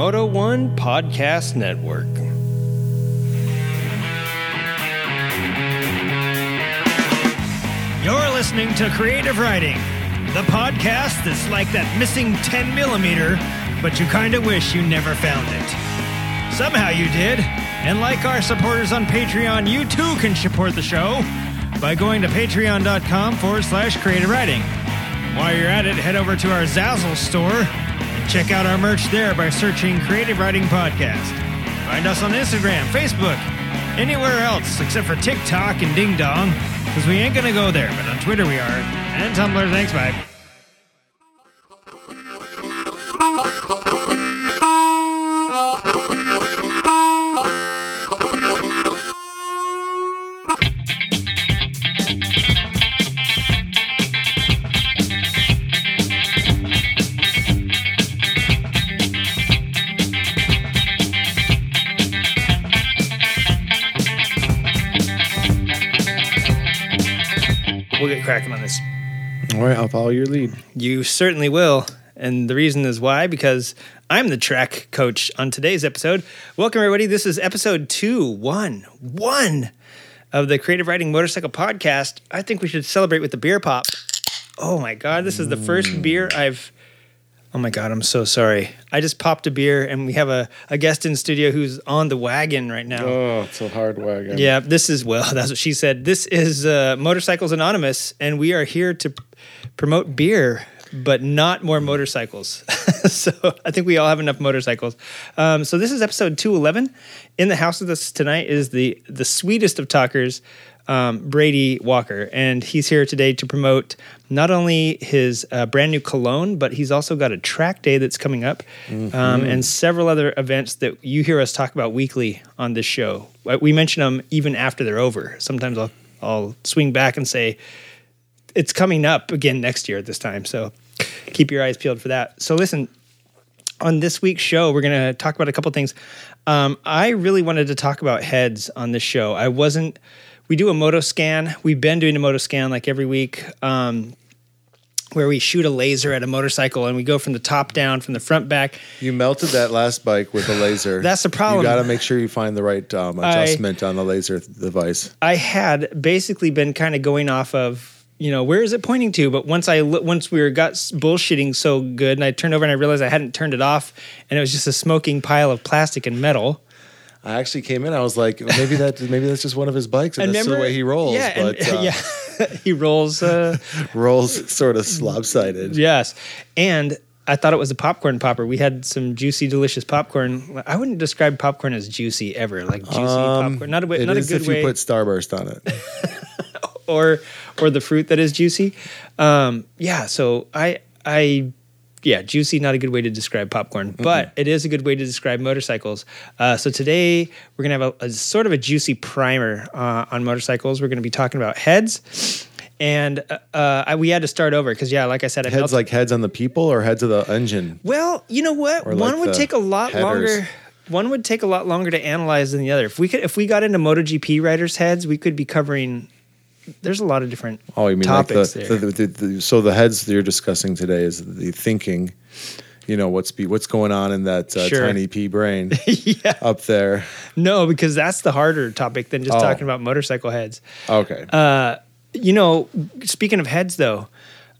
Moto One Podcast Network. You're listening to Creative Writing, the podcast that's like that missing 10 millimeter, but you kind of wish you never found it. Somehow you did, and like our supporters on Patreon, you too can support the show by going to patreon.com forward slash creative writing. While you're at it, head over to our Zazzle store check out our merch there by searching Creative Writing Podcast. Find us on Instagram, Facebook, anywhere else except for TikTok and Ding Dong, because we ain't gonna go there, but on Twitter we are. And Tumblr, thanks, bye. Follow your lead. You certainly will. And the reason is why, because I'm the track coach on today's episode. Welcome, everybody. This is episode two, one, one of the Creative Writing Motorcycle Podcast. I think we should celebrate with the beer pop. Oh my God, this is the first beer I've. Oh my God, I'm so sorry. I just popped a beer, and we have a, a guest in studio who's on the wagon right now. Oh, it's a hard wagon. Yeah, this is well. That's what she said. This is uh, Motorcycles Anonymous, and we are here to promote beer, but not more motorcycles. so I think we all have enough motorcycles. Um, so this is episode two eleven. In the house with us tonight is the the sweetest of talkers, um, Brady Walker, and he's here today to promote not only his uh, brand new cologne, but he's also got a track day that's coming up, um, and several other events that you hear us talk about weekly on this show. Uh, We mention them even after they're over. Sometimes I'll I'll swing back and say it's coming up again next year at this time. So keep your eyes peeled for that. So listen, on this week's show, we're going to talk about a couple things. Um, I really wanted to talk about heads on this show. I wasn't. We do a moto scan. We've been doing a moto scan like every week, um, where we shoot a laser at a motorcycle and we go from the top down, from the front back. You melted that last bike with a laser. That's the problem. You got to make sure you find the right um, I- adjustment on the laser device. I had basically been kind of going off of you know where is it pointing to but once i once we were got bullshitting so good and i turned over and i realized i hadn't turned it off and it was just a smoking pile of plastic and metal I actually came in. I was like, maybe that maybe that's just one of his bikes, and, and that's the way he rolls. yeah and- but uh, yeah he rolls uh, rolls sort of lopsided. yes and i thought it was a popcorn popper we had some juicy delicious popcorn i wouldn't describe popcorn as juicy ever like juicy Um, popcorn not a, way- it not a good if way you put Starburst on it. Or or the fruit that is juicy. Um, yeah, so I I yeah, juicy not a good way to describe popcorn, but it is a good way to describe motorcycles. Uh, so today we're gonna have a, a sort of a juicy primer uh, on motorcycles. We're gonna be talking about heads. And uh, uh, I, we had to start over because, yeah, like I said, I Heads melted- like heads on the people or heads of the engine. well, you know what? Or One like would take a lot headers. longer. One would take a lot longer to analyze than the other. If we could, if we got into MotoGP riders' heads, we could be covering. There's a lot of different Oh, you mean topics like the, the, the so the heads that you're discussing today is the thinking. You know what's be what's going on in that uh, Sure. tiny pea brain yeah. up there. No, because that's the harder topic than just Oh. talking about motorcycle heads. Okay. Uh, You know, speaking of heads though,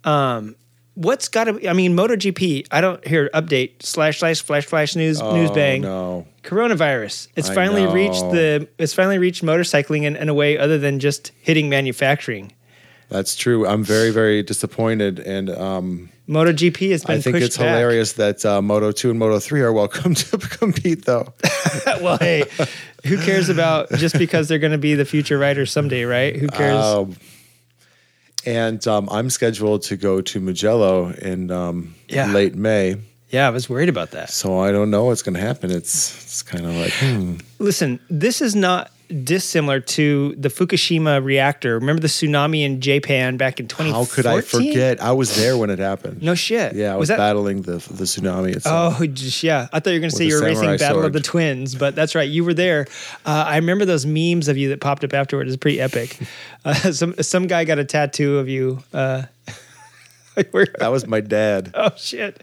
um, what's got to? I mean, MotoGP. I don't hear update slash slash flash flash news news Oh, bang. No. Coronavirus. It's I finally reached the. It's finally reached motorcycling in, in a way other than just hitting manufacturing. That's true. I'm very, very disappointed, and um, MotoGP has been. I think it's back. hilarious that uh, Moto Two and Moto Three are welcome to compete, though. well, hey, who cares about just because they're going to be the future riders someday, right? Who cares? Um, and um, I'm scheduled to go to Mugello in um, Yeah. late May, yeah, I was worried about that. so I don't know what's going to happen. It's it's kind of like hmm. Listen, this is not dissimilar to the Fukushima reactor. Remember the tsunami in Japan back in 2014? how could I forget? I was there when it happened. No shit. Yeah, I was, that? battling the the tsunami itself. Oh, just, yeah. I thought you were going to say you were racing Battle of the Twins, but that's right. You were there. Uh, I remember those memes of you that popped up afterward. It's pretty epic. Uh, some some guy got a tattoo of you. Uh, That was my dad. oh shit.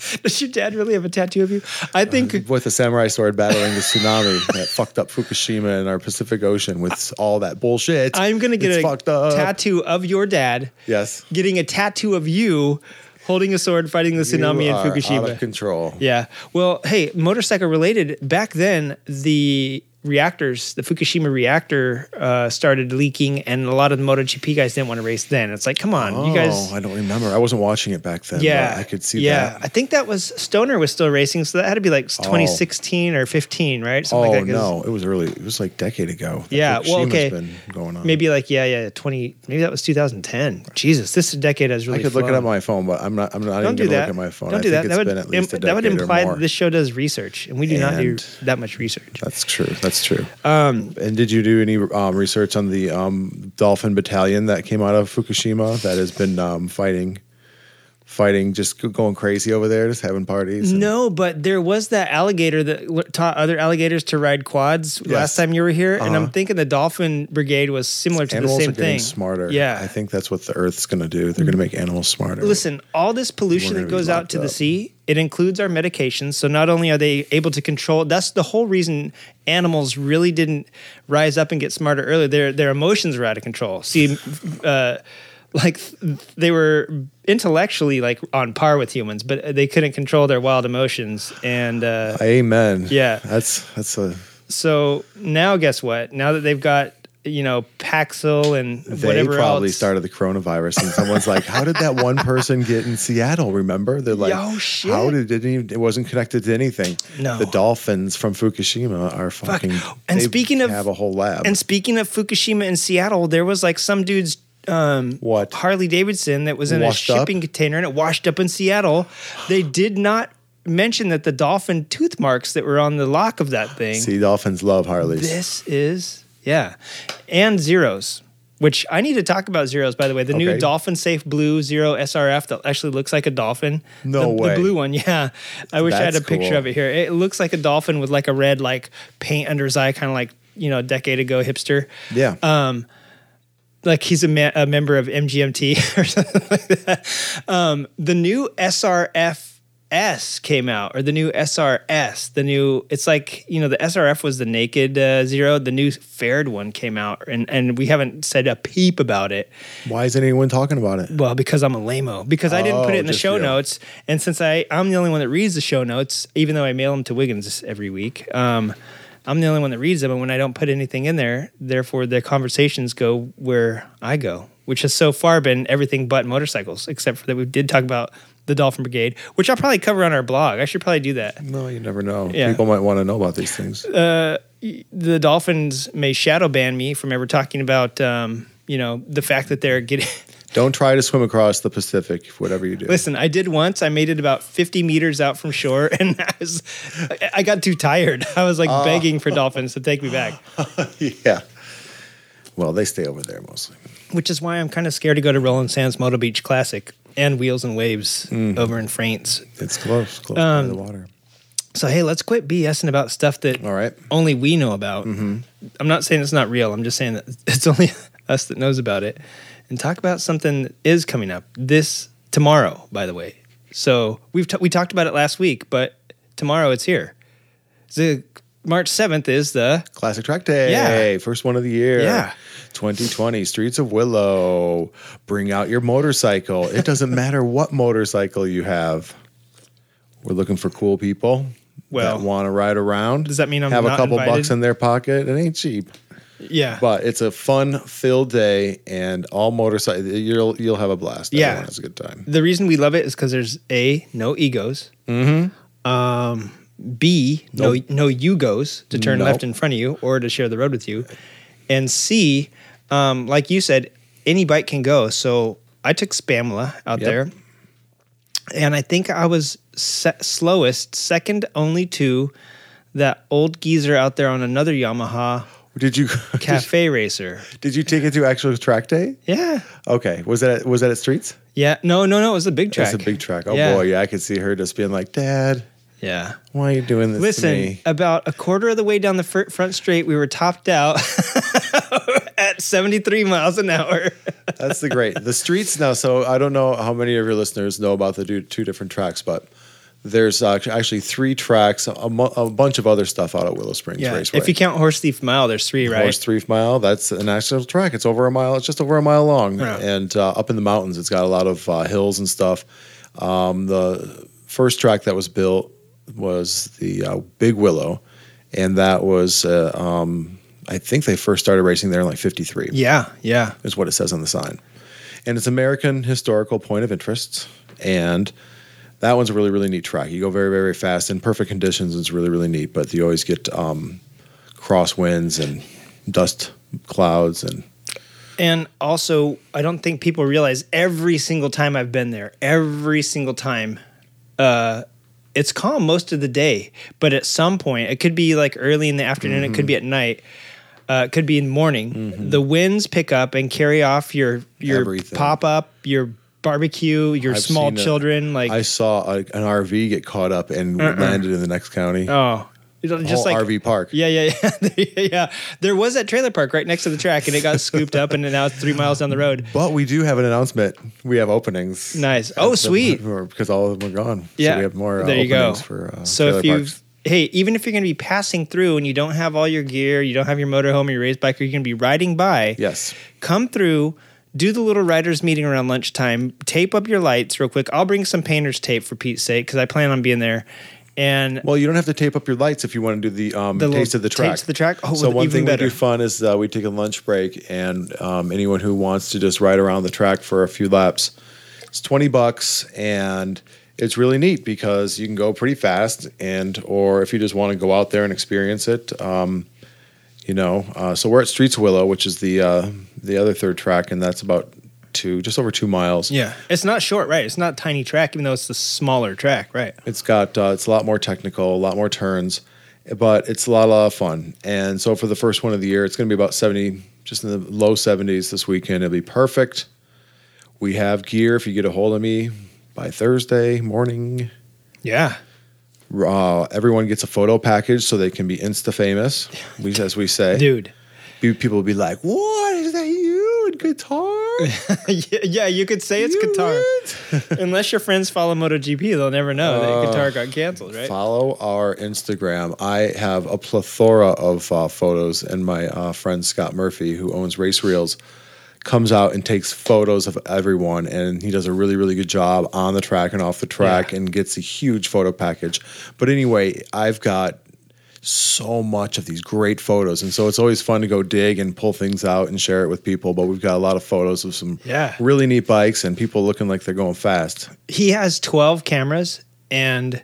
Does your dad really have a tattoo of you? I think uh, with a samurai sword battling the tsunami that fucked up Fukushima and our Pacific Ocean with all that bullshit. I'm gonna get It's a fucked up. tattoo of your dad. Yes. Getting a tattoo of you holding a sword fighting the tsunami in are Out Fukushima. of control. Yeah. Well, hey, motorcycle related. Back then, the reactors, the Fukushima reactor, uh, started leaking, and a lot of the MotoGP guys didn't want to race then. It's like, come on, you guys. Oh, I don't remember. I wasn't watching it back then. yeah, I could see yeah. that. I think that was Stoner was still racing, so that had to be like 2016 or 15, right? Something Oh like that, no, it was early. It was like a decade ago. Yeah, well, okay. Been going on. Maybe like yeah, yeah, 20. Maybe that was 2010. Jesus, this decade has really. I could look it up on my phone, but I'm not. I'm not Don't do even going that. to look at my phone. Don't I do think that. It's That would been at least a im- that would imply that this show does research, and we do not do that much research. That's true. That's true. Um, and did you do any um, research on the um, dolphin battalion that came out of Fukushima that has been um, fighting, fighting, just going crazy over there, just having parties? and- No, but there was that alligator that taught other alligators to ride quads last time you were here, and I'm Uh-huh. thinking the dolphin brigade was similar to Animals the same are getting thing. smarter. Yeah. I think that's what the Earth's going to do. They're going to make animals smarter. Listen, all this pollution that goes out to the sea, it includes our medications. So not only are they able to control, that's the whole reason animals really didn't rise up and get smarter earlier. Their their emotions were out of control. See, uh, like they were intellectually like on par with humans, but they couldn't control their wild emotions. And uh, Amen. Yeah. that's that's a. so now, guess what? Now that they've got you know Paxil and They whatever probably else, started the coronavirus, and someone's like, "How did that one person get in Seattle?" Remember? They're like, Yo, shit. "How did it? Even, it wasn't connected to anything." No. the dolphins from Fukushima are fucking. And they speaking of- have a whole lab. And speaking of Fukushima in Seattle, there was like some dude's um, What? Harley Davidson that was in Washed a up? shipping container and it washed up in Seattle. They did not mention that the dolphin tooth marks that were on the lock of that thing. See, dolphins love Harleys. This is yeah, and zeros. Which I need to talk about zeros, by the way. The new Dolphin Safe Blue Zero SRF that actually looks like a dolphin. No the, way. The blue one, yeah. I wish I had a picture cool. of it here. It looks like a dolphin with like a red like paint under his eye, kind of like you know a decade ago hipster yeah, Uh, like he's a, ma- a member of MGMT or something like that. Um, the new SRFS came out, or the new SRS. The new, it's like you know, the SRF was the naked uh, zero. The new fared one came out, and and we haven't said a peep about it. why isn't anyone talking about it? Well, because I'm a lameo. Because I didn't put Oh, it in the show notes, and since I I'm the only one that reads the show notes, even though I mail them to Wiggins every week, um, I'm the only one that reads them. And when I don't put anything in there, therefore the conversations go where I go, which has so far been everything but motorcycles, except for that we did talk about the Dolphin Brigade, which I'll probably cover on our blog. I should probably do that. No, you never know. Yeah. People might want to know about these things. the Dolphins may shadow ban me from ever talking about, um, you know, the fact that they're getting. Don't try to swim across the Pacific, whatever you do. Listen, I did once. I made it about 50 meters out from shore, and I was, I- got too tired. I was like ah. begging for dolphins to take me back, yeah. Well, they stay over there mostly. which is why I'm kind of scared to go to Roland Sands Moto Beach Classic and Wheels and Waves mm. over in France. It's close, close Um, by the water. So hey, let's quit BSing about stuff that All right. only we know about. Mm-hmm. I'm not saying it's not real. I'm just saying that it's only us that knows about it. And talk about something that is coming up this tomorrow, by the way. So we've t- we talked about it last week, but tomorrow it's here. The March 7th is the Classic Track Day. Yeah. First one of the year. Yeah. 2020 Streets of Willow. Bring out your motorcycle. It doesn't matter what motorcycle you have. We're looking for cool people Well, that want to ride around. does that mean I'm have a couple invited? bucks in their pocket? It ain't cheap, yeah. but it's a fun-filled day, and all motorcycle you'll you'll have a blast. Yeah. Everyone has a good time. the reason we love it is because there's a no egos. Mm-hmm. Um, B no no yugos to turn Nope. left in front of you or to share the road with you, and C, um, like you said, any bike can go. So I took Spamla out Yep. there, and I think I was se- slowest, second only to that old geezer out there on another Yamaha Did you cafe racer. did you take it to actual track day? Yeah. Okay, was that was that at Streets? Yeah, no, no, no. It was a big track. That's a big track. Oh Yeah. boy, yeah, I could see her just being like, "Dad, Yeah. why are you doing this to Listen, me?" about a quarter of the way down the fir- front straight, we were topped out at 73 miles an hour. That's the great. The streets now. So I don't know how many of your listeners know about the two different tracks, but There's uh, actually three tracks, a, a bunch of other stuff out at Willow Springs Yeah. Raceway. If you count Horse Thief Mile, there's three, right? Horse Thief Mile, that's a national track. It's over a mile. It's just over a mile long, Yeah. and uh, up in the mountains, it's got a lot of uh, hills and stuff. Um, the first track that was built was the uh, Big Willow, and that was, uh, um, I think they first started racing there in like '53. Yeah, yeah. is what it says on the sign. And it's American historical point of interest. And that one's a really, really neat track. You go very, very fast in perfect conditions. It's really, really neat. But you always get um, crosswinds and dust clouds and And also, I don't think people realize every single time I've been there, every single time, uh, it's calm most of the day. But at some point, it could be like early in the afternoon, it could be at night, uh, it could be in the morning. The winds pick up and carry off your your pop up, your barbecue, your I've small seen it. children. Like I saw a, an RV get caught up and landed in the next county. oh, just whole like RV park. Yeah, yeah, yeah, yeah. There was that trailer park right next to the track, and it got scooped up, and now it's three miles down the road. But we do have an announcement. We have openings. Nice. Oh, sweet. Because all of them are gone. Yeah, So we have more uh, there you go. openings for uh, so if you, parks. hey, even if you're going to be passing through and you don't have all your gear, you don't have your motorhome or your race bike, or you're going to be riding by, Yes. come through. Do the little riders meeting around lunchtime. Tape up your lights real quick. I'll bring some painter's tape for Pete's sake because I plan on being there. And Well, you don't have to tape up your lights if you want to do the, um, The taste of the track. taste of the track? Oh, so well, one thing better. we do fun is uh, we take a lunch break, and um, anyone who wants to just ride around the track for a few laps, it's twenty bucks, and it's really neat because you can go pretty fast, and or if you just want to go out there and experience it, um, you know. Uh, so we're at Streets Willow, which is the uh, the other third track, and that's about two, just over two miles. yeah, it's not short, right? It's not a tiny track, even though it's the smaller track, right? It's got uh, it's a lot more technical, a lot more turns, but it's a lot, a lot of fun. And so for the first one of the year, it's going to be about seventy, just in the low seventies this weekend. It'll be perfect. We have gear if you get a hold of me by Thursday morning. Yeah. Uh, everyone gets a photo package so they can be insta famous. We, as we say, Dude. People will be like, "What is that? You and guitar? yeah, you could say it's You guitar. went?" Unless your friends follow MotoGP, they'll never know Uh, that guitar got canceled, right? Follow our Instagram. I have a plethora of uh, photos, and my uh, friend Scott Murphy, who owns Race Reels, comes out and takes photos of everyone, and he does a really, really good job on the track and off the track, Yeah. and gets a huge photo package. But anyway, I've got so much of these great photos, and so it's always fun to go dig and pull things out and share it with people. But we've got a lot of photos of some Yeah. really neat bikes and people looking like they're going fast. He has 12 cameras and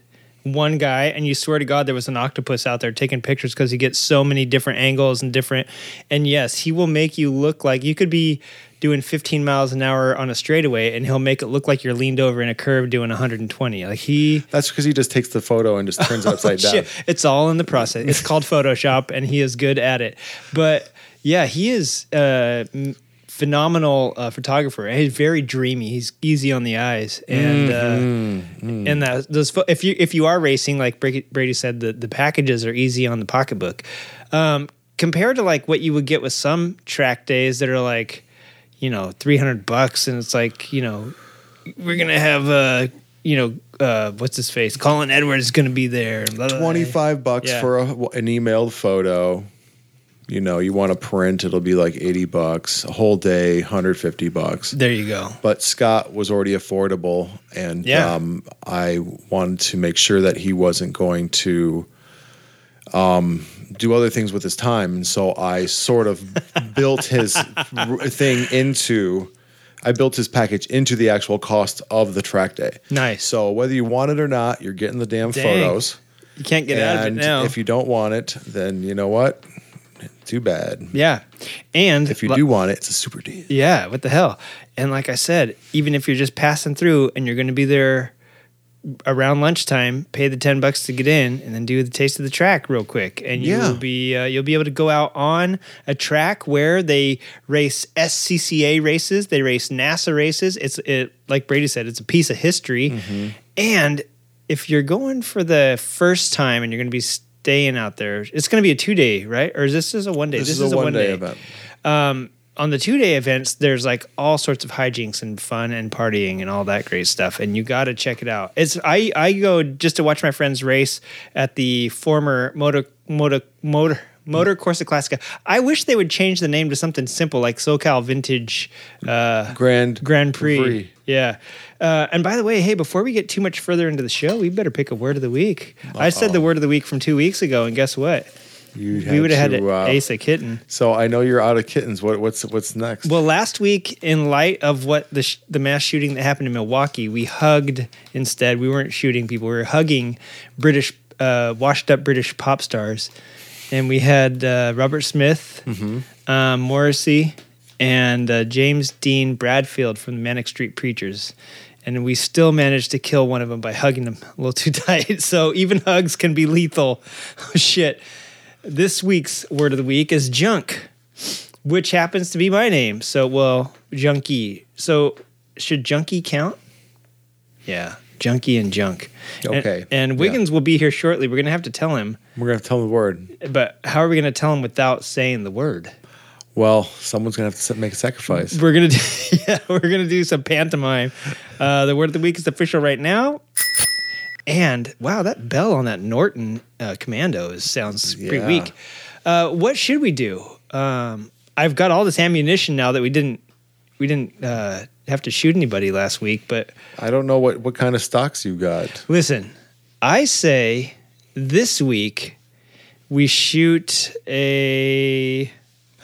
one guy, and you swear to God, there was an octopus out there taking pictures because he gets so many different angles and different. And yes, he will make you look like you could be doing 15 miles an hour on a straightaway, and he'll make it look like you're leaned over in a curve doing 120. Like he. That's because he just takes the photo and just turns it upside oh, down. Oh, Shit, It's all in the process. It's called Photoshop, and he is good at it. But yeah, he is uh, m- phenomenal uh, photographer. He's very dreamy. He's easy on the eyes, and uh, and that those pho- if you if you are racing, like Brady said, the the packages are easy on the pocketbook. Um, compared to like what you would get with some track days that are like, you know, three hundred bucks, and it's like you know, we're gonna have uh you know uh what's his face colin edwards is gonna be there and blah, blah, blah. 25 bucks Yeah. for a, an emailed photo. You know, you want to print, it'll be like 80 bucks. A whole day, 150 bucks. there you go But Scott was already affordable, and Yeah. um, I wanted to make sure that he wasn't going to um, do other things with his time. And so I sort of built his r- thing into. I built his package into the actual cost of the track day. Nice. So whether you want it or not, you're getting the damn Dang. photos. you can't get out of it And now if you don't want it, then you know what? Too bad. yeah and If you do want it, it's a super deal. yeah what the hell and like i said even if you're just passing through and you're gonna be there around lunchtime pay the 10 bucks to get in and then do the taste of the track real quick and Yeah. you'll be uh, you'll be able to go out on a track where they race scca races they race nasa races it's it like brady said it's a piece of history Mm-hmm. and if you're going for the first time and you're going to be staying out there it's going to be a two day right or is this just a one day This, is, a one day event. on the two day events, there's like all sorts of hijinks and fun and partying and all that great stuff, and you got to check it out. It's I I go just to watch my friends race at the former motor motor motor. Motor Corsa Classica. I wish they would change the name to something simple like SoCal Vintage uh, Grand Grand Prix. Prix. Yeah. Uh, and by the way, hey, before we get too much further into the show, we better pick a word of the week. I said the word of the week from two weeks ago, and guess what? You we would have had to, uh, ace a kitten. So I know you're out of kittens. What what's what's next? Well, last week, in light of what the sh- the mass shooting that happened in Milwaukee, we hugged instead. We weren't shooting people; we were hugging British, uh, washed up British pop stars, and we had uh, Robert Smith, um, Morrissey, and uh, James Dean Bradfield from the Manic Street Preachers. And we still managed to kill one of them by hugging them a little too tight. So even hugs can be lethal. Oh, shit. This week's word of the week is junk which happens to be my name. So, well, Junkie. So, should Junkie count? Yeah, Junkie and Junk. Okay, And, yeah. Wiggins will be here shortly. We're going to have to tell him, We're gonna tell him the word. but how are we going to tell him without saying the word? Well, someone's gonna have to make a sacrifice. We're going to do, yeah, we're to do some pantomime. Uh, the word of the week is official right now. And wow, that bell on that Norton uh, Commando is, sounds pretty Yeah. weak. Uh, what should we do? Um, I've got all this ammunition now that we didn't we didn't uh, have to shoot anybody last week. But I don't know what what kind of stocks you got. listen, I say this week we shoot a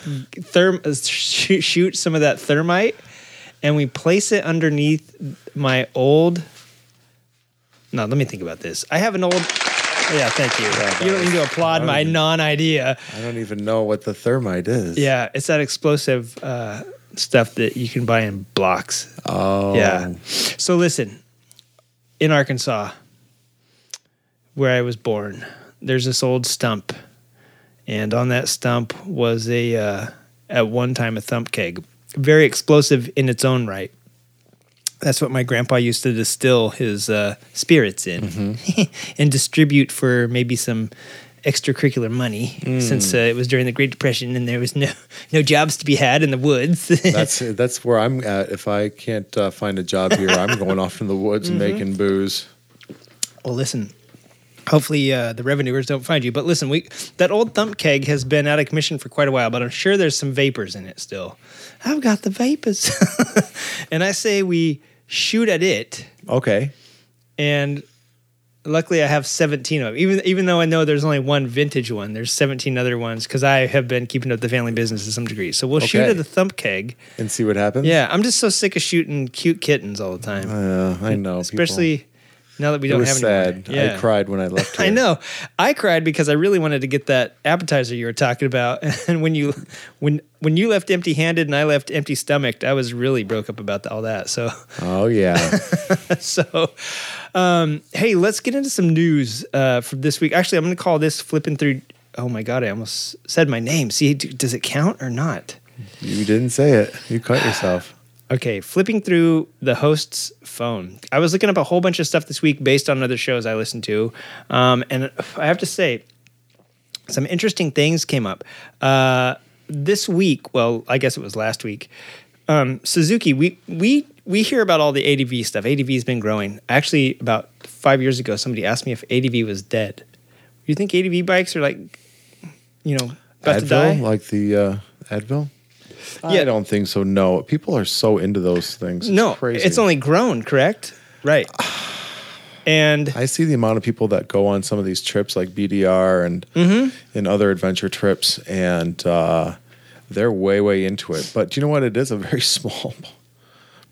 therm uh, shoot, shoot some of that thermite and we place it underneath my old no let me think about this i have an old yeah thank you that you don't need to applaud my non-idea I don't even know what the thermite is. yeah it's that explosive uh, stuff that you can buy in blocks Oh. yeah. So listen, in Arkansas, where I was born, there's this old stump, and on that stump was a uh, at one time a thump keg, very explosive in its own right. That's what my grandpa used to distill his uh, spirits in, and distribute for maybe some extracurricular money, since uh, it was during the Great Depression and there was no no jobs to be had in the woods. That's that's where I'm at. If I can't uh, find a job here, I'm going off in the woods and Mm-hmm. making booze. Well, listen. Hopefully, uh, the revenuers don't find you. But listen, we that old thump keg has been out of commission for quite a while, but I'm sure there's some vapors in it still. I've got the vapors, and I say we shoot at it. Okay. And luckily, I have 17 of them. Even even though I know there's only one vintage one, there's 17 other ones because I have been keeping up the family business to some degree. So we'll shoot at the thump keg. And see what happens. Yeah, I'm just so sick of shooting cute kittens all the time, Uh, I know. people- especially now that we It don't was have sad. any. more. I cried when I left. I know. I cried because I really wanted to get that appetizer you were talking about. And when you when when you left empty handed and I left empty stomached, I was really broke up about all that. So Oh yeah. so um, hey, let's get into some news uh, from this week. Actually, I'm going to call this flipping through. Oh my god, I almost said my name. See, does it count or not? you didn't say it. You cut yourself. Okay, flipping through the host's phone. I was looking up a whole bunch of stuff this week based on other shows I listened to. Um, and I have to say, some interesting things came up. Uh, this week, well, I guess it was last week, um, Suzuki, we, we, we hear about all the ADV stuff. ADV has been growing. Actually, about five years ago, somebody asked me if ADV was dead. You think ADV bikes are like, you know, about to die? Advil, like the uh, Advil. Yeah. I don't think so. No, people are so into those things. It's no, crazy. it's only grown, correct? Right. And I see the amount of people that go on some of these trips, like BDR and Mm-hmm. and other adventure trips, and uh, they're way way into it. But do you know what? It is a very small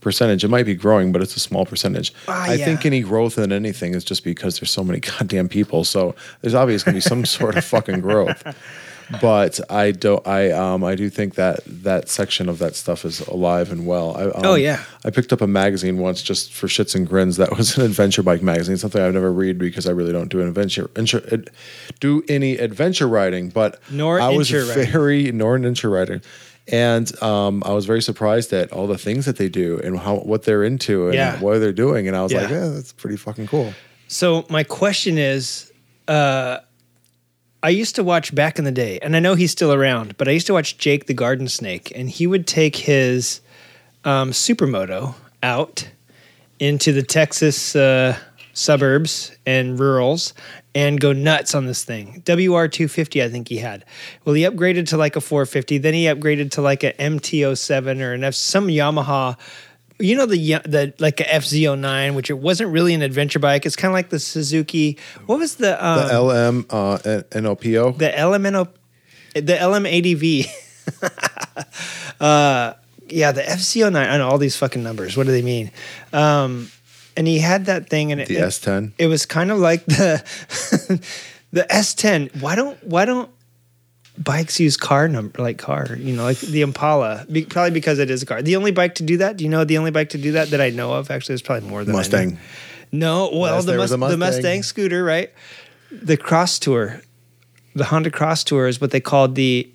percentage. It might be growing, but it's a small percentage. Ah, I yeah. think any growth in anything is just because there's so many goddamn people. So there's obviously going to be some sort of fucking growth. But I don't. I um. I do think that that section of that stuff is alive and well. I, um, Oh, yeah. I picked up a magazine once just for shits and grins. That was an adventure bike magazine, something I've never read because I really don't do an adventure, inter, do any adventure riding. But Nor I was incher riding. very nor an inter riding, and um, I was very surprised at all the things that they do and how what they're into and Yeah. what they're doing. And I was Yeah. like, yeah, that's pretty fucking cool. So my question is, uh, I used to watch back in the day, and I know he's still around, but I used to watch Jake the Garden Snake, and he would take his um, supermoto out into the Texas uh, suburbs and rurals and go nuts on this thing. WR250, I think he had. Well, he upgraded to like a 450, then he upgraded to like a MT07 or an F, some Yamaha. You know the the like a FZ09, which it wasn't really an adventure bike. It's kind of like the Suzuki. What was the um, The LM uh, the LMNO, the LMADV. uh, yeah, the FZ09. I know all these fucking numbers. What do they mean? Um, and he had that thing, and it, The it- S10. It was kind of like the the S10. Why don't why don't bikes use car number like car? You know, like the Impala. Be, probably because it is a car. The only bike to do that. Do you know the only bike to do that that I know of? Actually, there's probably more than. Mustang. No, well, the, Mus- a the Mustang. Mustang scooter, right? The Cross Tour, the Honda Cross Tour is what they called the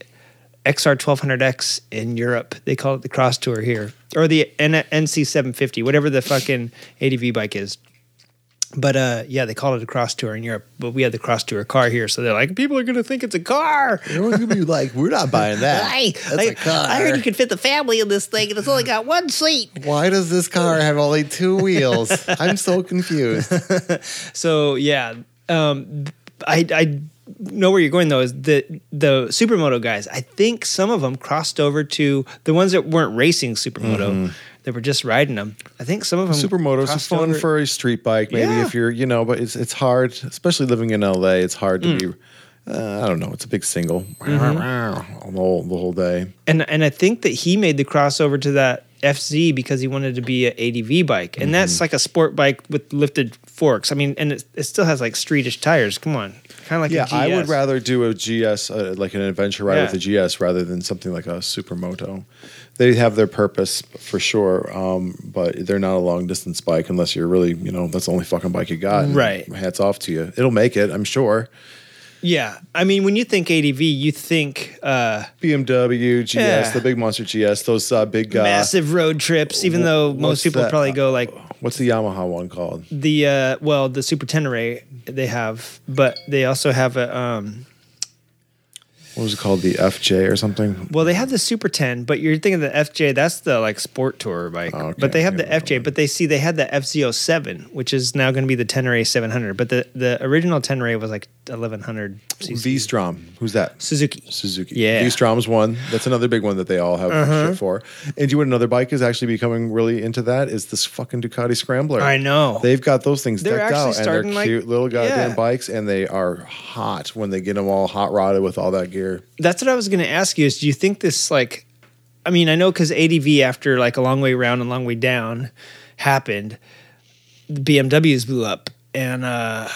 XR 1200X in Europe. They call it the Cross Tour here, or the N- NC 750, whatever the fucking ADV bike is. But uh, yeah, they call it a Cross Tour in Europe. But we had the Cross Tour car here, so they're like, people are gonna think it's a car. Everyone's gonna be like, we're not buying that. I, That's I, a car. I heard you could fit the family in this thing, and it's only got one seat. Why does this car have only two wheels? I'm so confused. So yeah, um, I I know where you're going though. Is the the supermoto guys? I think some of them crossed over to the ones that weren't racing supermoto. They were just riding them. I think some of them Supermotos are crossed fun over- for a street bike, maybe Yeah. if you're, you know, but it's it's hard, especially living in LA. It's hard Mm. to be. Uh, I don't know. It's a big single Mm-hmm. the whole the whole day. and and I think that he made the crossover to that FZ because he wanted to be an ADV bike, and that's like a sport bike with lifted forks. I mean, and it, it still has like streetish tires. Come on, kind of like Yeah, a GS. I would rather do a GS, uh, like an adventure ride Yeah. with a GS, rather than something like a supermoto. They have their purpose for sure, um, but they're not a long distance bike unless you're really, you know, that's the only fucking bike you got. Right. Hats off to you. It'll make it, I'm sure. Yeah, I mean, when you think ADV, you think uh, BMW, GS, Yeah. the big monster GS, those uh, big uh, massive road trips. Even though most people that? probably go like What's the Yamaha one called? the uh, well, the Super Tenere they have, but they also have a um, What was it called? The FJ or something? well, they have the Super 10, but you're thinking the FJ. That's the like sport tour bike. Oh, okay. But they have the FJ. But they see they had the FZ07, which is now going to be the Tenere 700. But the the original Tenere was like 1100 cc. V Strom. Who's that? Suzuki. Suzuki. Yeah. Uh-huh. V Strom's one. That's another big one that they all have shit for. And do you know what another bike is actually becoming really into that? Is this fucking Ducati Scrambler. I know. They've got those things They're decked out and they're like- cute little goddamn yeah. bikes and they are hot when they get them all hot rodded with all that gear. That's what I was going to ask you. Is do you think this like? I mean, I know because ADV after like a long way round and long way down happened, the BMWs blew up and uh,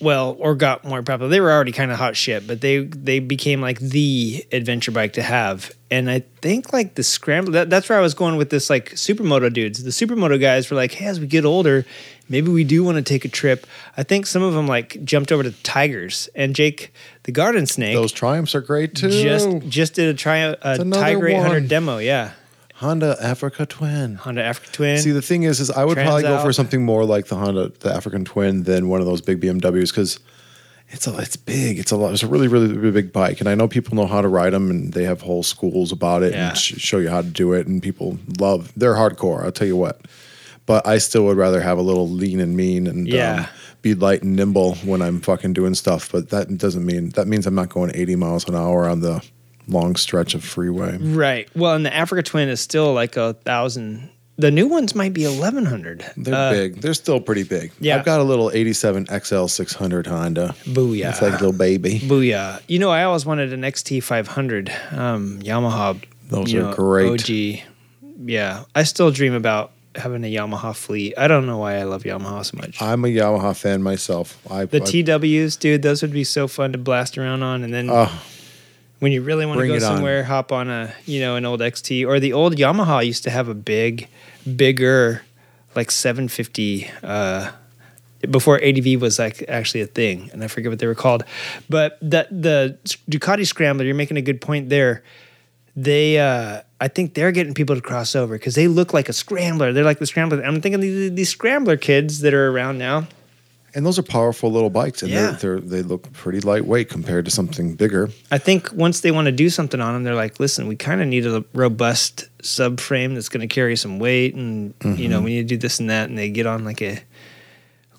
well, or got more popular. They were already kind of hot shit, but they they became like the adventure bike to have. And I think like the scramble. That, that's where I was going with this like supermoto dudes. The supermoto guys were like, hey, as we get older, maybe we do want to take a trip. I think some of them like jumped over to Tigers and Jake the Garden Snake Those Triumphs are great too. just just did a triumph a Tiger 800 demo. Yeah, Honda Africa Twin. Honda Africa Twin. See, the thing is, is I would probably go for something more like the Honda, the African Twin, than one of those big BMWs because it's a, it's big. It's a lot. It's a really, really, really big bike, and I know people know how to ride them, and they have whole schools about it Yeah. and sh- show you how to do it, and people love. They're hardcore. I'll tell you what. But I still would rather have a little lean and mean and Yeah. um, be light and nimble when I'm fucking doing stuff. But that doesn't mean that means I'm not going 80 miles an hour on the long stretch of freeway. right. Well, and the Africa Twin is still like a thousand. The new ones might be 1100. They're Uh, big. They're still pretty big. Yeah. I've got a little 87 XL 600 Honda. Booyah. It's like a little baby. Booyah. You know, I always wanted an XT 500 um, Yamaha. Those are know, great. OG. Yeah. I still dream about having a Yamaha fleet. I don't know why I love Yamaha so much. I'm a Yamaha fan myself. I the I- TWs, dude, those would be so fun to blast around on. And then Oh, when you really want to go it on. somewhere, hop on a you know an old XT or the old Yamaha used to have a big, bigger, like 750. Uh, before ADV was like actually a thing, and I forget what they were called, but the the Ducati Scrambler, you're making a good point there. They, uh, I think they're getting people to cross over because they look like a scrambler. They're like the scrambler. I'm thinking these, these scrambler kids that are around now. And those are powerful little bikes, and Yeah. they're, they're they look pretty lightweight compared to something bigger. I think once they want to do something on them, they're like, listen, we kind of need a robust subframe that's going to carry some weight, and you know, we need to do this and that. And they get on like a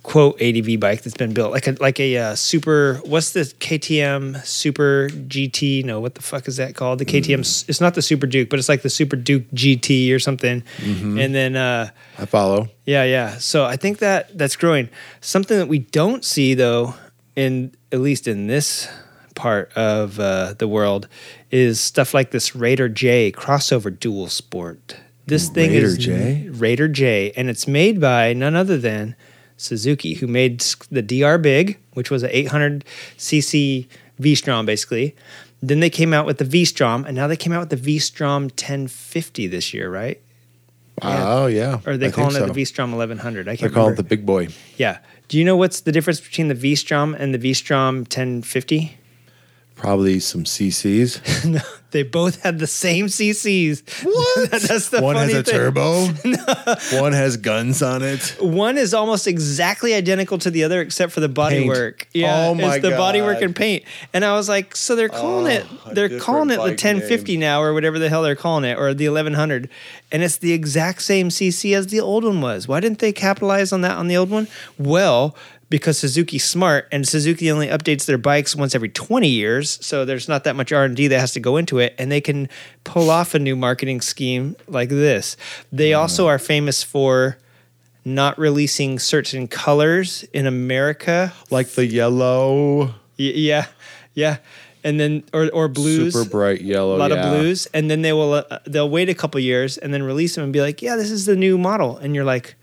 quote ADV bike that's been built, like a like a uh, super. What's the KTM Super GT? No, what the fuck is that called? The KTM. s It's not the Super Duke, but it's like the Super Duke GT or something. And then. uh I follow. yeah, yeah. So I think that that's growing. Something that we don't see though, in at least in this part of uh, the world, is stuff like this Raider J crossover dual sport. This thing Raider is J? Raider J, and it's made by none other than Suzuki, who made the DR Big, which was an 800 cc V-Strom, basically. Then they came out with the V-Strom, and now they came out with the V-Strom 1050 this year, right? Oh yeah. Or are they I calling it so. the V-Strom 1100? I can't remember. They call it the big boy. yeah. Do you know what's the difference between the V-Strom and the V-Strom 1050? Probably some CCs. no, they both had the same CCs. What? That's the One has a thing. turbo. One has guns on it. One is almost exactly identical to the other except for the Paint. bodywork. Yeah, Oh my it's the bodywork God. and paint. And I was like, so they're oh, calling Oh, it they're calling it the bike 1050 now or whatever the hell they're calling it or the 1100 and it's the exact same CC as the old one was. Why didn't they capitalize on that on the old one? Well, because Suzuki's smart and Suzuki only updates their bikes once every 20 years, so there's not that much R&D that has to go into it and they can pull off a new marketing scheme like this. They also are famous for not releasing certain colors in America. Like the yellow, Y- yeah, yeah, and then or or blues, super bright yellow. a lot yeah. of blues, and then they will uh, they'll wait a couple years and then release them and be like, yeah, this is the new model, and you're like.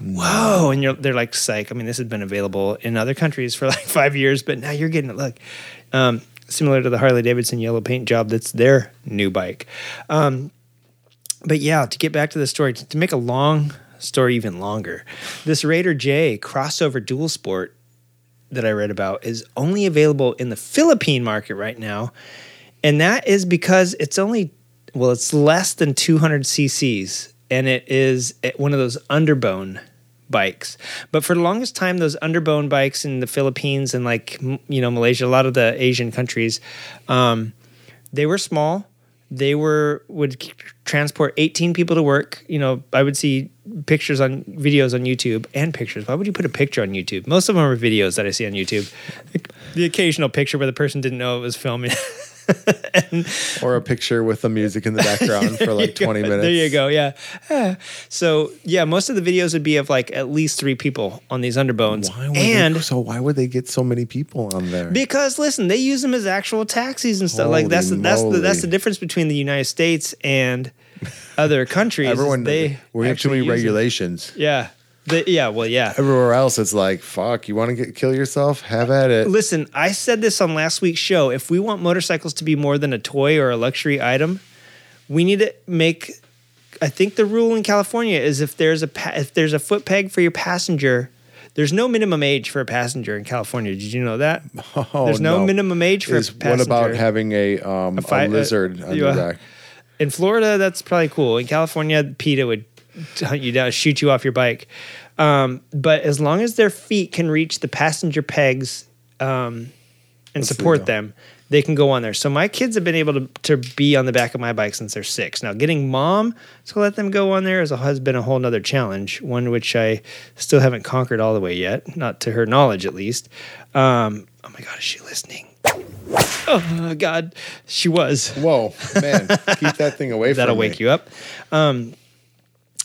Whoa! And you're, they're like, psych. I mean, this has been available in other countries for like five years, but now you're getting it. Look, um, similar to the Harley Davidson yellow paint job, that's their new bike. Um, but yeah, to get back to the story, to, to make a long story even longer, this Raider J crossover dual sport that I read about is only available in the Philippine market right now. And that is because it's only, well, it's less than 200 cc's and it is one of those underbone bikes. But for the longest time, those underbone bikes in the Philippines and like, you know, Malaysia, a lot of the Asian countries, um, they were small. They were would transport 18 people to work. You know, I would see pictures on videos on YouTube and pictures. Why would you put a picture on YouTube? Most of them are videos that I see on YouTube. The occasional picture where the person didn't know it was filming. Or a picture with the music in the background for like 20 go. minutes. There you go. Yeah. Ah. So yeah, most of the videos would be of like at least three people on these underbones. Why would and they, so why would they get so many people on there? because listen, they use them as actual taxis and stuff. like that's the, that's the, that's the difference between the United States and other countries. Everyone, they we have too many use them. regulations. Yeah. They, yeah. Well, yeah. Everywhere else, it's like, fuck, you want to get kill yourself? Have at it. Listen, I said this on last week's show. If we want motorcycles to be more than a toy or a luxury item, we need to make. I think the rule in California is if there's a pa- if there's a foot peg for your passenger, there's no minimum age for a passenger in California. Did you know that? Oh, there's no, minimum age for Is, a passenger. what about having a um a, fi- uh, lizard on you, your uh, back? in Florida, that's probably cool. In California, PETA would hunt you down, shoot you off your bike. Um, but as long as their feet can reach the passenger pegs um, and support them, they can go on there. So my kids have been able to, to be on the back of my bike since they're six. Now, getting mom to let them go on there is a, has been a whole nother challenge, one which I still haven't conquered all the way yet, not to her knowledge at least. Um, oh my God, is she listening? Oh God, she was. Whoa, man, keep that thing away That'll me. wake you up. Um,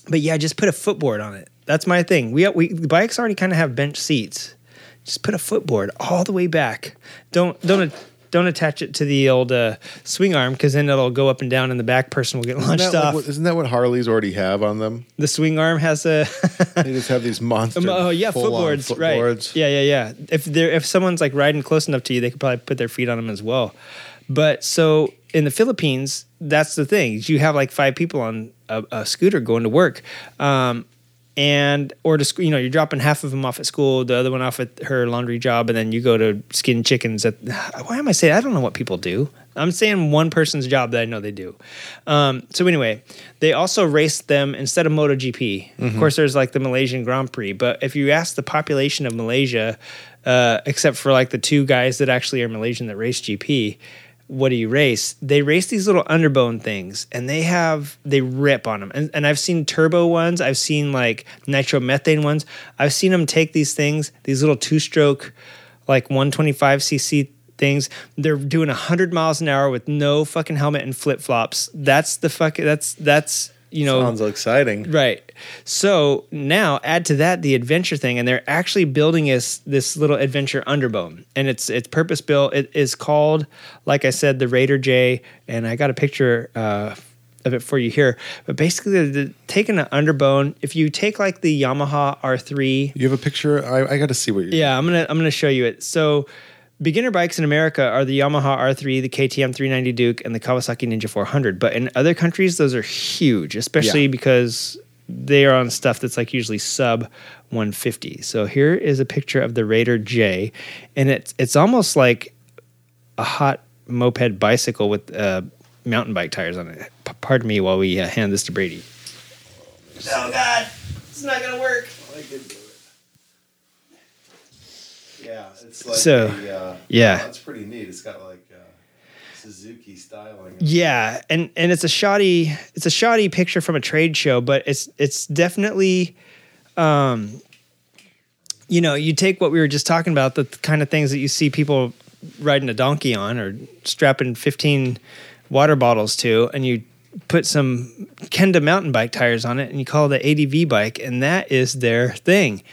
but yeah, just put a footboard on it. That's my thing. We we the bikes already kind of have bench seats. Just put a footboard all the way back. Don't don't don't attach it to the old uh, swing arm because then it'll go up and down, and the back person will get Isn't launched like off. what, isn't that what Harleys already have on them? the swing arm has a They just have these monster. oh yeah full-on footboards, right? Yeah yeah yeah. If they're if someone's like riding close enough to you, they could probably put their feet on them as well. But so in the Philippines, that's the thing. You have like five people on a, a scooter going to work. Um, and or to school. You know, you're dropping half of them off at school, the other one off at her laundry job, and then you go to skin chickens. At why am I saying? I don't know what people do. I'm saying one person's job that I know they do. Um, so anyway, they also race them instead of MotoGP. Of course, there's like the Malaysian Grand Prix, but if you ask the population of Malaysia, uh, except for like the two guys that actually are Malaysian that race GP, what do you race? They race these little underbone things, and they have they rip on them. And, and I've seen turbo ones. I've seen like nitromethane ones. I've seen them take these things, these little two stroke, like 125 cc things. They're doing 100 miles an hour with no fucking helmet and flip flops. That's the fuck. That's that's you know Sounds exciting. Right. So now add to that the adventure thing, and they're actually building us this little adventure underbone, and it's it's purpose built. It is called, like I said, the Raider J, and I got a picture uh, of it for you here. But basically, they're taking an underbone. If you take like the Yamaha R3 You have a picture? I, I got to see what you're. yeah, I'm gonna I'm gonna show you it. So, beginner bikes in America are the Yamaha R3, the KTM 390 Duke, and the Kawasaki Ninja 400. But in other countries, those are huge, especially Yeah. because they are on stuff that's like usually sub 150. So here is a picture of the Raider J, and it's it's almost like a hot moped bicycle with uh, mountain bike tires on it. P- pardon me while we uh, hand this to Brady. Oh God, it's not gonna work. Yeah, it's like So, a, uh, yeah. that's pretty neat. It's got like uh, Suzuki styling. Yeah, and and it's a shoddy it's a shoddy picture from a trade show, but it's it's definitely um you know, you take what we were just talking about, the kind of things that you see people riding a donkey on or strapping 15 water bottles to and you put some Kenda mountain bike tires on it and you call it the ADV bike and that is their thing.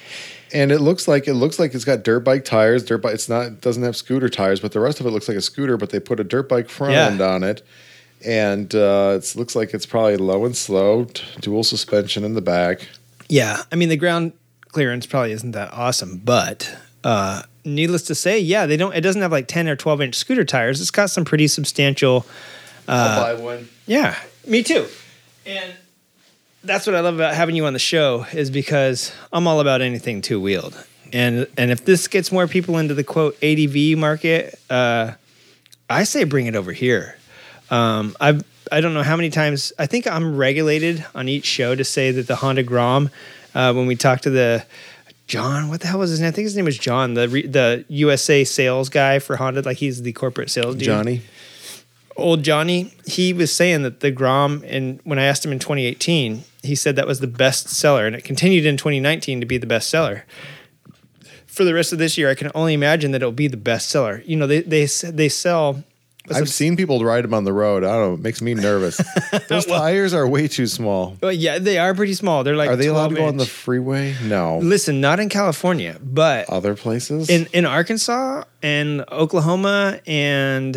And it looks like it looks like it's got dirt bike tires. Dirt bike. It's not. It doesn't have scooter tires, but the rest of it looks like a scooter. But they put a dirt bike front Yeah. end on it, and uh, it looks like it's probably low and slow, dual suspension in the back. Yeah, I mean the ground clearance probably isn't that awesome, but uh, needless to say, yeah, they don't. It doesn't have like ten or twelve inch scooter tires. It's got some pretty substantial. I'll buy one. Yeah, me too. And that's what I love about having you on the show is because I'm all about anything two wheeled. And and if this gets more people into the quote ADV market, uh, I say bring it over here. Um, I've I don't know how many times I think I'm regulated on each show to say that the Honda Grom. Uh, when we talked to the John, what the hell was his name? I think his name was John, the re, the USA sales guy for Honda. Like he's the corporate sales dude Johnny. old Johnny, he was saying that the Grom, and when I asked him in 2018, he said that was the best seller, and it continued in 2019 to be the best seller. For the rest of this year, I can only imagine that it'll be the best seller. You know, they they they sell. I've seen people ride them on the road. I don't know. It makes me nervous. Those tires are way too small. Well, yeah, they are pretty small. They're like. Are they allowed to 12 go on the freeway? No. Listen, not in California, but Other places? in in Arkansas and Oklahoma and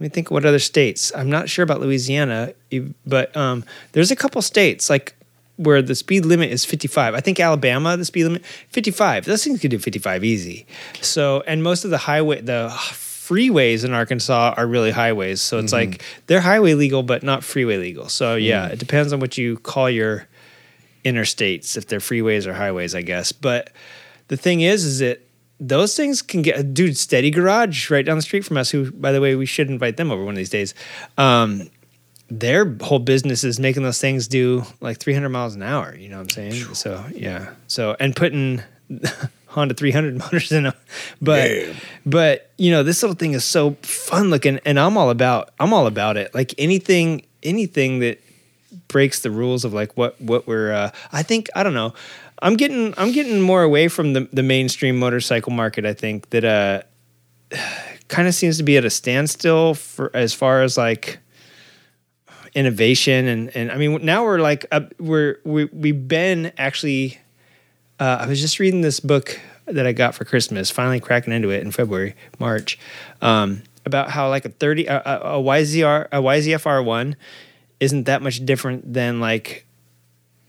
let me think what other states. I'm not sure about Louisiana, but um, there's a couple states like where the speed limit is 55. I think Alabama the speed limit 55. Those things could do 55 easy. So and most of the highway the freeways in Arkansas are really highways. So it's like they're highway legal but not freeway legal. So yeah, it depends on what you call your interstates if they're freeways or highways, I guess. But the thing is, is that those things can get dude steady garage right down the street from us. Who, by the way, we should invite them over one of these days. Um, their whole business is making those things do like 300 miles an hour. You know what I'm saying? So yeah. So and putting Honda 300 motors in them, but Damn. but you know this little thing is so fun looking, and I'm all about I'm all about it. Like anything anything that breaks the rules of like what what we're uh, I think I don't know. I'm getting I'm getting more away from the the mainstream motorcycle market. I think that uh kind of seems to be at a standstill for as far as like innovation and and I mean now we're like we're we we've been actually uh, I was just reading this book that I got for Christmas, finally cracking into it in February, March, um, about how like a 30, a, a, YZR, a YZF R1 isn't that much different than like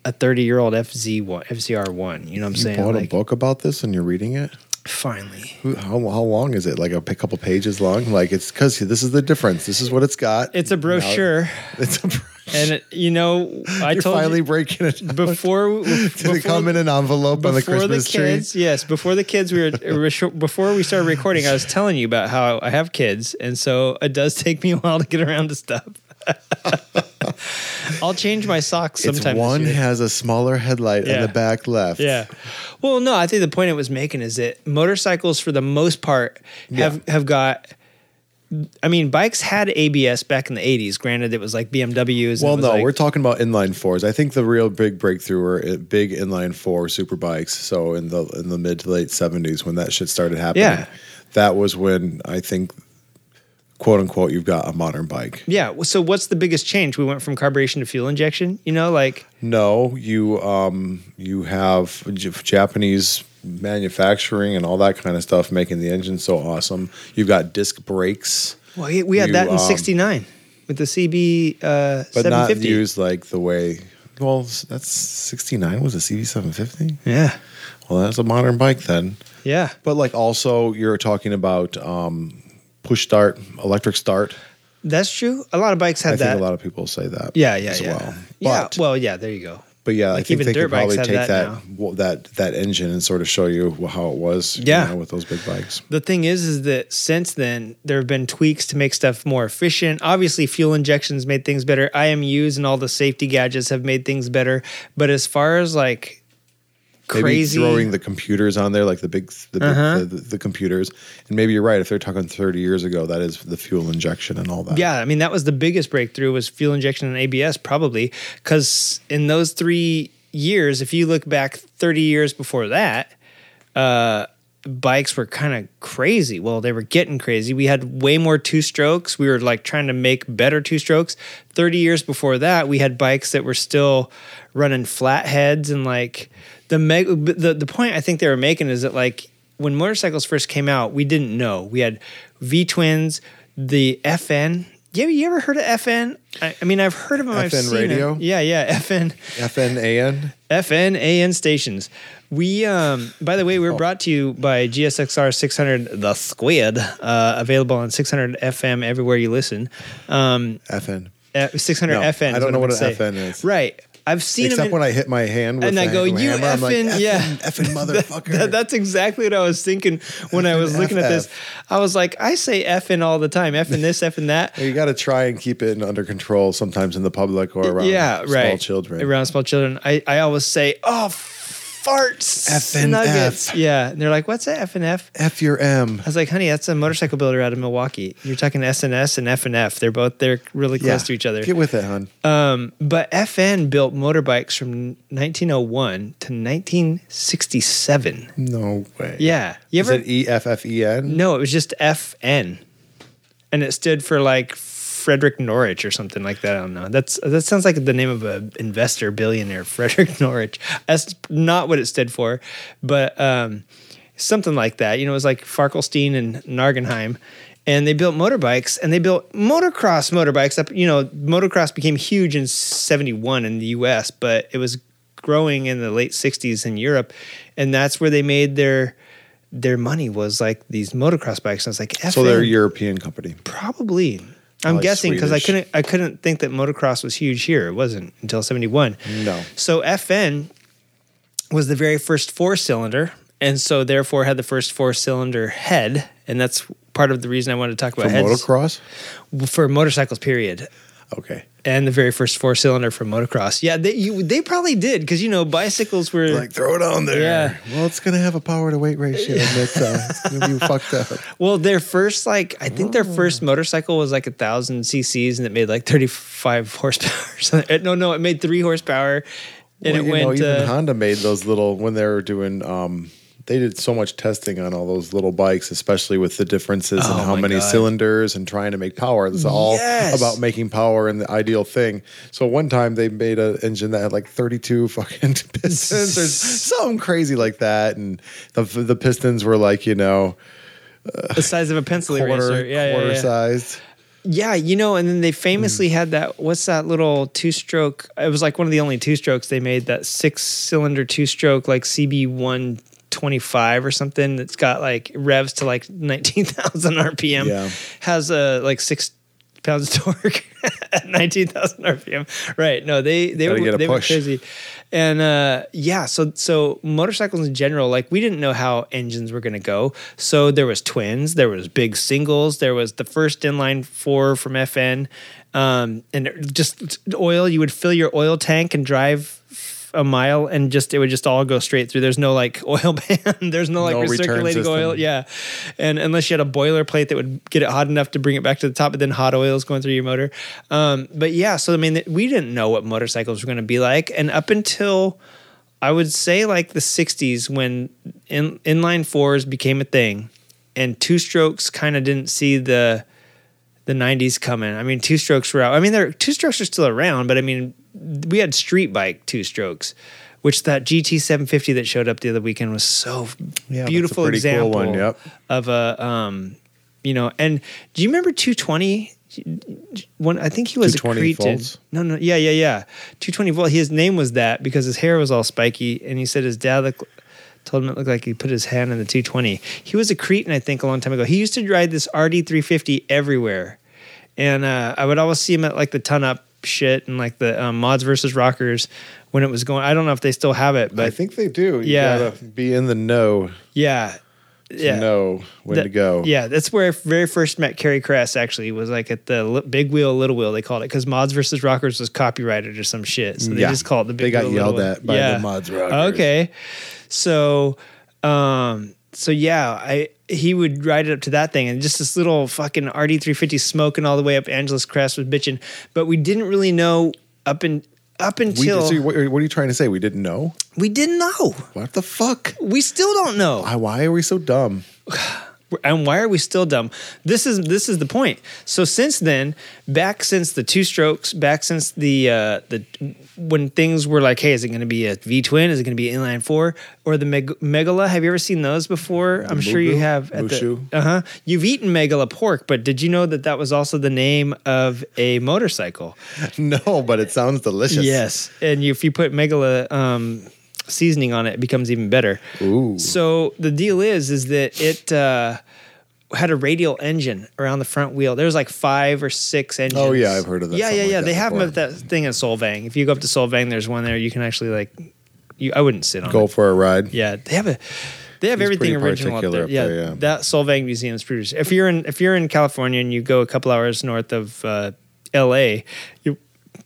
a 30 year old FZ one, FZR1. You know what I'm you saying? bought Like, a book about this and you're reading it? Finally. Who- How, how long is it? Like a couple pages long? Like it's because this is the difference. This is what it's got. It's a Now- brochure. It's a. bro- And it, you know, I You're told finally you breaking it. down. before Did it come in an envelope on the before Christmas the kids, yes, before the kids, we were- before we started recording. I was telling you about how I have kids, and so it does take me a while to get around to stuff. I'll change my socks sometimes. One has a smaller headlight Yeah. in the back left. Yeah. Well, no, I think the point it was making is that motorcycles, for the most part, have have got. I mean, bikes had ABS back in the '80s. Granted, it was like BMWs. Well, no, like- we're talking about inline fours. I think the real big breakthrough were uh, big inline four super bikes. So in the in the mid to late seventies, when that shit started happening, Yeah. that was when I think, quote unquote, you've got a modern bike. Yeah. So, what's the biggest change? We went from carburation to fuel injection. You know, like No, you um you have Japanese manufacturing and all that kind of stuff making the engine so awesome. You've got disc brakes, well, we- had You, that in um, '69 with the CB uh, but not used like the way. Well, that's sixty nine was a CB seven fifty. Yeah. Well, that's a modern bike then. Yeah. But like also you're talking about um, push start, electric start. That's true. A lot of bikes had I that. think a lot of people say that. yeah. Yeah. as yeah. well. yeah. Well, yeah. There you go. but yeah, I like think even they could probably take that that well, that that engine and sort of show you how it was. you Yeah. know, with those big bikes. The thing is, is that since then there have been tweaks to make stuff more efficient. Obviously, fuel injections made things better. IMUs and all the safety gadgets have made things better. But as far as like Maybe throwing the computers on there, like the big, the, big Uh-huh. the, the, the computers. And maybe you're right. If they're talking 30 years ago, that is the fuel injection and all that. yeah, I mean that was the biggest breakthrough was fuel injection and ABS probably because in those three years, if you look back thirty years before that, uh, bikes were kind of crazy. Well, they were getting crazy. We had way more two strokes. We were like trying to make better two strokes. 30 years before that, we had bikes that were still running flatheads and like the meg- the the point I think they were making is that like when motorcycles first came out, we didn't know. We had V twins, the FN. You ever, you ever heard of FN? I, I mean, I've heard of them. I've FN seen radio? Yeah, yeah, FN. FNAN. FN AN stations. We, um, by the way, we're brought to you by GSXR 600 The Squid, uh, available on 600 FM everywhere you listen. Um, FN. uh, 600 No, FN. I don't know what an say. FN is. Right. I've seen. Except in- when I hit my hand with and I go, you hammer, I'm like, effing, yeah. effing motherfucker. That- that's exactly what I was thinking when I was Effing looking at this. I was like, I say effing all the time, effing this, effing that. you got to try and keep it under control sometimes in the public or around yeah, small right. children. Around small children. I, I always say, oh, farts. F and nuggets. F. Yeah. And they're like, what's that F and F? F your M. I was like, honey, that's a motorcycle builder out of Milwaukee. You're talking SNS and S and F and F. They're both they're really close to each other. Get with it, hon. Um, but FN built motorbikes from 1901 to 1967. No way. Yeah, you ever? Is ever? it E F F E N? no, it was just FN, and it stood for like Frederick Norwich or something like that. I don't know. That's that sounds like the name of an investor billionaire, Frederick Norwich. That's not what it stood for, but um, something like that. You know, it was like Farkelstein and Nargenheim. And they built motorbikes and they built motocross motorbikes up. You know, motocross became huge in 71 in the US, but it was growing in the late 60s in Europe. And that's where they made their their money was like these motocross bikes. And I was like, So they're a European company. probably. I'm like guessing because I couldn't I couldn't think that motocross was huge here. It wasn't until 71. No. So FN was the very first four cylinder, and so therefore had the first four cylinder head, and that's part of the reason I wanted to talk For about heads motocross? for motorcycles. Period. Okay. And the very first four cylinder for motocross. Yeah, they you, they probably did because you know bicycles were Like throw it on there. Yeah. Well, it's gonna have a power to weight ratio that uh, it's gonna be fucked up. Well, their first like I think their first motorcycle was like a thousand CCs and it made like thirty five horsepower. or something. Uh, no, no, it made three horsepower, and Well, it you know, went. even uh, Honda made those little when they were doing. Um, they did so much testing on all those little bikes, especially with the differences Oh and how many God. cylinders and trying to make power. It's all Yes. about making power and the ideal thing. So one time they made an engine that had like 32 fucking pistons or something crazy like that, and the the pistons were like you know the size of a pencil quarter eraser. Yeah, yeah, quarter yeah. sized. Yeah, you know, and then they famously Hmm. had that. What's that little two stroke? It was like one of the only two strokes they made. That six cylinder two stroke, like CB one twenty five or something. That's got like revs to like nineteen thousand RPM. Yeah. has a like six pounds of torque at 19,000 RPM. Right. No, they they Gotta were they were crazy. And uh, yeah, so so motorcycles in general, like we didn't know how engines were going to go. So there was twins, there was big singles, there was the first inline four from FN, um, and just oil. You would fill your oil tank and drive a mile, and just it would just all go straight through. There's no like oil pan. There's no like No recirculating oil. Yeah, and unless you had a boilerplate that would get it hot enough to bring it back to the top, but then hot oil is going through your motor. Um, but yeah, so I mean, we didn't know what motorcycles were going to be like, and up until I would say like the '60s when in, inline fours became a thing, and two strokes kind of didn't see the the '90s coming. I mean, two strokes were out. I mean, they're two strokes are still around, but I mean, we had street bike two strokes. Which that GT 750 that showed up the other weekend was so Yeah, beautiful pretty cool example one, yep. of a um, you know. And do you remember 220? When I think he was a 220 Cretan. volts? No, no, yeah, yeah, yeah. 220 volt. His name was that because his hair was all spiky, and he said his dad looked, told him it looked like he put his hand in the 220. He was a Cretan, I think, a long time ago. He used to ride this RD 350 everywhere, and uh, I would always see him at like the ton up shit and like the um, mods versus rockers when it was going. I don't know if they still have it, but I think they do. You Yeah. gotta be in the know yeah, yeah. know when That- to go. Yeah, that's where I very first met Kerry Kress. Actually, was like at the li- Big Wheel, Little Wheel. They called it because Mods versus Rockers was copyrighted or some shit. So they Yeah. just called it the Big. They got Wheel, yelled at by the Mods Rockers. Okay, so, um, so yeah, I he would ride it up to that thing, and just this little fucking RD three fifty smoking all the way up Angeles Crest was bitching, but we didn't really know up in up We, until so what, what are you trying to say? We didn't know? we didn't know. What the fuck? We still don't know. Why, why are we so dumb? And why are we still dumb? This is this is the point. So since then back since the two strokes back since the uh the when things were like hey is it going to be a v twin is it going to be inline four? Or the Meg- Megola have you ever seen those before? I'm sure you have at the uh-huh. You've eaten megala pork but did you know that that was also the name of a motorcycle? No, but it sounds delicious. yes. And you, if you put megala um seasoning on it it becomes even better Ooh. so the deal is, is that it uh, had a radial engine around the front wheel. There's like five or six engines. Oh, yeah, I've heard of that, Yeah, yeah, yeah. like they have them at that thing at Solvang. If you go up to Solvang, there's one there. You can actually like, you. I wouldn't sit on Go it. for a ride. Yeah, they have a. They have He's everything original up there. up Yeah, there, yeah. that Solvang Museum is pretty. If you're in if you're in California and you go a couple hours north of uh, L.A., you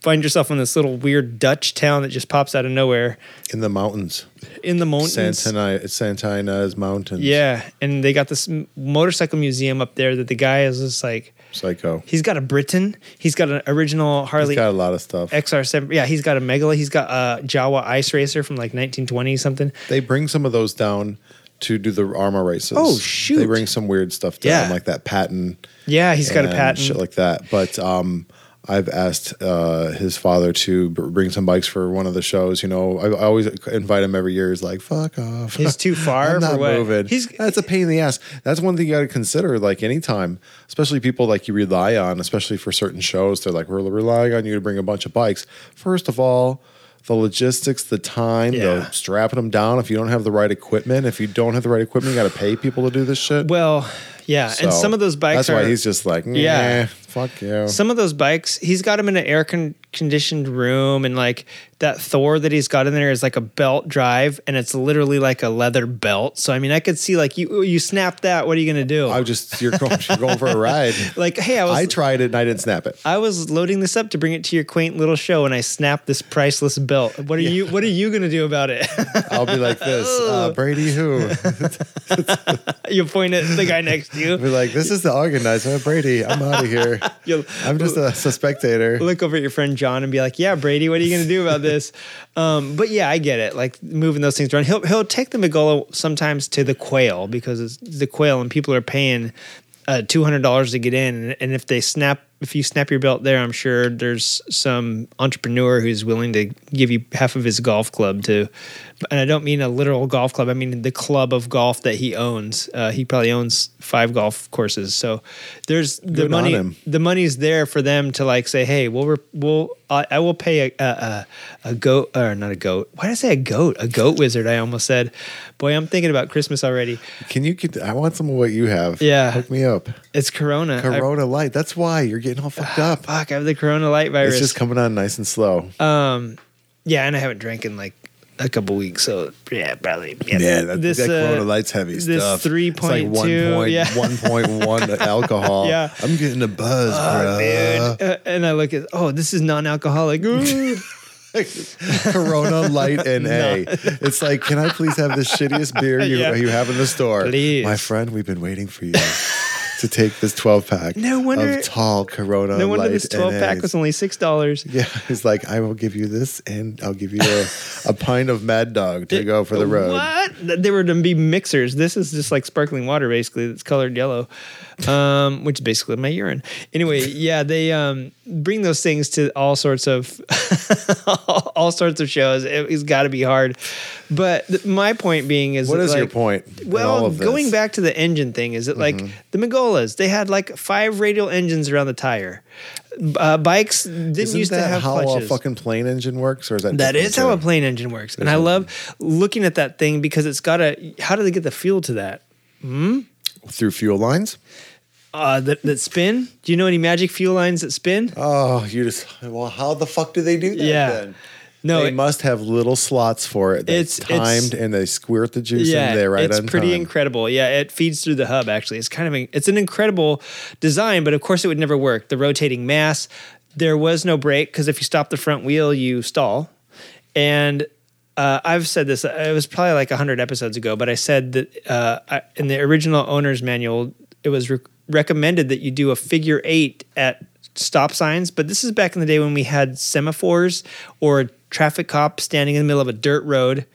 find yourself in this little weird Dutch town that just pops out of nowhere In the mountains. in the mountains. Santa, Santa Ynez Mountains. Yeah, and they got this motorcycle museum up there that the guy is just like Psycho. he's got a Britten, he's got an original Harley He's got a lot of stuff. XR7. Yeah, he's got a Megola, he's got a Jawa Ice Racer from like 1920 something. They bring some of those down to do the AHRMA races. Oh, shoot. They bring some weird stuff down, Yeah. like that patent. Yeah, he's got a patent. shit like that. But um, I've asked uh, his father to b- bring some bikes for one of the shows. You know, I, I always invite him every year. He's like, "Fuck off." He's too far I'm for not moving. He's- That's a pain in the ass. That's one thing you got to consider. Like anytime, especially people like you rely on, especially for certain shows. They're like, "We're relying on you to bring a bunch of bikes." First of all. The logistics, the time, Yeah. the strapping them down. If you don't have the right equipment, if you don't have the right equipment, you got to pay people to do this shit. well, yeah, and some of those bikes That's are why he's just like, Yeah. yeah, fuck you. some of those bikes, he's got them in an air con- conditioned room, and like that Thor that he's got in there is like a belt drive, and it's literally like a leather belt. So I mean, I could see like you you snap that. What are you gonna do? I just you're going, you're going for a ride. like, hey, I was I tried it and I didn't snap it. I was loading this up to bring it to your quaint little show, and I snapped this priceless belt. What are you What are you gonna do about it? I'll be like this, uh, Brady. Who? you point at the guy next to you. I'll be like, this is the organizer, Brady. I'm out of here. I'm just a, a spectator. look over at your friend John and be like, "Yeah, Brady, what are you gonna do about this?" Um, but yeah, I get it. Like moving those things around. He'll he'll take the Megola sometimes to the Quail because it's the Quail, and people are paying uh, two hundred dollars to get in, and, and if they snap. If you snap your belt there, I'm sure there's some entrepreneur who's willing to give you half of his golf club to, and I don't mean a literal golf club. I mean the club of golf that he owns. Uh, he probably owns five golf courses, so there's the Good money the money's there for them to like say, hey, we'll re- we'll I, I will pay a, a a a goat or not a goat. Why did I say a goat? A goat wizard. I almost said. Boy, I'm thinking about Christmas already. Can you? Get, I want some of what you have. Yeah. hook me up. It's Corona. I- Corona Light. That's why you're getting all fucked up. fuck, I have the Corona light virus. It's just coming on nice and slow. um, yeah, and I haven't drank in like a couple weeks, so yeah, probably. Yeah, Yeah, that, this that uh, Corona Light's heavy this stuff. 3.2, It's like one point, yeah. 1.1 alcohol. Yeah. I'm getting a buzz, bro. Dude, uh, and I look at oh, this is non-alcoholic. Ooh. Corona Light NA. It's like, can I please have the shittiest beer you, Yeah. you have in the store? Please. My friend, we've been waiting for you to take this 12 pack No wonder- of tall Corona no wonder this 12 pack was only six dollars. Yeah, he's like, I will give you this, and I'll give you a, a pint of Mad Dog to go for the road. What? Th- They were to be mixers. This is just like sparkling water, basically. That's colored yellow, um, which is basically my urine. Anyway, yeah, they um, bring those things to all sorts of all sorts of shows. It, has got to be hard. But th- my point being is, what is is your point? Well, all of this? Mm-hmm. going back to the engine thing, is it like the Megolas? They had like five radial engines around the tire. Uh, bikes didn't Isn't used to that have how clutches. a fucking plane engine works, or is that that is is how a plane engine works. And I love looking at that thing because it's got a. How do they get the fuel to that? Through fuel lines? Uh, that, that spin? Do you know any magic fuel lines that spin? Oh, you just well, how the fuck do they do that? Yeah. then? no, they it- must have little slots for it. That's It's- it's- timed, and they squirt the juice yeah, in there right it's pretty time. incredible. Yeah, it feeds through the hub. Actually, it's kind of a, it's an incredible design, but of course it would never work. The rotating mass, there was no brake because if you stop the front wheel, you stall. And uh, I've said this. It was probably like hundred episodes ago, but I said that uh, I, in the original owner's manual, it was re- recommended that you do a figure eight at stop signs. But this is back in the day when we had semaphores or a traffic cop standing in the middle of a dirt road.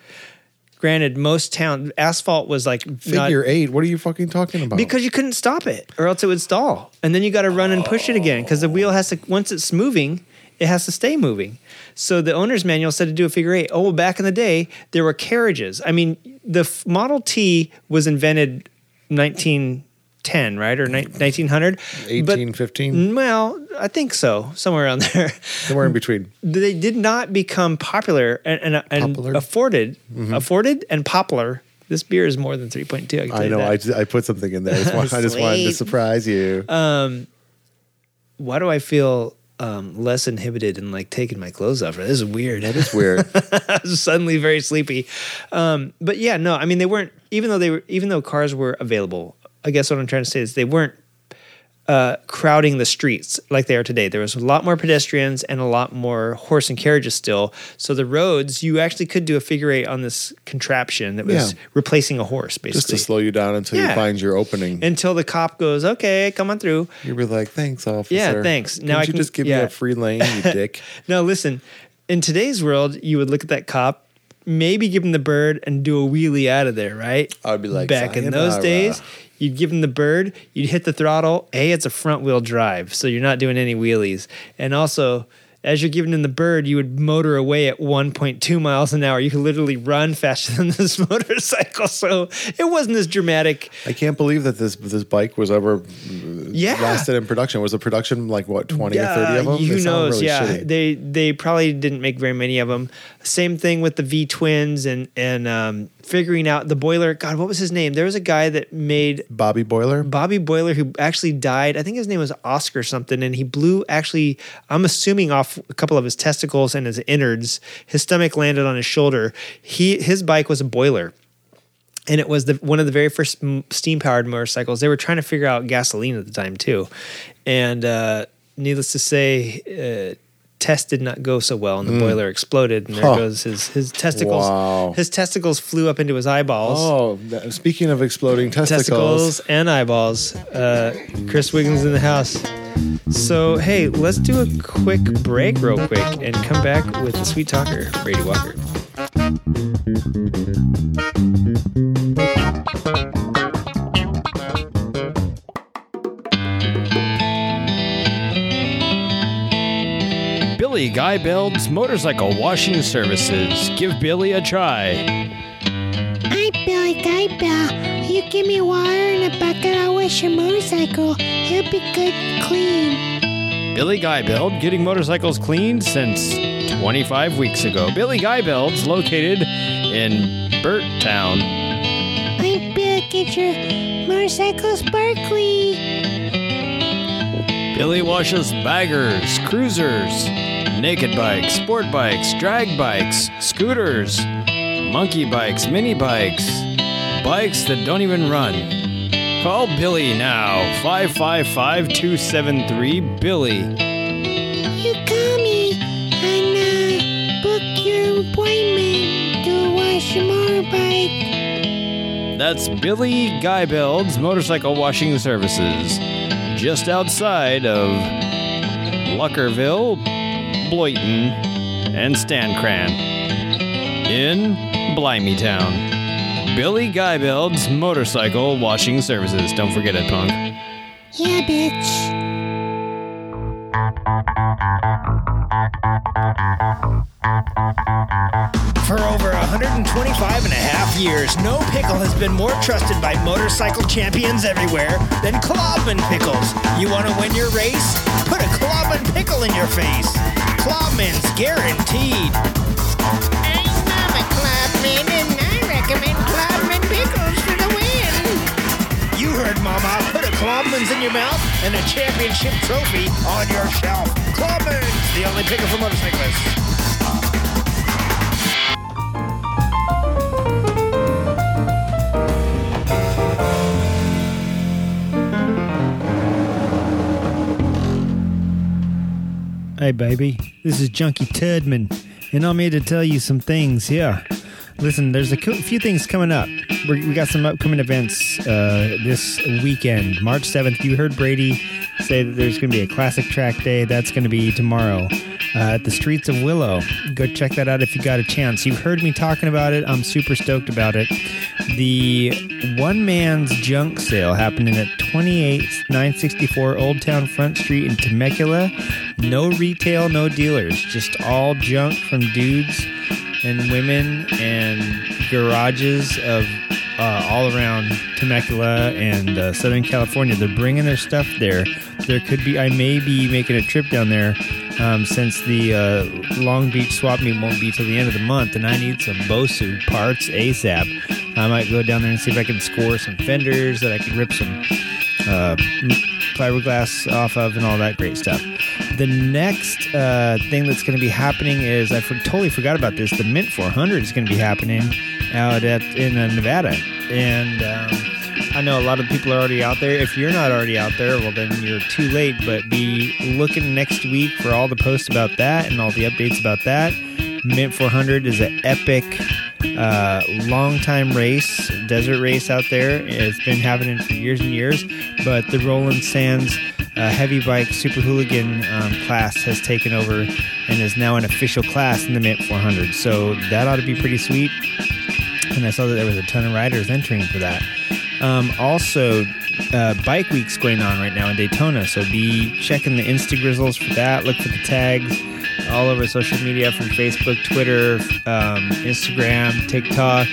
Granted, most town asphalt was like not- Figure eight. What are you fucking talking about? because you couldn't stop it or else it would stall and then you got to run and push it again because the wheel has to once it's moving it has to stay moving. So the owner's manual said to do a figure eight. Oh well, back in the day there were carriages. I mean the f- model t was invented 1910 right? Or ni- 1900 But- 18, 15, well i think so somewhere around there. Somewhere in between. they did not become popular and, and, and afforded afforded and popular. This beer is more than 3.2 i, I you know. I, just- I put something in there. I just, want, I just wanted to surprise you. Um, why do I feel um, less inhibited and like taking my clothes off? This is weird. that is weird. I was suddenly very sleepy. Um, but yeah, no, I mean they weren't even though they were even though cars were available. I guess what I'm trying to say is they weren't uh, crowding the streets like they are today. There was a lot more pedestrians and a lot more horse and carriages still. So the roads, you actually could do a figure eight on this contraption that was Yeah. replacing a horse, basically. just to slow you down until you find your opening. until the cop goes, "Okay, come on through." You'd be like, "Thanks, officer." Yeah, thanks. Now Now I you can- just give yeah. me a free lane, you dick. Now, listen, in today's world, you would look at that cop, maybe give him the bird and do a wheelie out of there, right? I'd be like, back in those days, you'd give him the bird, you'd hit the throttle. A, it's a front wheel drive, so you're not doing any wheelies. And also, as you're giving him the bird, you would motor away at 1.2 miles an hour. You could literally run faster than this motorcycle. So it wasn't as dramatic. I can't believe that this this bike was ever Yeah. lasted in production. Was the production like what twenty or thirty of them? Who They knows? really yeah, shitty. they they probably didn't make very many of them. Same thing with the V twins and and um, figuring out the boiler. God, what was his name? There was a guy that made Bobby Boiler. Bobby Boiler who actually died. I think his name was Oscar something, and he blew actually. I'm assuming off a couple of his testicles and his innards. His stomach landed on his shoulder. He his bike was a boiler and it was the one of the very first steam powered motorcycles. They were trying to figure out gasoline at the time too, and uh, needless to say, uh, test did not go so well, and the boiler exploded, and there Huh. goes his his testicles. Wow. His testicles flew up into his eyeballs. Oh, that- speaking of exploding testicles, Testicles and eyeballs. Uh, Chris Wiggins in the house. So hey, let's do a quick break, real quick, and come back with the Sweet Talker, Brady Walker. Billy Guy builds motorcycle washing services. Give Billy a try. Hi, Billy Guy Bell. You give me water and a bucket, I'll wash your motorcycle. It'll be good clean. Billy Guy Build, getting motorcycles cleaned since 25 weeks ago. Billy Guy Build's located in Burt Town. I'm Bill. Get your motorcycle sparkly. Billy washes baggers, cruisers, naked bikes, sport bikes, drag bikes, scooters, monkey bikes, mini bikes, bikes that don't even run. Call Billy now, 555 273 Billy. You call me and uh, book your appointment to wash your motorbike. That's Billy Guy Build's Motorcycle Washing Services, just outside of Luckerville, Bloyton, and Stancran in Blimey Town. Billy Guy Motorcycle Washing Services. Don't forget it, punk. Yeah, bitch. For over 125 and a half years, no pickle has been more trusted by motorcycle champions everywhere than Klobman Pickles. You want to win your race? Put a Klobman pickle in your face. Klobman's guaranteed. I'm Mama Clubman, and I recommend Clubman pickles for the win. You heard, Mama. Put a Klobman's in your mouth and a championship trophy on your shelf. Klobman's, the only pickle for motorcyclists. Hey, baby, this is Junkie Tedman, and I'm here to tell you some things Yeah. Listen, there's a few things coming up. We're, we got some upcoming events uh, this weekend. March 7th, you heard Brady say that there's going to be a classic track day. That's going to be tomorrow uh, at the Streets of Willow. Go check that out if you got a chance. You've heard me talking about it. I'm super stoked about it. The one man's junk sale happening at 28 964 Old Town Front Street in Temecula. No retail, no dealers, just all junk from dudes and women and garages of uh, all around Temecula and uh, Southern California. They're bringing their stuff there. There could be, I may be making a trip down there um, since the uh, Long Beach swap meet won't be till the end of the month, and I need some Bosu parts ASAP. I might go down there and see if I can score some fenders that I can rip some uh, fiberglass off of and all that great stuff. The next uh, thing that's going to be happening is I for, totally forgot about this. The Mint 400 is going to be happening out at in uh, Nevada, and um, I know a lot of people are already out there. If you're not already out there, well then you're too late. But be looking next week for all the posts about that and all the updates about that. Mint 400 is an epic, uh, long time race, desert race out there. It's been happening for years and years, but the Roland Sands uh, heavy bike super hooligan um, class has taken over and is now an official class in the Mint 400. So that ought to be pretty sweet. And I saw that there was a ton of riders entering for that. Um, also, uh, Bike Week's going on right now in Daytona, so be checking the Insta Grizzles for that. Look for the tags all over social media from Facebook, Twitter, um, Instagram, TikTok,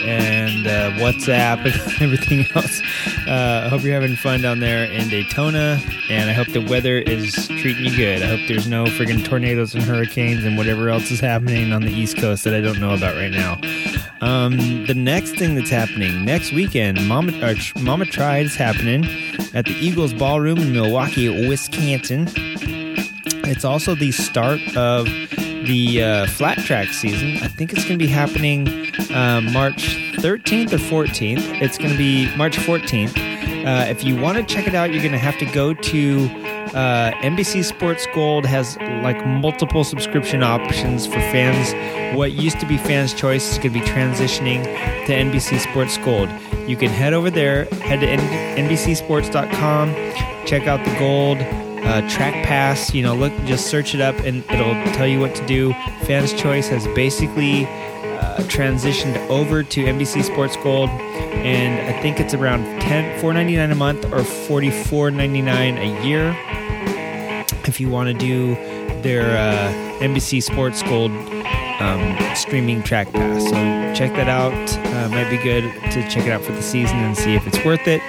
and uh, WhatsApp, and everything else. Uh, I hope you're having fun down there in Daytona, and I hope the weather is treating you good. I hope there's no friggin' tornadoes and hurricanes and whatever else is happening on the East Coast that I don't know about right now. Um, the next thing that's happening next weekend, Mama, uh, Mama Tried is happening at the Eagles Ballroom in Milwaukee, Wisconsin. It's also the start of the uh, flat track season. I think it's going to be happening uh, March 13th or 14th. It's going to be March 14th. Uh, if you want to check it out, you're going to have to go to uh, NBC Sports Gold has like multiple subscription options for fans. What used to be Fans Choice is going to be transitioning to NBC Sports Gold. You can head over there, head to NBCSports.com, check out the Gold uh, track pass you know look just search it up and it'll tell you what to do. Fans choice has basically uh, transitioned over to nbc sports gold and i think it's around 10 4.99 a month or 44.99 a year. If you want to do their uh, nbc sports gold um, streaming track pass. So check that out. Uh, might be good to check it out for the season and see if it's worth it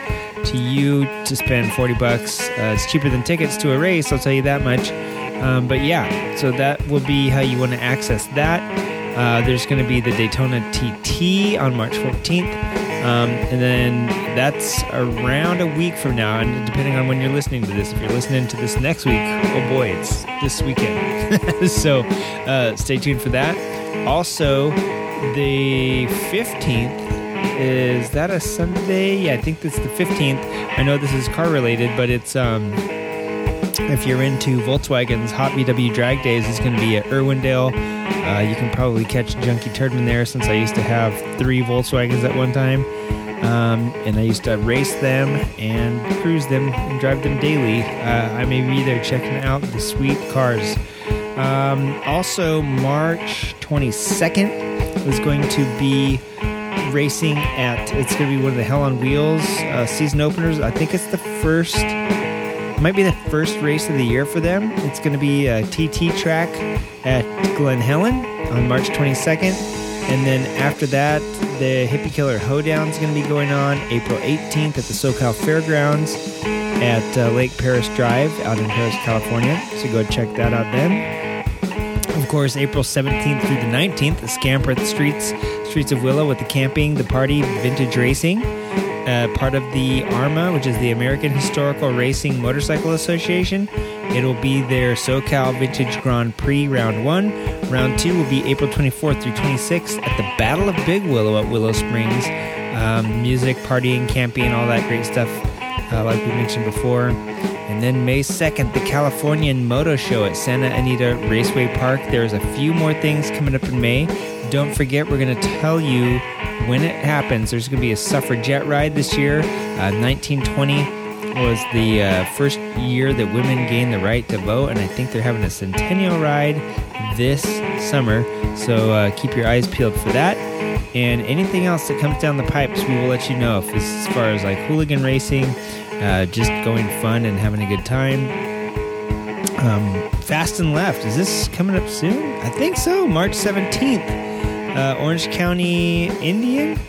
to you to spend 40 bucks. Uh, it's cheaper than tickets to a race, I'll tell you that much. Um, but yeah, so that will be how you want to access that. Uh, there's going to be the Daytona TT on March 14th. Um, and then that's around a week from now, and depending on when you're listening to this, if you're listening to this next week, oh boy, it's this weekend. so uh, stay tuned for that. Also, the 15th is that a Sunday? Yeah, I think it's the 15th. I know this is car related, but it's um, if you're into Volkswagen's Hot VW Drag Days, it's going to be at Irwindale. Uh, you can probably catch Junkie Turdman there since I used to have three Volkswagens at one time. Um, and I used to race them and cruise them and drive them daily. Uh, I may be there checking out the sweet cars. Um, also, March 22nd is going to be racing at, it's going to be one of the Hell on Wheels uh, season openers. I think it's the first might be the first race of the year for them. It's going to be a TT track at Glen Helen on March 22nd. And then after that, the Hippie Killer Hoedown is going to be going on April 18th at the SoCal Fairgrounds at uh, Lake Perris Drive out in Perris, California. So go check that out then. Course, April 17th through the 19th, the Scamper at the Streets, Streets of Willow with the camping, the party, vintage racing uh, part of the AHRMA, which is the American Historical Racing Motorcycle Association. It'll be their SoCal Vintage Grand Prix Round 1. Round 2 will be April 24th through 26th at the Battle of Big Willow at Willow Springs. Um, music, partying, camping, all that great stuff, uh, like we mentioned before. And then May 2nd, the Californian Moto Show at Santa Anita Raceway Park. There's a few more things coming up in May. Don't forget, we're going to tell you when it happens. There's going to be a suffragette ride this year. Uh, 1920 was the uh, first year that women gained the right to vote, and I think they're having a centennial ride this summer. So uh, keep your eyes peeled for that. And anything else that comes down the pipes, we will let you know. If as far as like hooligan racing, uh, just going fun and having a good time. Um, Fast and Left, is this coming up soon? I think so, March 17th uh, Orange County Indian.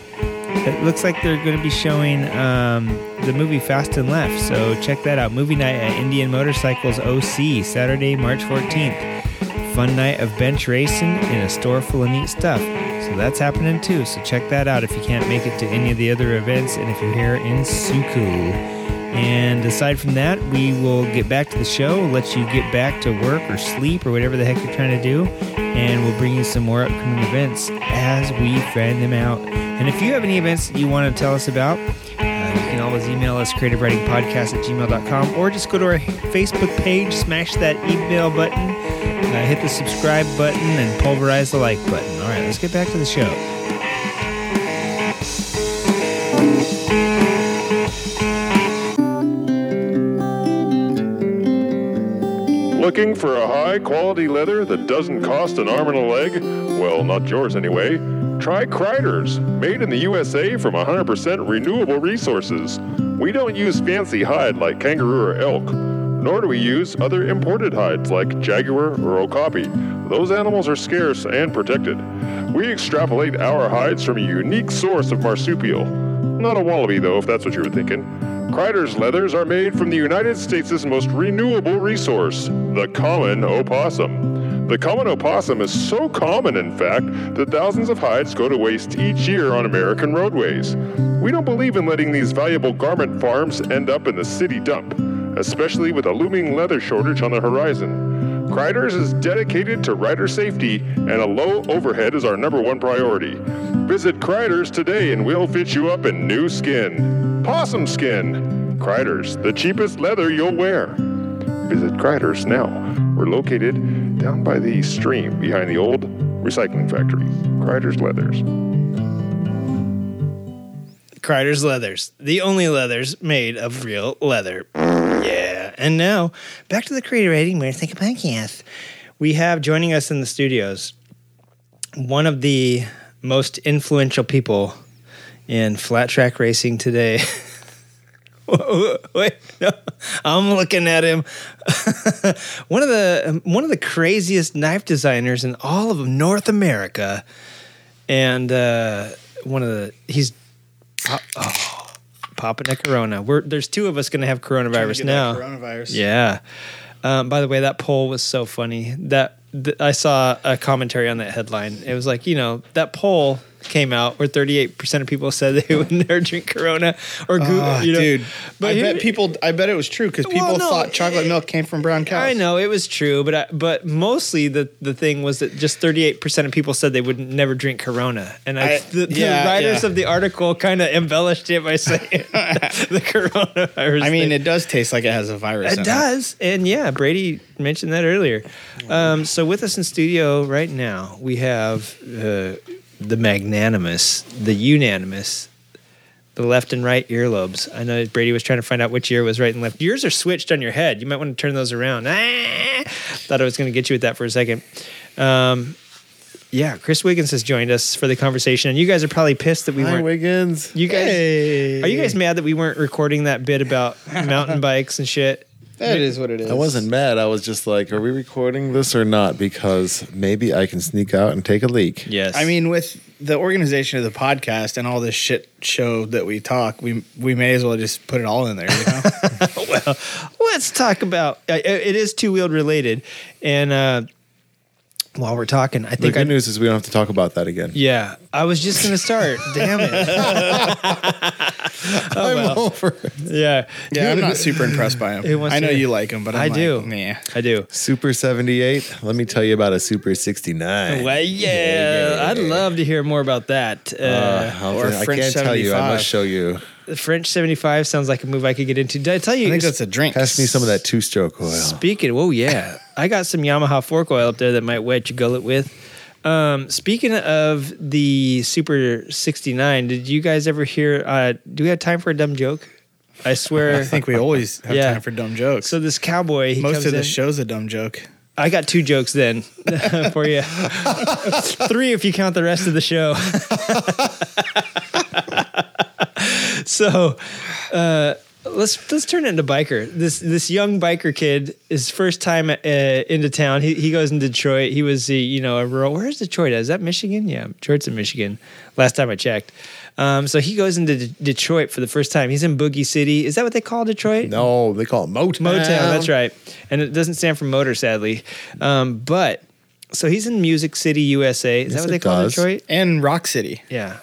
It looks like they're going to be showing um, the movie Fast and Left. So check that out. Movie night at Indian Motorcycles OC, Saturday, March 14th. Fun night of bench racing in a store full of neat stuff. So that's happening too. So check that out if you can't make it to any of the other events and if you're here in Suku. And aside from that, we will get back to the show, let you get back to work or sleep or whatever the heck you're trying to do. And we'll bring you some more upcoming events as we find them out. And if you have any events that you want to tell us about, uh, you can always email us creativewritingpodcast at gmail.com or just go to our Facebook page, smash that email button, uh, hit the subscribe button, and pulverize the like button. All right, let's get back to the show. Looking for a high quality leather that doesn't cost an arm and a leg? Well, not yours anyway. Try Kreider's, made in the USA from 100% renewable resources. We don't use fancy hide like kangaroo or elk, nor do we use other imported hides like jaguar or okapi. Those animals are scarce and protected. We extrapolate our hides from a unique source of marsupial. Not a wallaby, though, if that's what you were thinking. Kreider's leathers are made from the United States' most renewable resource, the common opossum. The common opossum is so common, in fact, that thousands of hides go to waste each year on American roadways. We don't believe in letting these valuable garment farms end up in the city dump, especially with a looming leather shortage on the horizon. Kreider's is dedicated to rider safety, and a low overhead is our number one priority. Visit Kreider's today and we'll fit you up in new skin. Possum skin. Kreider's, the cheapest leather you'll wear. Visit Kreider's now. We're located down by the stream behind the old recycling factory. Kreider's Leathers. Kreider's Leathers, the only leathers made of real leather. Yeah. And now, back to the Creative Writing Where Think Podcast. We have joining us in the studios one of the most influential people in flat track racing today. Wait, no, I'm looking at him. one of the one of the craziest knife designers in all of North America, and uh, one of the he's oh, popping a Corona. We're there's two of us going to have coronavirus now. Coronavirus. Yeah. Um, by the way, that poll was so funny. That th- I saw a commentary on that headline. It was like, you know, that poll came out where 38% of people said they would never drink Corona or goo, Oh, you know. dude, I here- bet people. I bet it was true because people Well, no, thought chocolate milk came from brown cows. I know it was true, but I, but mostly the the thing was that just 38% of people said they would never drink Corona, and I, I- the, the yeah, writers yeah. of the article kind of embellished it by saying the coronavirus. I mean, thing. it does taste like it has a virus. in It does. And yeah, Brady mentioned that earlier. Um, so with us in studio right now, we have uh, the magnanimous, the unanimous, the left and right earlobes. I know Brady was trying to find out which ear was right and left. Yours are switched on your head. You might want to turn those around. Ah! Thought I was going to get you with that for a second. Um, yeah, Chris Wiggins has joined us for the conversation, and you guys are probably pissed that we Hi, weren't. Wiggins. You guys, Hey. are you guys mad that we weren't recording that bit about mountain bikes and shit? That is what it is. I wasn't mad. I was just like, are we recording this or not? Because maybe I can sneak out and take a leak. Yes. I mean, with the organization of the podcast and all this shit show that we talk, we we may as well just put it all in there. You know? Well, let's talk about uh, it is two wheeled related and uh while we're talking i think The think good I, news is we don't have to talk about that again. yeah i was just gonna start damn it I'm over it. yeah yeah, I'm not super impressed by him. Wants I know to- you like him, but I'm I like, do. Nah. i do Super 78. Let me tell you about a Super 69. well yeah, i'd love to hear more about that uh, Uh, I'll or I French can't tell you. I 75. must show you. the french 75 sounds like a move i could get into did i tell you I think that's a drink. Pass me some of that two stroke oil. Speaking, oh yeah, I got some Yamaha fork oil up there that might wet your gullet with. Um, speaking of the Super 69, did you guys ever hear? Uh, do we have time for a dumb joke? I swear. I think we always have Yeah. time for dumb jokes. so. This cowboy, he Most of the show's a dumb joke. I got two jokes then for you. Three if you count the rest of the show. so uh, let's let's turn it into biker. This this young biker kid, his first time uh, into town. He he goes in Detroit. He was the you know a rural. Where's Detroit? Is that Michigan? Yeah, Detroit's in Michigan. Last time I checked. Um, so he goes into D- Detroit for the first time. He's in Boogie City. Is that what they call Detroit? No, they call it Motown. Motown, that's right. And it doesn't stand for motor, sadly. Um, but so he's in Music City, USA. Is Yes, that what they call does. Detroit? And Rock City. Yeah.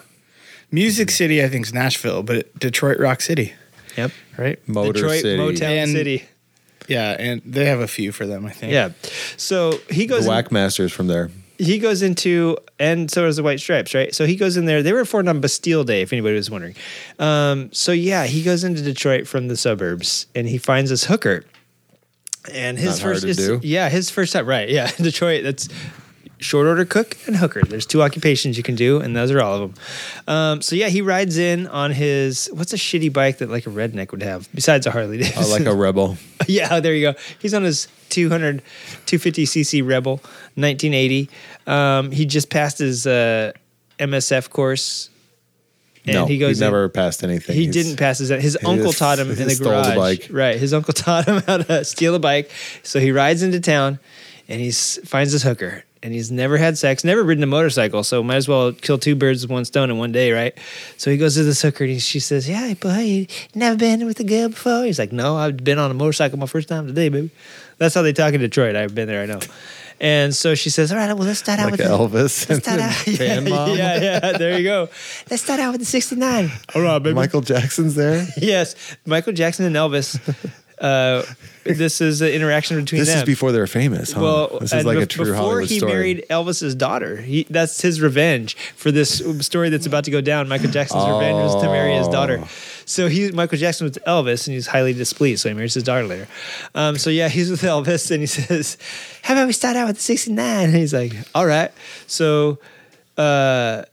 Music City, I think, is Nashville, but Detroit Rock City, Yep. right? Motor Detroit, City. Motown And- City. Yeah, and they have a few for them, I think. Yeah. So he goes. in- Whack Masters from there. he goes into, and so does the White Stripes, right? So he goes in there. They were formed on Bastille Day, if anybody was wondering. Um, so yeah, he goes into Detroit from the suburbs, and he finds this hooker. And his Not hard first, to is- do. yeah, his first time, right? Yeah, Detroit. That's short order cook and hooker. There's two occupations you can do, and those are all of them. Um, so yeah, he rides in on his what's a shitty bike that like a redneck would have besides a Harley Davidson. Oh, like a rebel. yeah, there you go. He's on his 200, 250cc Rebel, 1980. Um, he just passed his uh, MSF course. And no, he goes in- never passed anything. he He's- didn't pass his. His uncle just- taught him in the stole the garage. bike. Right, his uncle taught him how to steal a bike. So he rides into town, and he finds his hooker. And he's never had sex, never ridden a motorcycle. So might as well kill two birds with one stone in one day, right? So he goes to this hooker, and she says, "Yeah, boy, you never been with a girl before." He's like, "No, I've been on a motorcycle my first time today, baby." That's how they talk in Detroit. I've been there, I know. And so she says, "All right, well, let's start out like with the- Elvis. Let's start out. Fan yeah, mom. yeah, yeah. There you go. Let's start out with the '69. All right, baby. Michael Jackson's there. Yes, Michael Jackson and Elvis. Uh, this is an interaction between This them. is before they're famous. Huh? Well, this is like a bef- true before Hollywood he story. married Elvis's daughter. He, that's his revenge for this story that's about to go down. Michael Jackson's revenge was to marry his daughter. So he, Michael Jackson was with Elvis, and he's highly displeased. So he marries his daughter later. Um, so yeah, he's with Elvis, and he says, "How about we start out with '69?" And he's like, "All right." So. Uh,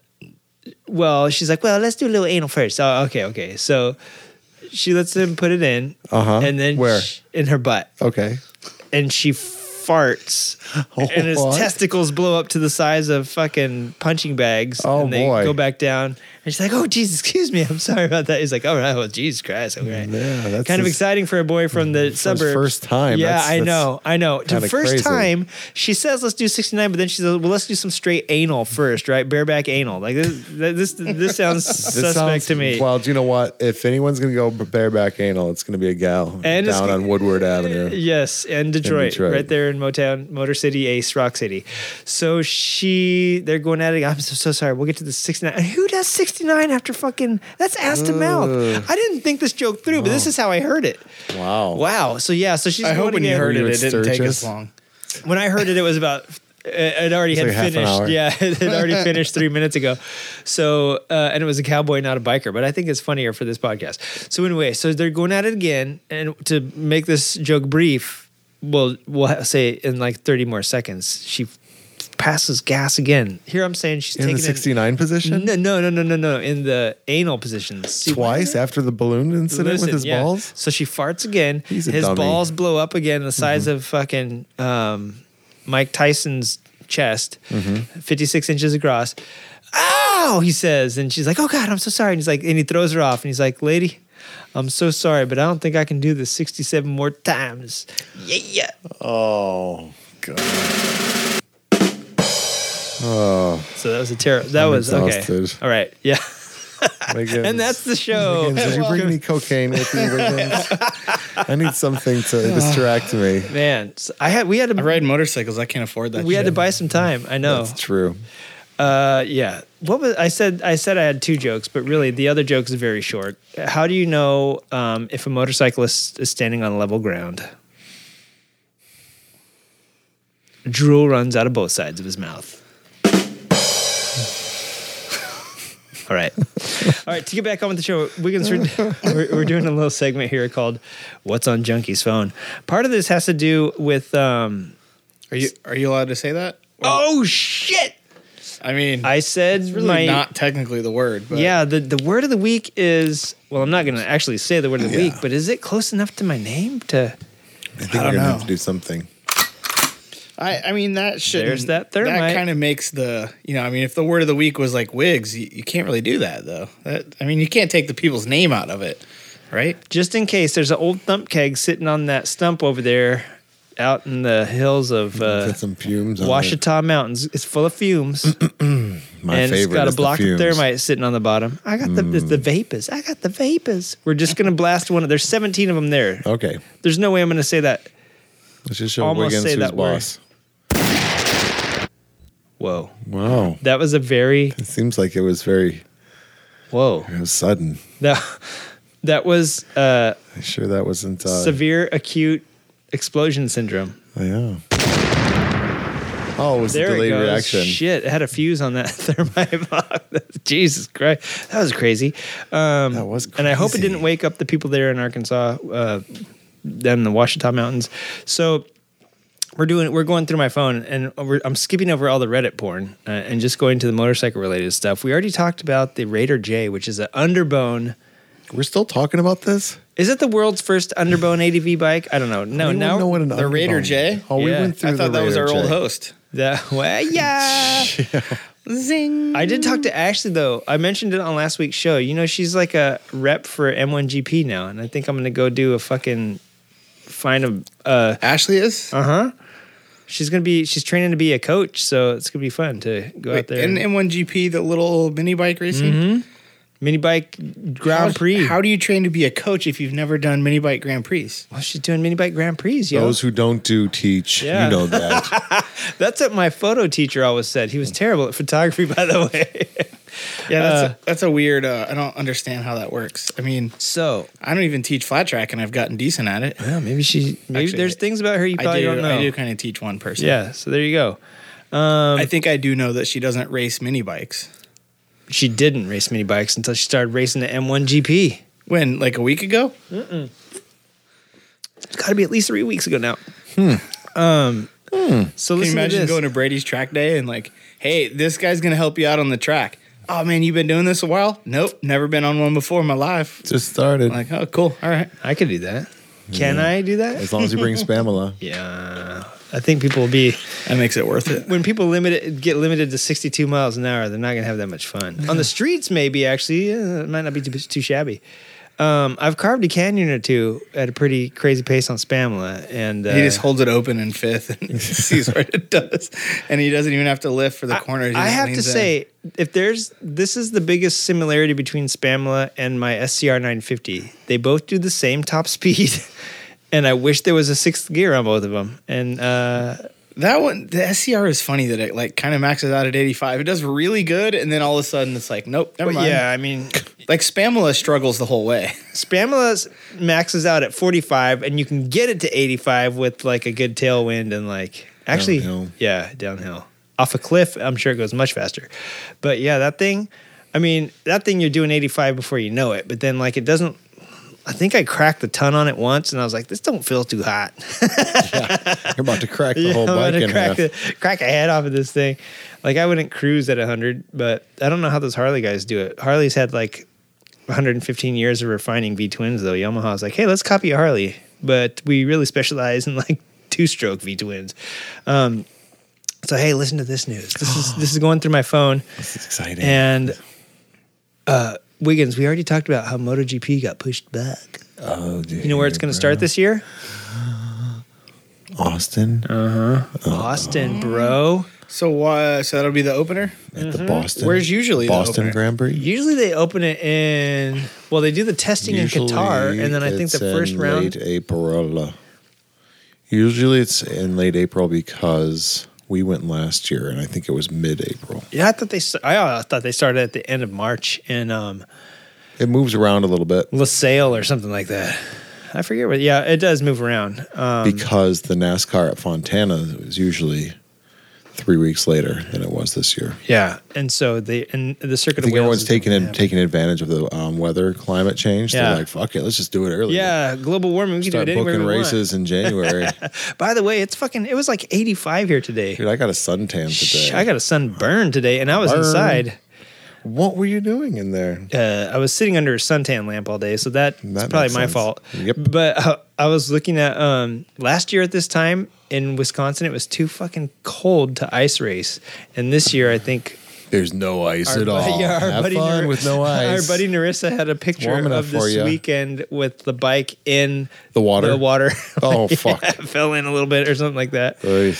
well, she's like, well, let's do a little anal first. Oh, okay, okay. So she lets him put it in, Uh-huh. and then Where? sh- in her butt, Okay. and she farts, and his What? testicles blow up to the size of fucking punching bags. Oh, and they boy. go back down. And she's like, "Oh, Jesus, excuse me, I'm sorry about that." He's like, "Oh, right, well, Jesus Christ, okay." Yeah, that's kind of his- exciting for a boy from the suburbs. first time. Yeah, That's- I that's know, I know. The first crazy. time she says, "Let's do 69," but then she says, "Well, let's do some straight anal first, right? Bareback anal." Like this, this, this sounds This suspect sounds- to me. Well, do you know what? If anyone's gonna go bareback anal, it's gonna be a gal And down on Woodward Avenue. Yes, and Detroit, Detroit. right there in Motown, Motor City, Ace, Rock City. So she, they're going at it. I'm so, so sorry. We'll get to the 69. And Who does 69 after fucking? That's ass to mouth. I didn't think this joke through, but this is how I heard it. Wow. Wow. So yeah. So she's. I hope going when you again. heard it, it didn't take Sturgis? as long. when I heard it, it was about. It already It's had like half an finished. Yeah, it had already finished three minutes ago. So, uh, and it was a cowboy, not a biker. But I think it's funnier for this podcast. So anyway, so they're going at it again, and to make this joke brief, well, we'll ha- say in like thirty more seconds, she passes gas again. Here I'm saying she's In taking the 69 position? No, no, no, no, no, no. In the anal positions. See, Twice after the balloon incident with Listen, his yeah. balls? So she farts again. He's a His dummy. Mm-hmm. balls blow up again, the size of fucking um, Mike Tyson's chest, Mm-hmm. 56 inches across. Ow! He says, and she's like, "Oh God, I'm so sorry." And he's like, and he throws her off, and he's like, "Lady, I'm so sorry, but I don't think I can do this 67 more times." Yeah, yeah. Oh. So that was a terrible. That I'm was exhausted. okay. All right, yeah. Wiggins. And that's the show. Wiggins, did you bring any cocaine with you, Wiggins? I need something to distract me. Man, so I had we had I to ride motorcycles. I can't afford that. we had to buy some time. I know. That's true. Uh, yeah. What was I said? I said I had two jokes, but really the other joke is very short. How do you know um, if a motorcyclist is standing on level ground? Drool runs out of both sides of his mouth. All right. All right. To get back on with the show, Wiggins, we're, we're, we're doing a little segment here called "What's on Junkie's phone." Part of this has to do with. Um, Are you are you allowed to say that? oh shit! I mean, I said it's really my not technically the word. But yeah, the, the word of the week is well, I'm not going to actually say the word of the week, but is it close enough to my name to? I think I we're don't gonna have to do something. I, I mean that should There's that thermite. That kind of makes the you know I mean if the word of the week was like wigs, you, you can't really do that though. That I mean you can't take the people's name out of it, right? Just in case, there's an old thump keg sitting on that stump over there, out in the hills of uh, Put some fumes on it. Ouachita Mountains. It's full of fumes, My and favorite it's got a is the block of thermite sitting on the bottom. I got the it's the vapors. I got the vapors. We're just gonna blast one. Of, There's 17 of them there. Okay. There's no way I'm gonna say that. Let's just show Almost Wiggins say who's that word. Whoa, Wow. that was a very It seems like it was very whoa. it was sudden. That that was. uh I'm sure that wasn't uh severe acute explosion syndrome. yeah. Oh, it was There a delayed reaction. Shit, it had a fuse on that thermite box. Jesus Christ, that was crazy. Um, That was and I hope it didn't wake up the people there in Arkansas, uh, them in the Ouachita Mountains. So we're doing, we're going through my phone, and we're, I'm skipping over all the Reddit porn uh, and just going to the motorcycle related stuff. We already talked about the Raider J, which is an underbone. We're still talking about this? Is it the world's first underbone ADV bike? I don't know. No, We now know what an The Raider underbone- J? Oh, we Yeah. went through I thought the that was our Raider old host. the well, yeah. Zing. I did talk to Ashley though. I mentioned it on last week's show. You know, she's like a rep for M1GP now, and I think I'm gonna go do a fucking find a. Uh Ashley is Uh huh. She's gonna be. She's training to be a coach, so it's gonna be fun to go out there. in and- M1GP, the little mini bike racing. Mm-hmm. mini bike Grand How- Prix. How do you train to be a coach if you've never done mini bike Grand Prix? well, she's doing mini bike Grand Prix, yo. Those who don't do teach. Yeah. You know that. That's what my photo teacher always said. He was terrible at photography, by the way. Yeah, that's, Uh, a, that's a weird. Uh, I don't understand how that works. I mean, so, I don't even teach flat track, and I've gotten decent at it. well, maybe she. Maybe Actually, there's things about her you probably do. don't know. I do kind of teach one person. Yeah. So there you go. I think I do know that she doesn't race mini bikes. She didn't race mini bikes until she started racing the M1GP. When, like a week ago? It's got to be at least three weeks ago now. Um, So Can you listen to imagine going to Brady's track day and like, hey, this guy's gonna help you out on the track. Oh man, you've been doing this a while? Nope, never been on one before in my life. Just started. Like, oh, cool. All right. I could do that. Can I do that? as long as you bring Spamela. Yeah. I think people will be That makes it worth it. when people limit it, get limited to 62 miles an hour. They're not going to have that much fun on the streets. Maybe actually, uh, it might not be too, too shabby. Um, I've carved a canyon or two at a pretty crazy pace on Spamla, and uh, He just holds it open in fifth and sees what it does, and he doesn't even have to lift for the I- corner. He I have to in. say, if there's this is the biggest similarity between Spamla and my SCR 950. They both do the same top speed, and I wish there was a sixth gear on both of them. And uh, that one, the SCR is funny that it like kind of maxes out at 85. It does really good, and then all of a sudden it's like, nope, never mind. yeah, I mean, like Spamula struggles the whole way. Spamla maxes out at 45, and you can get it to 85 with like a good tailwind and like actually, Downhill. yeah, downhill off a cliff. I'm sure it goes much faster. But yeah, that thing. I mean, that thing you're doing 85 before you know it, but then like it doesn't. I think I cracked the ton on it once, and I was like, "This don't feel too hot." You're about to crack the Yeah, whole I'm bike in crack, half. the, crack a head off of this thing. Like I wouldn't cruise at 100, but I don't know how those Harley guys do it. Harley's had like 115 years of refining V twins though. Yamaha's like, hey, let's copy a Harley, but we really specialize in like two stroke V twins. Um, so hey, listen to this news. This is this is going through my phone, This is exciting. and uh, Wiggins. We already talked about how MotoGP got pushed back. oh, dude, You know where it's going to start this year? Austin Uh huh. Austin, bro. So, uh, so that'll be the opener. at the Boston. Where's usually the Boston opener? Grand Prix? Usually they open it in well, they do the testing in Qatar, and then I think the it's first in round. late April. Usually it's in late April because we went last year, and I think it was mid-April. Yeah, I thought they. I thought they started at the end of March and um, It moves around a little bit LaSalle or something like that. I forget what. Yeah, it does move around. Um, because the NASCAR at Fontana is usually three weeks later than it was this year. yeah, and so the and the circuit I think everyone's taking in, taking advantage of the um, weather, climate change. Yeah. They're like, "Fuck it, let's just do it early." Yeah, global warming. We can start do it booking races in January. By the way, it's fucking. It was like 85 here today. Dude, I got a suntan today. I got a sunburn today, and I was Burn. inside. What were you doing in there? uh, I was sitting under a suntan lamp all day, so that's probably my sense. fault. Yep. But uh, I was looking at um, last year at this time in Wisconsin, it was too fucking cold to ice race, and this year I think There's no ice our at all. yeah, our Have buddy fun Nar- with no ice. Our buddy Narissa had a picture of this weekend with the bike in The water? The water. Oh, Yeah, fuck. fell in a little bit or something like that. Oy.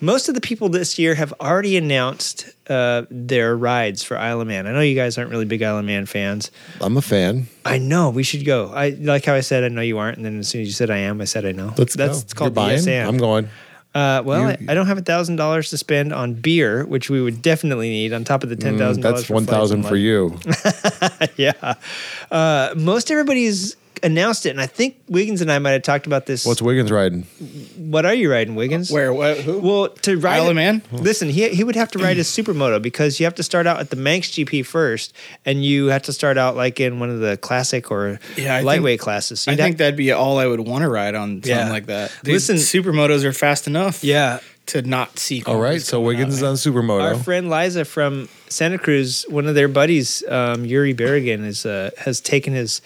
Most of the people this year have already announced uh, their rides for Isle of Man. I know you guys aren't really big Isle of Man fans. I'm a fan. I know we should go. I like how I said I know you aren't, and then as soon as you said I am, I said I know. Let's That's go. called You're buying? I'm going. Uh, well, I, I don't have a thousand dollars to spend on beer, which we would definitely need on top of the ten thousand. Mm, That's one thousand for you. yeah. Uh, most everybody's announced it, and I think Wiggins and I might have talked about this. What's Wiggins riding? what are you riding, Wiggins? Where? What? Who? Well, to ride Isle of Man? Listen, he he would have to ride his supermoto because you have to start out at the Manx GP first, and you have to start out like in one of the classic or Yeah, I think- lightweight classes. So I you'd think have- that'd be all I would want to ride on something Yeah. like that. Dude, Listen- supermotos are fast enough. yeah. To not see. All right, so going Wiggins is on supermoto. Our friend Liza from Santa Cruz, one of their buddies, um, Yuri Berrigan, is uh, has taken his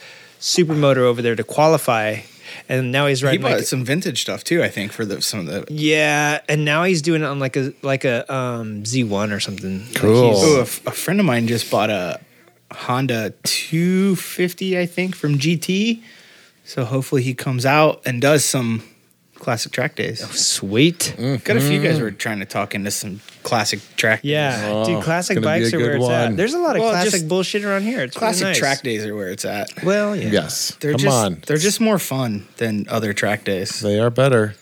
supermoto over there to qualify, and now he's He riding. bought like, some vintage stuff too. I think for the some of the. yeah, and now he's doing it on like a like a um, Z1 or something. Cool. he's- Oh, a, f- a friend of mine just bought a Honda 250, I think, from GT. So hopefully he comes out and does some classic track days. Oh, sweet. Got a few guys mm-hmm. were trying to talk into some classic track. days. Yeah, Oh, dude, classic bikes a are where good it's at. There's a lot of Well, classic bullshit around here. It's really classic nice. track days are where it's at. Well, yeah. yes, They're come just on. they're just more fun than other track days. They are better.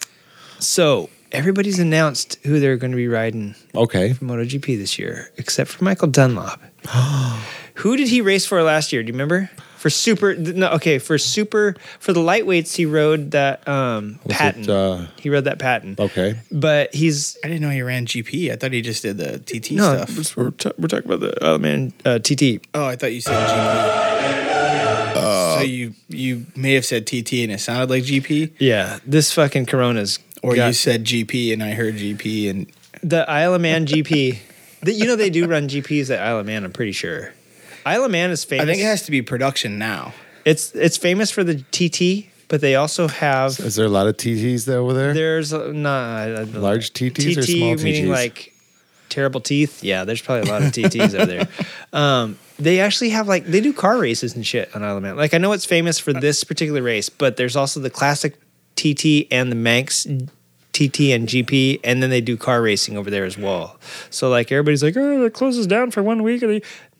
So everybody's announced who they're going to be riding Okay. for MotoGP this year, except for Michael Dunlop. who did he race for last year? Do you remember? For super, no, okay, for super, for the lightweights, he rode that um, Was it, Paton. uh, he rode that Paton. Okay. But he's I didn't know he ran GP. I thought he just did the TT no, stuff. we're, ta- we're talking about the oh man uh, TT. Oh, I thought you said GP. Uh, so you you may have said TT and it sounded like GP, Yeah, this fucking Corona's or got- you said GP and I heard GP and The Isle of Man GP. The- you know they do run GPs at Isle of Man. I'm pretty sure. Isle of Man is famous. I think it has to be production now. It's it's famous for the TT, but they also have Is there a lot of TTs there over there? there's uh, not Large TTs or TT small meaning like terrible teeth. Yeah, there's probably a lot of TTs over there. Um, they actually have like they do car races and shit on Isle of Man. Like I know it's famous for this particular race, but there's also the classic TT and the Manx TT and GP, and then they do car racing over there as well. So like everybody's like, oh, it closes down for one week.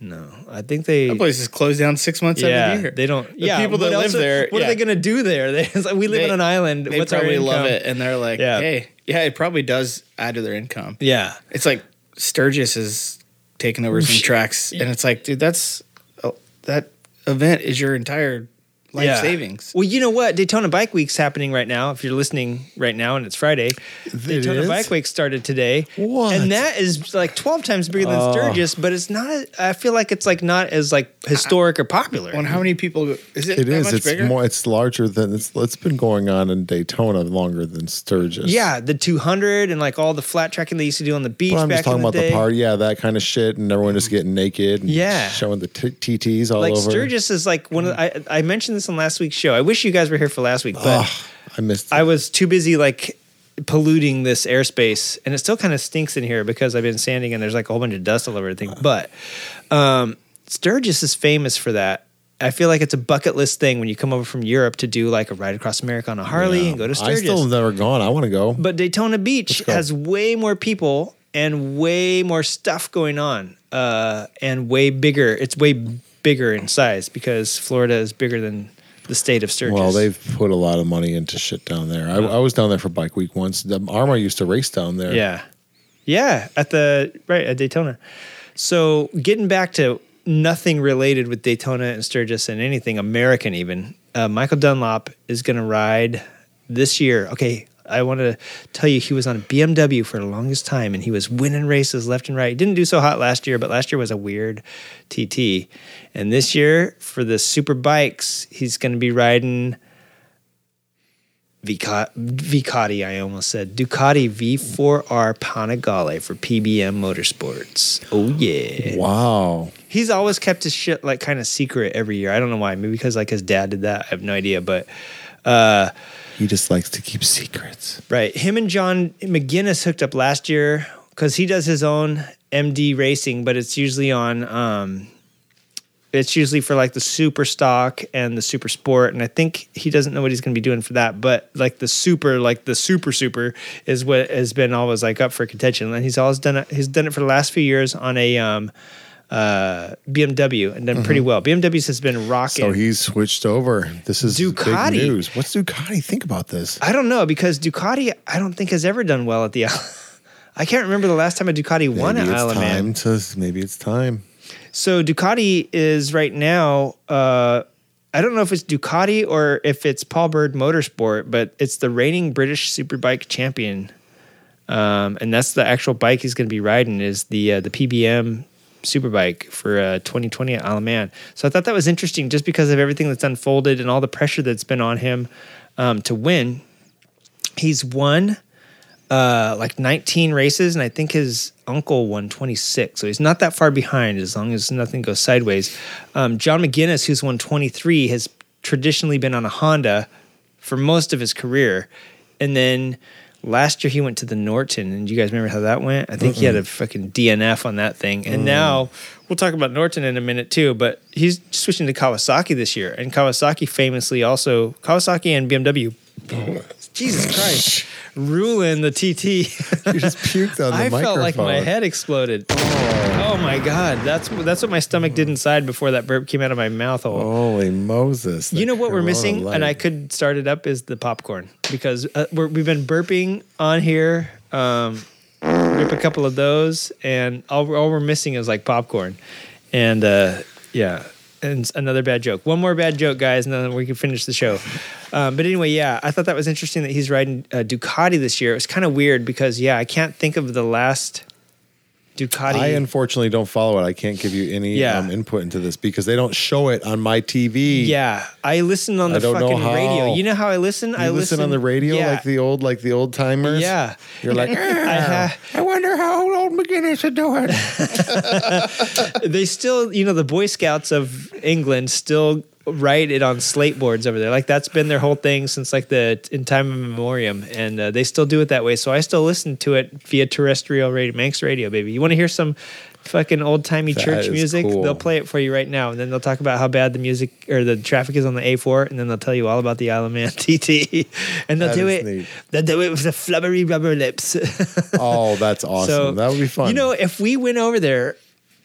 No, I think they. That place is closed down six months out of the year. they don't. The yeah, people that live are- there, What are they gonna do there? They, it's like, we live They- on an island. They What's our probably love it, and they're like, Yeah. "Hey, yeah, it probably does add to their income." Yeah, It's like Sturgis is taking over some tracks, and it's like, dude, that's oh, that event is your entire life Yeah. savings. Well, you know what? Daytona Bike Week's happening right now. If you're listening right now and it's Friday, Daytona is? Bike Week started today. What? And that is like 12 times bigger than oh. Sturgis, but it's not. I feel like it's like not as like historic or popular. When how many people is it? It that is. Much It's bigger? more. It's larger than it's. It's been going on in Daytona longer than Sturgis. yeah, the 200 and like all the flat tracking they used to do on the beach But I'm back just talking in the about day. the party. Yeah, that kind of shit, and everyone just getting naked. And Yeah. showing the t- TTs all Like over. Sturgis is like one of the, I, I mentioned this on last week's show. I wish you guys were here for last week, but Ugh, I missed. I was too busy like polluting this airspace, and it still kind of stinks in here because I've been sanding and there's like a whole bunch of dust all over everything. But um, Sturgis is famous for that. I feel like it's a bucket list thing when you come over from Europe to do like a ride across America on a Harley and go to I Sturgis. still have never gone. I want to go. but Daytona Beach has way more people and way more stuff going on, uh, and way bigger. It's way bigger in size because Florida is bigger than the state of Sturgis. Well, they've put a lot of money into shit down there. I, I was down there for Bike Week once. The Armor used to race down there. Yeah. Yeah, at the right at Daytona. So getting back to nothing related with Daytona and Sturgis and anything American even, uh, Michael Dunlop is going to ride this year. Okay, I want to tell you he was on a BMW for the longest time and he was winning races left and right. Didn't do so hot last year, but last year was a weird TT. And this year for the super bikes, he's going to be riding Vica- Vicati, I almost said. Ducati V4R Panigale for PBM Motorsports. Oh, yeah. Wow. He's always kept his shit like kind of secret every year. I don't know why. Maybe because like his dad did that. I have no idea. But uh, He just likes to keep secrets. right, him and John McGuinness hooked up last year because he does his own MD racing, but it's usually on. Um, it's usually for like the super stock and the super sport, and I think he doesn't know what he's going to be doing for that. But like the super, like the super super, is what has been always like up for contention, and he's always done it. He's done it for the last few years on a um, uh, BMW and done pretty well. BMWs has been rocking. So he's switched over. This is Ducati. big news. What's Ducati think about this? I don't know because Ducati, I don't think has ever done well at the. I can't remember the last time a Ducati won maybe at it's Isle of time Man. to. Maybe it's time. So Ducati is right now. Uh, I don't know if it's Ducati or if it's Paul Bird Motorsport, but it's the reigning British Superbike champion, um, and that's the actual bike he's going to be riding. Is the uh, the PBM Superbike for uh, 2020 at Isle of Man. So I thought that was interesting, just because of everything that's unfolded and all the pressure that's been on him um, to win. He's won uh, like 19 races, and I think his uncle won 26. So he's not that far behind as long as nothing goes sideways. Um, John McGuinness, who's won 23, has traditionally been on a Honda for most of his career. And then last year he went to the Norton, and you guys remember how that went? I think he had a fucking DNF on that thing. And mm. now we'll talk about Norton in a minute too, but he's switching to Kawasaki this year. And Kawasaki famously also, Kawasaki and BMW. Jesus Christ. Ruling the TT. You just puked on the I microphone. felt like my head exploded. Oh. my god, that's that's what my stomach did inside before that burp came out of my mouth hole. Holy Moses! you know what we're missing, Light. and I could start it up is the popcorn because uh, we're, we've been burping on here. Um, rip a couple of those, and all, all we're missing is like popcorn, and uh, yeah. And another bad joke. One more bad joke, guys, and then we can finish the show. Um, but anyway, yeah, I thought that was interesting that he's riding uh, Ducati this year. It was kind of weird because, yeah, I can't think of the last Ducati. I unfortunately don't follow it. I can't give you any Yeah. um, input into this because they don't show it on my TV. yeah, I listen on the fucking radio. You know how I listen? You I listen, on the radio yeah. like the old, like the old timers. Yeah. you're like, I ha- I wonder how old McGuinness are doing. they still, you know, the Boy Scouts of England still write it on slate boards over there. Like that's been their whole thing since like the in time of memoriam, and uh, they still do it that way. So I still listen to it via terrestrial radio, Manx radio, baby. You want to hear some fucking old timey church music? cool. They'll play it for you right now, and then they'll talk about how bad the music or the traffic is on the A4, and then they'll tell you all about the Isle of Man TT, and they'll That do it. neat. They'll do it with the flubbery rubber lips. Oh, that's awesome. that would be fun. You know, if we went over there,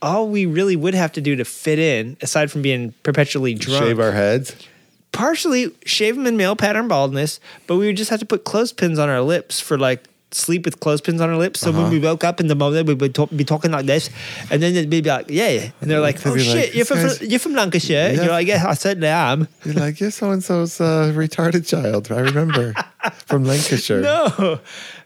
all we really would have to do to fit in, aside from being perpetually drunk, shave our heads. partially shave them in male pattern baldness, but we would just have to put clothespins on our lips for like sleep with clothespins on our lips. So Uh-huh. when we woke up in the moment, we would talk, be talking like this, and then they'd be like, "Yeah," and they're like, "Oh shit, like, you're from you're from Lancashire." And Yeah. you're like, "Yeah, I certainly am." You're like, you're so and so's uh, retarded child. I remember from Lancashire. No,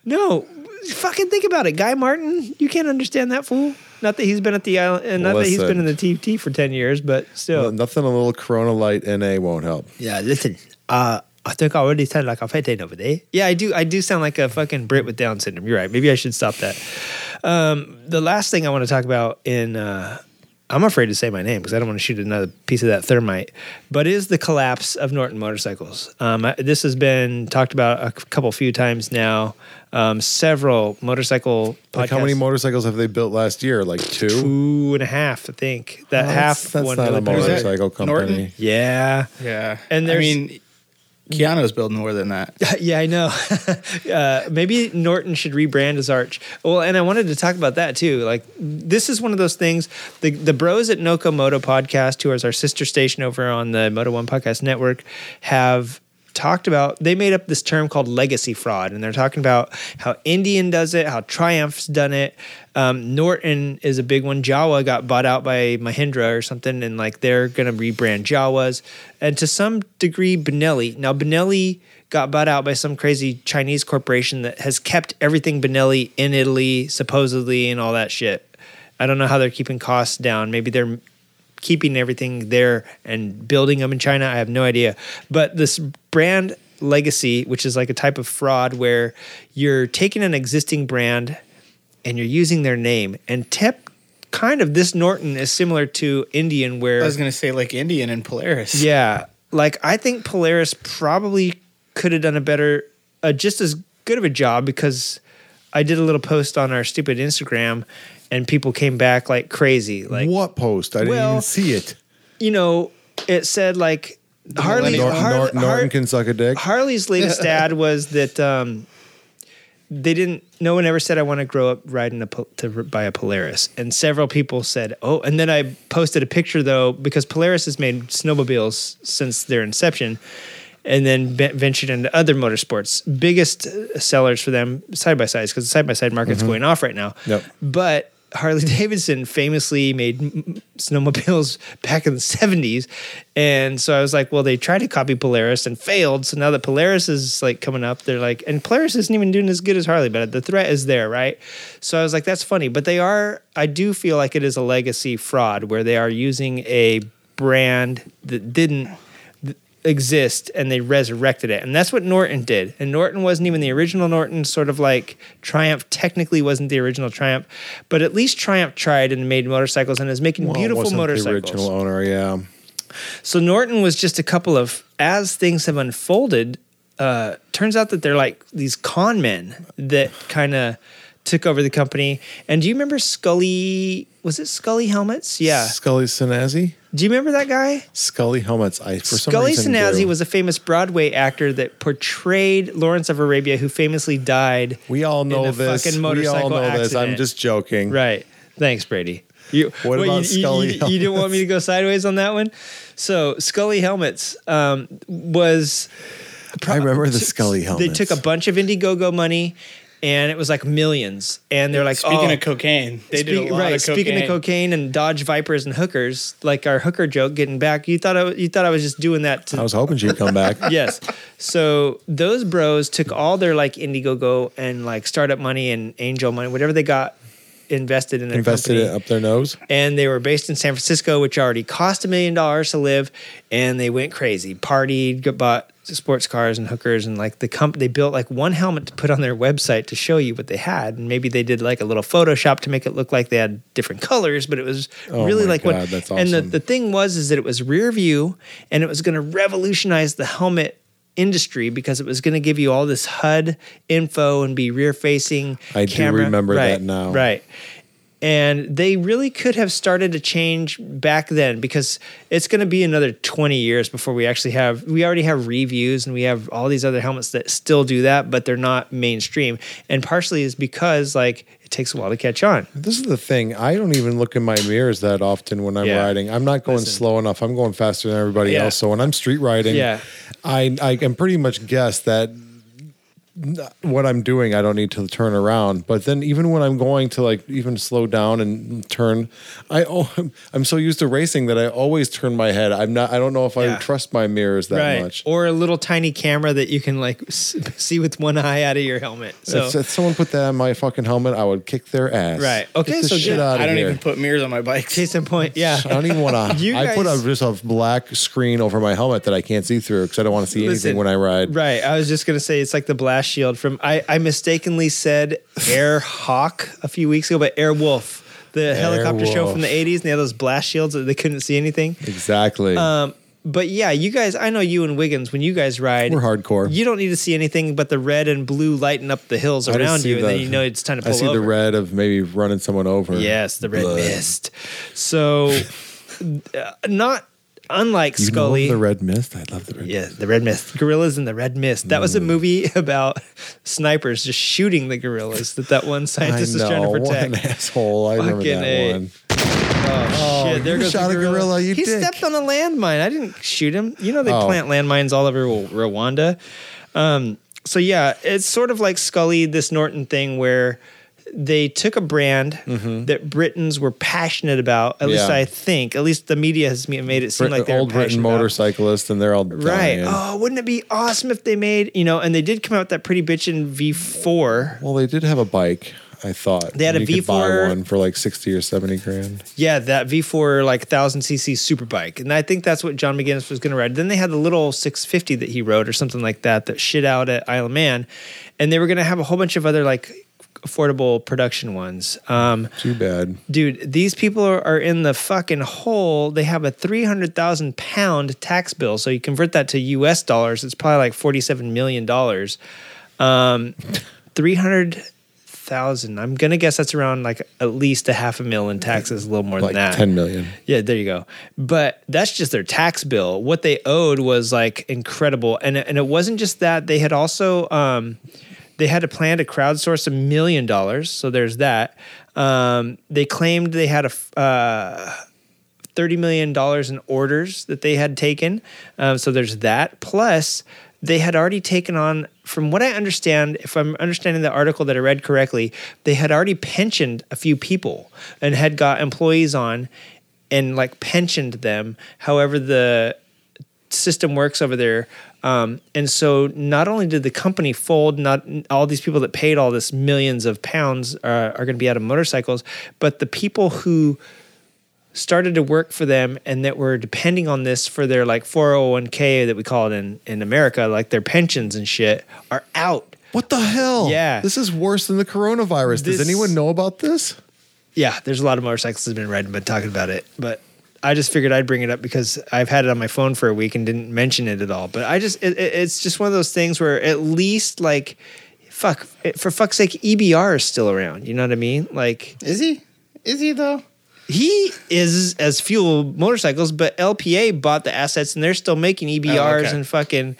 no. Fucking think about it, Guy Martin. You can't understand that fool. Not that he's been at the island, and not that he's been in the TT for ten years, but still. No- Nothing a little Corona Light NA won't help. Yeah, listen. Uh, I think I already sound like a fete over there. Yeah, I do. I do sound like a fucking Brit with Down syndrome. You're right. Maybe I should stop that. Um, the last thing I want to talk about in, uh, I'm afraid to say my name because I don't want to shoot another piece of that thermite, but is the collapse of Norton Motorcycles. Um, I- this has been talked about a couple few times now. Um, several motorcycle podcasts. Like how many motorcycles have they built last year? Like two. Two and a half, I think. That Oh, half That's, that's one not a motorcycle company. Norton? Yeah. Yeah, And and I mean, Keanu's building more than that. Yeah, I know. uh, maybe Norton should rebrand his arch. Well, and I wanted to talk about that too. Like, this is one of those things. The the bros at Noko Moto Podcast, who is our sister station over on the Moto One Podcast Network, have talked about. They made up this term called legacy fraud, and they're talking about how Indian does it, how Triumph's done it. Um, Norton is a big one. Jawa got bought out by Mahindra or something, and like they're gonna rebrand Jawas, and to some degree Benelli. Now Benelli got bought out by some crazy Chinese corporation that has kept everything Benelli in Italy, supposedly, and all that shit. I don't know how they're keeping costs down. Maybe they're keeping everything there and building them in China. I have no idea. But this brand legacy, which is like a type of fraud where you're taking an existing brand and you're using their name. And Tep, kind of this Norton is similar to Indian, where I was gonna say like Indian and Polaris. yeah, like I think Polaris probably could have done a better, uh, just as good of a job because I did a little post on our stupid Instagram, and people came back like crazy. Like what post? I didn't even see it. you know, it said like Harley, Norton, Har- Norton, Har- can suck a dick. Harley's latest ad was that um, they didn't. No one ever said I want to grow up riding a to buy a Polaris, and several people said, "Oh." And then I posted a picture though because Polaris has made snowmobiles since their inception, and then ve- ventured into other motorsports. Biggest uh, sellers for them side by sides because the side by side market's going off right now. Yep. But Harley Davidson famously made snowmobiles back in the 70s. And so I was like, well, they tried to copy Polaris and failed. So now that Polaris is like coming up, they're like, and Polaris isn't even doing as good as Harley, but the threat is there, right? So I was like, that's funny. But they are, I do feel like it is a legacy fraud where they are using a brand that didn't exist and they resurrected it. And that's what Norton did. And Norton wasn't even the original Norton, sort of like Triumph technically wasn't the original Triumph, but at least Triumph tried and made motorcycles and is making Well, beautiful wasn't motorcycles. The original owner, yeah. So Norton was just a couple of as things have unfolded. Uh, turns out that they're like these con men that kind of took over the company. And do you remember Skully? Was it Skully helmets? Yeah. Scully Sinazzi? Do you remember that guy? Skully helmets. I for some Scully reason Sinazzi do. was a famous Broadway actor that portrayed Lawrence of Arabia, who famously died. We all know this. fucking We all motorcycle know this. I'm just joking. Right. Thanks, Brady. You, What what, about you, Scully You, you didn't want me to go sideways on that one. So Skully helmets um, was. I remember the Skully helmets. They took a bunch of Indiegogo money, and it was like millions. And they're like, Speaking oh, of cocaine, they did Speak- a lot right. of cocaine. Speaking of cocaine and Dodge Vipers and hookers, like our hooker joke, getting back. You thought I, you thought I was just doing that to I was hoping she'd come back. yes. So those bros took all their like Indiegogo and like startup money and angel money, whatever they got invested in their Invested company. it up their nose. And they were based in San Francisco, which already cost a million dollars to live. And they went crazy, partied, got- bought sports cars and hookers and like the comp they built like one helmet to put on their website to show you what they had and maybe they did like a little photoshop to make it look like they had different colors but it was Oh really like what that's and the, the thing was is that it was rear view and it was going to revolutionize the helmet industry because it was going to give you all this HUD info and be rear facing I do remember right, that now. Right. And they really could have started to change back then because it's going to be another 20 years before we actually have, we already have reviews and we have all these other helmets that still do that, but they're not mainstream. And partially is because like it takes a while to catch on. This is the thing. I don't even look in my mirrors that often when I'm Yeah. riding. I'm not going Listen. slow enough. I'm going faster than everybody Yeah. else. So when I'm street riding, Yeah. I I can pretty much guess that what I'm doing, I don't need to turn around. But then even when I'm going to like even slow down and turn, I oh, I'm so used to racing that I always turn my head. I'm not. I don't know if I trust my mirrors that much. Or a little tiny camera that you can like see with one eye out of your helmet. So, if, if someone put that on my fucking helmet, I would kick their ass. Right. Okay, Get so shit good. out of I don't here. even put mirrors on my bikes. case in point, yeah. I don't even want to. You I put a, just a black screen over my helmet that I can't see through because I don't want to see anything when I ride. Right. I was just gonna say it's like the shield from I, I mistakenly said Air Hawk a few weeks ago, but Air Wolf. The helicopter show from the 80s, and they had those blast shields that they couldn't see anything. Exactly. Um, but yeah, you guys, I know you and Wiggins, when you guys ride, We're hardcore. You don't need to see anything but the red and blue lighting up the hills I around you, and then you know it's time to pull I see over. the red of maybe running someone over. Yes, the red mist. So, uh, not unlike You Skully. know the red mist. I love the red. Yeah, the Red Mist. Gorillas in the Red Mist. That Mm. was a movie about snipers just shooting the gorillas that that one scientist know. is trying to protect. What an asshole! I remember Fucking that A. one. Oh, shit! There you goes shot the a gorilla, you he dick. stepped on a landmine. I didn't shoot him. You know they Oh. plant landmines all over Rwanda. Um, so yeah, it's sort of like Skully, this Norton thing where they took a brand that Britons were passionate about. At least Mm-hmm. I think. At least the media has made it seem Brit- like they're old Britain motorcyclists, and they're all Right. dying. Oh, wouldn't it be awesome if they made, you know, and they did come out with that pretty bitchin' V4. Well, they did have a bike. I thought They had and a you could buy V4. one for like sixty or seventy grand. Yeah, that V4 like 1000cc super bike. And I think that's what John McGuinness was going to ride. Then they had the little 650 that he rode or something like that that shit out at Isle of Man. And they were going to have a whole bunch of other like affordable production ones. Um, Too bad. dude, these people are, are in the fucking hole. They have a 300,000 pound tax bill. So you convert that to US dollars, it's probably like $47 million. Um, 300,000. I'm going to guess that's around like at least a half a mil in taxes, a little more Like than that. ten million. Yeah, there you go. But that's just their tax bill. What they owed was like incredible, and and it wasn't just that. They had also um, they had a plan to crowdsource a million dollars. So there's that. Um, they claimed they had a uh, thirty million dollars in orders that they had taken. Um, so there's that. Plus, they had already taken on, from what I understand, if I'm understanding the article that I read correctly, they had already pensioned a few people and had got employees on and like pensioned them. However, the system works over there. Um, and so not only did the company fold, not all these people that paid all this millions of pounds uh, are going to be out of motorcycles, but the people who started to work for them and that were depending on this for their like 401k that we call it in, in America, like their pensions and shit, are out. What the hell? Yeah. This is worse than the coronavirus. This- Does anyone know about this? Yeah, there's a lot of motorcycles that have been riding, but talking about it. But I just figured I'd bring it up because I've had it on my phone for a week and didn't mention it at all. But I just, it, it- it's just one of those things where at least like, fuck, for fuck's sake, EBR is still around. You know what I mean? Like, Is he? Is he though? he is as fuel motorcycles, but LPA bought the assets and they're still making EBRs Oh, okay. in fucking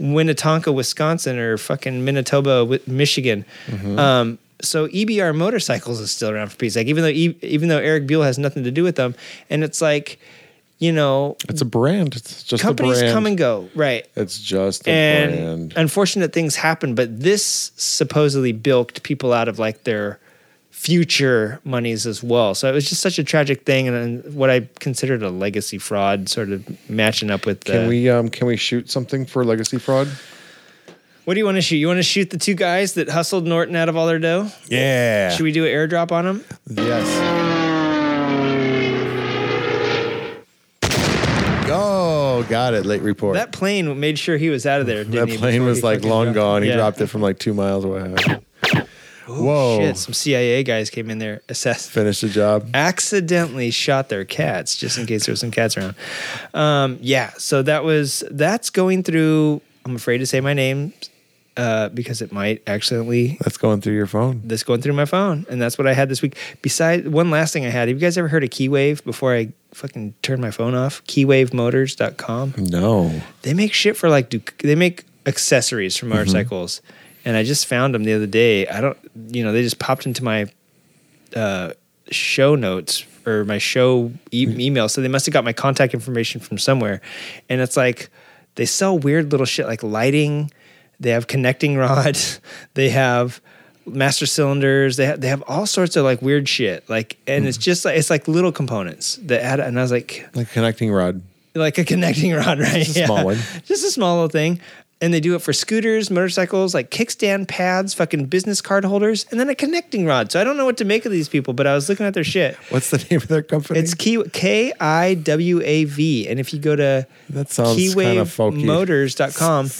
Winnetonka, Wisconsin, or fucking Manitoba, Michigan. Mm-hmm. Um, so EBR motorcycles is still around for peace. Like even though e- even though Eric Buell has nothing to do with them, and it's like, you know, It's a brand. It's just companies a brand. come and go, right? It's just a and brand. unfortunate things happen, but this supposedly bilked people out of like their future monies as well. So it was just such a tragic thing, and, and what I considered a legacy fraud, sort of matching up with. The, Can we um can we shoot something for legacy fraud? What do you want to shoot? You want to shoot the two guys that hustled Norton out of all their dough? Yeah. Should we do an airdrop on them? Yes. Go. got it. Late report. That plane made sure he was out of there. Didn't That plane was like long gone. He Yeah. dropped it from like two miles away. Whoa! Shit, some CIA guys came in there, assessed, Finished the job. accidentally shot their cats just in case there was some cats around. Um, yeah, so that was that's going through. I'm afraid to say my name uh, because it might accidentally That's going through your phone. That's going through my phone, and that's what I had this week. Besides, one last thing I had. Have you guys ever heard of Kiwav before I fucking turned my phone off? KiwavMotors.com. No. They make shit for like they make accessories for motorcycles, and I just found them the other day. I don't, you know, they just popped into my uh, show notes or my show e- email, so they must have got my contact information from somewhere. And it's like they sell weird little shit like lighting. They have connecting rods. They have master cylinders. They have, they have all sorts of like weird shit. Like, and it's hmm. just like it's like little components that add. And I was like, Like connecting rod. like a connecting rod, right? Just a small one. Just a small little thing. And they do it for scooters, motorcycles, like kickstand pads, fucking business card holders, and then a connecting rod. So I don't know what to make of these people, but I was looking at their shit. What's the name of their company? It's K I W A V. And if you go to That sounds kinda folky. kiwavmotors.com,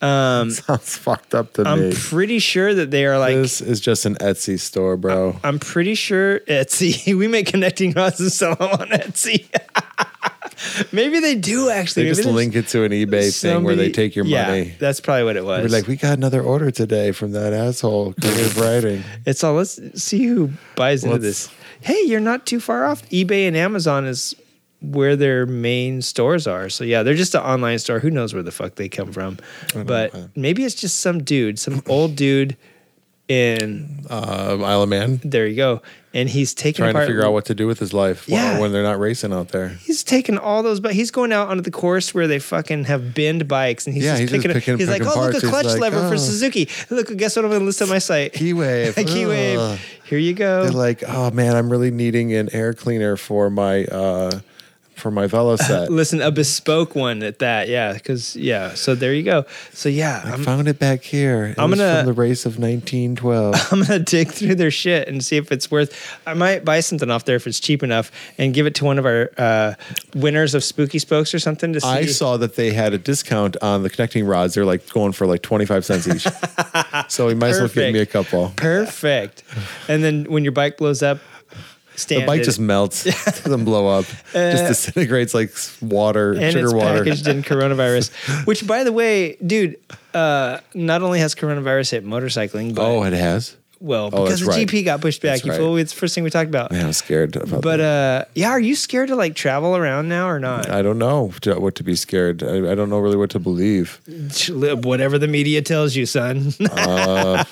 um, sounds fucked up to me. I'm me. pretty sure that they are like this is just an Etsy store, bro. I'm pretty sure Etsy. We make connecting rods and sell them on Etsy. Maybe they do actually. They Maybe just there's link it to an eBay thing where they somebody- take your yeah, money. That's probably what it was. We're like, we got another order today from that asshole. Creative writing. it's all. Let's see who buys into Let's- this. Hey, you're not too far off. eBay and Amazon is where their main stores are. So yeah, they're just an online store. Who knows where the fuck they come from? But know. maybe it's just some dude, some old dude in Uh, Isle of Man. there you go, and he's taking Trying to figure out what to do with his life Yeah. when they're not racing out there. He's taking all those, but he's going out onto the course where they fucking have bend bikes, and he's Yeah, just he's just picking. picking- he's like, picking "Oh, look, a clutch like, lever for "Oh." Suzuki. Look, guess what I'm going to list on my site? Kiwav. Kiwav. Ugh. Here you go. They're like, oh man, I'm really needing an air cleaner for my uh, for my velo set. Listen, a bespoke one at that, yeah. Because yeah, so there you go. So yeah, I I'm, found it back here. It I'm gonna- from the race of 1912. I'm gonna dig through their shit and see if it's worth. I might buy something off there if it's cheap enough and give it to one of our uh, winners of Spooky Spokes or something to see. I saw that they had a discount on the connecting rods. They're like going for like 25 cents each. so we might as well give me a couple. Perfect. and then when your bike blows up, stand The bike it. just melts, doesn't blow up, just disintegrates like water, and sugar it's water. packaged in coronavirus. Which, by the way, dude, uh, not only has coronavirus hit motorcycling, but Oh, it has. Well, oh, because the right. GP got pushed back. That's You right. fool! It's the first thing we talked about. Man, I'm scared about But uh, yeah, are you scared to like travel around now or not? I don't know what to be scared. I, I don't know really what to believe. Whatever the media tells you, son. Uh.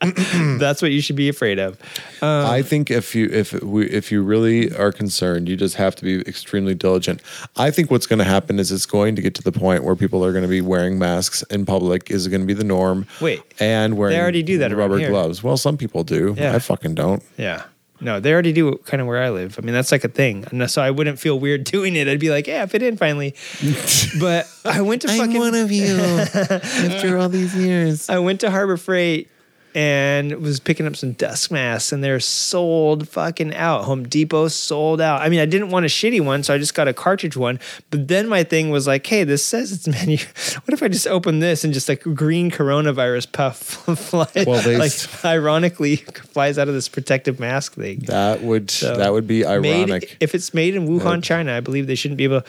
That's what you should be afraid of. Um, I think if you if we if you really are concerned, you just have to be extremely diligent. I think what's going to happen is it's going to get to the point where people are going to be wearing masks in public is going to be the norm. Wait, and wearing already do that rubber gloves. Well, some people do. Yeah. I fucking don't. Yeah. No, they already do kind of where I live. I mean, that's like a thing. And so I wouldn't feel weird doing it. I'd be like, yeah, fit in finally. but I went to fucking. One of you after all these years. I went to Harbor Freight and was picking up some dusk masks and they're sold fucking out. Home Depot sold out. I mean, I didn't want a shitty one, so I just got a cartridge one. But then my thing was like, hey, this says it's menu. What if I just open this and just like green coronavirus puff flies? Well, they- like ironically flies out of this protective mask thing. That would So, that would be ironic. Made, if it's made in Wuhan, China, I believe they shouldn't be able.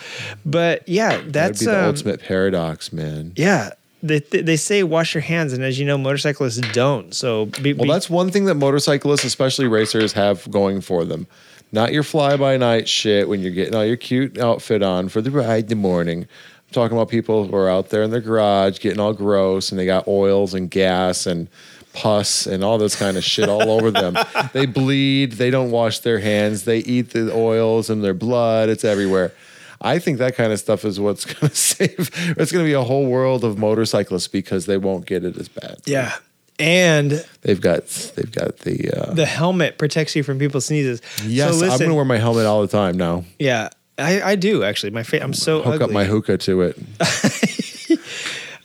But yeah, that's be the um, ultimate paradox, man. yeah. They, they say wash your hands, and as you know, motorcyclists don't. So be, Well, be- that's one thing that motorcyclists, especially racers, have going for them. Not your fly by night shit when you're getting all your cute outfit on for the ride in the morning. I'm talking about people who are out there in their garage getting all gross and they got oils and gas and pus and all this kind of shit all over them. They bleed, they don't wash their hands, they eat the oils and their blood, it's everywhere. I think that kind of stuff is what's going to save. It's going to be a whole world of motorcyclists because they won't get it as bad. yeah. And They've got they've got the uh, the helmet protects you from people's sneezes. Yes, so I'm gonna wear my helmet all the time now. Yeah, I, I do actually. My fa- I'm so Hook ugly. up my hookah to it.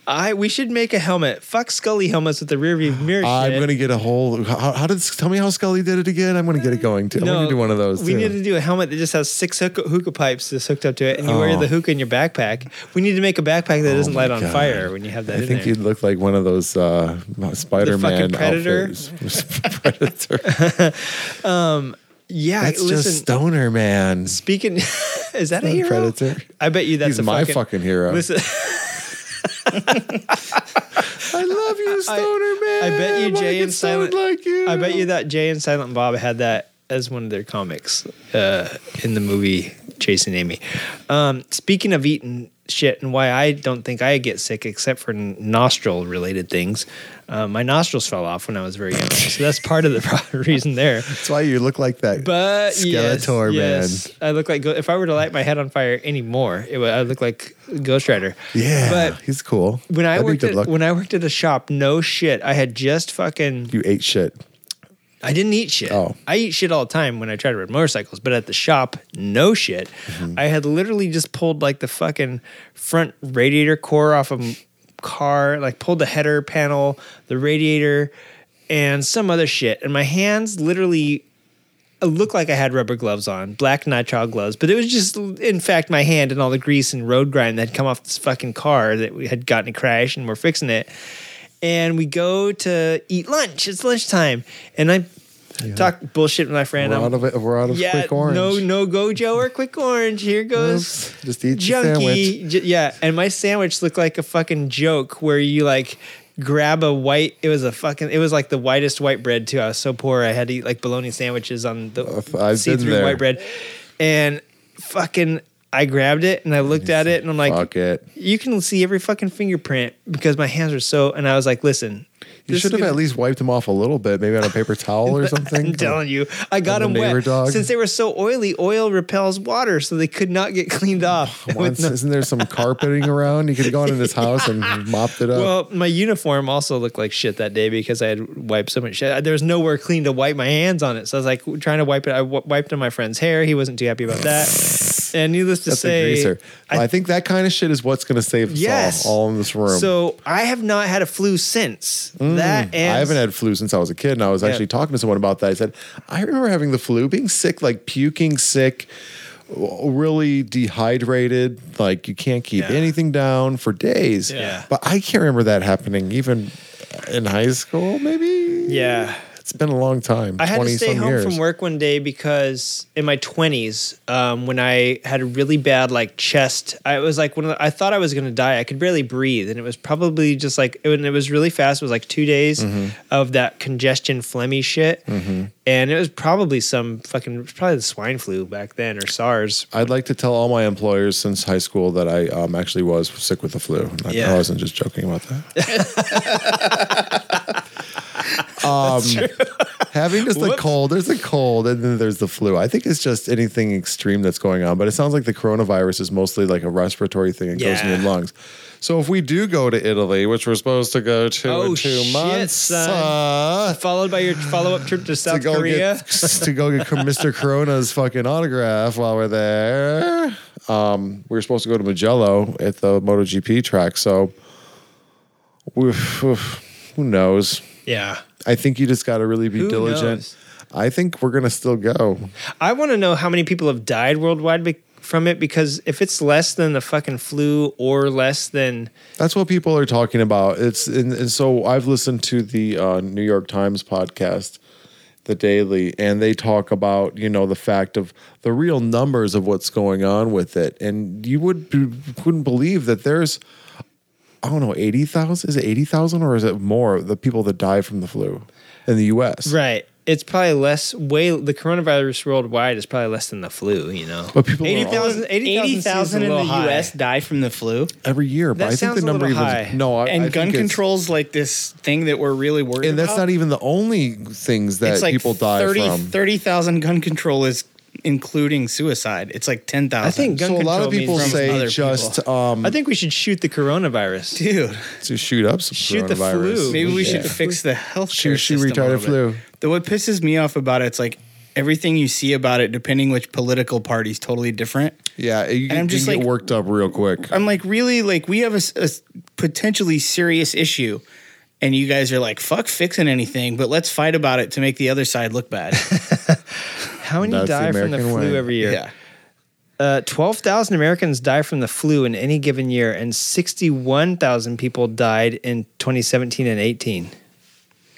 I we should make a helmet. Fuck Skully helmets with the rear view mirror. I'm shit. gonna get a whole. How, how did tell me how Skully did it again? I'm gonna get it going too. I'm gonna do one of those. We too. need to do a helmet that just has six hookah, hookah pipes just hooked up to it, and you wear Oh. the hookah in your backpack. We need to make a backpack that doesn't my light on fire when you have that I in think there. you'd look like one of those uh, Spider-Man Predator? outfits. Predator. yeah, That's listen. just Stoner Man. speaking, is that a hero? Predator. I bet you that's He's a my fucking, fucking hero. Listen, I love you, Stoner Man. I bet you Jay and Silent. like you. I bet you that Jay and Silent Bob had that as one of their comics uh, in the movie Chasing Amy. Um, speaking of eating shit and why I don't think I get sick except for nostril related things, uh, my nostrils fell off when I was very young, so that's part of the reason there. That's why you look like that. But yes, Skeletor yes, man. I look like if I were to light my head on fire anymore, it would I would look like Ghost Rider. Yeah, but he's cool. when I That'd worked at, when I worked at a shop, no shit, I had just fucking you ate shit. I didn't eat shit. Oh. I eat shit all the time when I try to ride motorcycles, but at the shop, no shit. Mm-hmm. I had literally just pulled like the fucking front radiator core off m- car, like pulled the header panel, the radiator, and some other shit. And my hands literally uh, looked like I had rubber gloves on, black nitrile gloves, but it was just, in fact, my hand and all the grease and road grind that had come off this fucking car that we had gotten a crash and we're fixing it. And we go to eat lunch. It's lunchtime, and I talk bullshit with my friend. We're I'm- out of it. We're out of yeah, quick orange. no, no Gojo or quick orange. Here goes. Just eat your sandwich. Yeah, and my sandwich looked like a fucking joke where you like grab a white. It was a fucking. It was like the whitest white bread too. I was so poor. I had to eat like bologna sandwiches on the uh, I've been see-through white bread, and fucking. I grabbed it and I looked at it and I'm like, Fuck it. you can see every fucking fingerprint because my hands were so. And I was like, listen, You should have at least wiped them off a little bit, maybe on a paper towel or something. I'm telling you, I got the them wet dog? since they were so oily. Oil repels water, so they could not get cleaned off. Once, no- isn't there some carpeting around? You could have gone in his house and mopped it up. well, my uniform also looked like shit that day because I had wiped so much shit. There was nowhere clean to wipe my hands on it, so I was like trying to wipe it. I w- wiped on my friend's hair. He wasn't too happy about that. And needless to That's say, a greaser. I, I- think that kind of shit is what's going to save us Yes. all, all in this room. So I have not had a flu since mm. Mm-hmm. that. And. I haven't had flu since I was a kid, and I was Yeah. actually talking to someone about that. I said, I remember having the flu, being sick, like puking sick, really dehydrated, like you can't keep Yeah. anything down for days. Yeah. But I can't remember that happening even in high school, maybe? yeah. It's been a long time. I had to stay home years. from work one day because in my twenties, um, when I had a really bad like chest, I was like when I thought I was gonna die. I could barely breathe, and it was probably just like when it was really fast. It was like two days Mm-hmm. of that congestion, phlegmy shit, and it was probably some fucking probably the swine flu back then or SARS. I'd like to tell all my employers since high school that I um, actually was sick with the flu. I, Yeah. I wasn't just joking about that. um, having just a Whoops. cold, there's a cold, and then there's the flu. I think it's just anything extreme that's going on, but it sounds like the coronavirus is mostly like a respiratory thing and goes in your Yeah. lungs. So if we do go to Italy, which we're supposed to go to Oh, in two shit, months, son. uh, Followed by your follow up trip to to South go Korea. get to go get Mr. Corona's fucking autograph while we're there. Um, we were supposed to go to Mugello at the MotoGP track, so oof, who knows? yeah. I think you just got to really be Who diligent. knows? I think we're gonna still go. I want to know how many people have died worldwide be- from it because if it's less than the fucking flu or less than That's what people are talking about. It's and, and so I've listened to the uh, New York Times podcast, the Daily, and they talk about you know the fact of the real numbers of what's going on with it, and you would wouldn't believe that there's I don't know eighty thousand. Is it eighty thousand or is it more the people that die from the flu in the U.S. Right. It's probably less. Way the coronavirus worldwide is probably less than the flu. You know, But people are 80,000 80,000 80,000 in the U.S. die from the flu. every year. But That I think the number little even high. no, I, And I gun control's like this thing that we're really worried about. and that's about. not even the only things that it's like people die 30 from. 30,000 gun control is including suicide. It's like 10,000. I think gun so a lot of people from say other just um, I think we should shoot the coronavirus. dude, to shoot up some Shoot the flu. maybe we Yeah. should fix the health Shoot, shoot retarded flu. The what pisses me off about it, it's like everything you see about it, depending which political party, is totally different. Yeah, you, I'm just like- worked up real quick. I'm like, really? Like, we have a potentially serious issue, and you guys are like, fuck fixing anything, but let's fight about it to make the other side look bad. How many That's the die from the American flu way. every year? yeah. Uh, 12,000 Americans die from the flu in any given year, and 61,000 people died in 2017 and 18.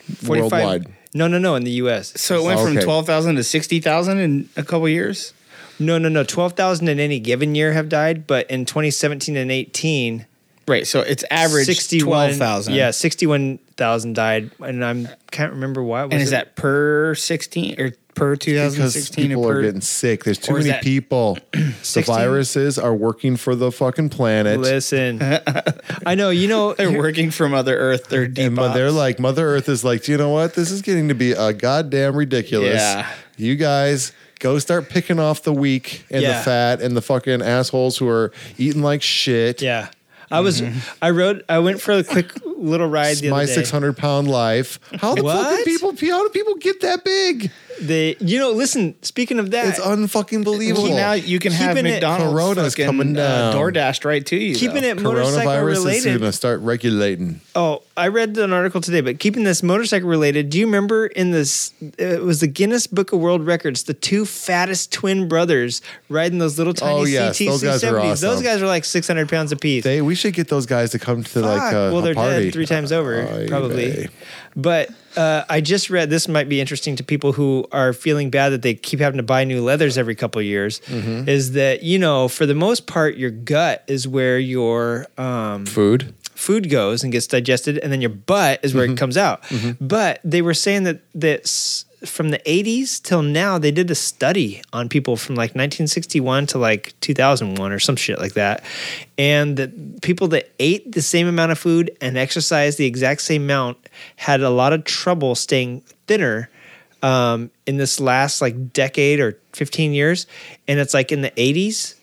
45 Worldwide. No, no, no, in the U.S. So it went from Okay. 12,000 to 60,000 in a couple years? No, no, no. 12,000 in any given year have died, but in 2017 and 18, Right. So it's average 61 12,000. Yeah, 61,000 died, and I can't remember why. Was And is it- that per 16 or per because 2016 people or are getting sick. There's too or is many that people. the viruses are working for the fucking planet. Listen, I know. You know, they're working from Mother Earth. They're deep. And mo- they're like, Mother Earth is like, do you know what? This is getting to be a goddamn ridiculous. Yeah. You guys go start picking off the weak and Yeah. the fat and the fucking assholes who are eating like shit. Yeah. I was mm-hmm. I rode I went for a quick little ride the my six hundred pound life. How the What? fucking people? How do people get that big? They you know, listen, speaking of that It's unfucking believable. now you can have Keeping it- McDonald's Corona's fucking, coming uh, down. DoorDashed right to you. keeping though. it motorcycle Coronavirus is related. going to start regulating. Oh, I read an article today, but keeping this motorcycle related, do you remember in this it was the Guinness Book of World Records, the two fattest twin brothers riding those little tiny Oh, yes, CT those guys are 270s. Those awesome. guys are like 600 pounds apiece. They we should get those guys to come to like Fuck. a, well, a they're party. dead three times over, Ay, probably. vey. But uh, I just read this might be interesting to people who are feeling bad that they keep having to buy new leathers every couple of years. Mm-hmm. Is that you know for the most part your gut is where your um, Food. food goes and gets digested, and then your butt is where Mm-hmm. it comes out. But they were saying that that from the 80s till now, they did a study on people from like 1961 to like 2001 or some shit like that, and that people that ate the same amount of food and exercised the exact same amount had a lot of trouble staying thinner um, in this last like decade or 15 years, and it's like in the 80s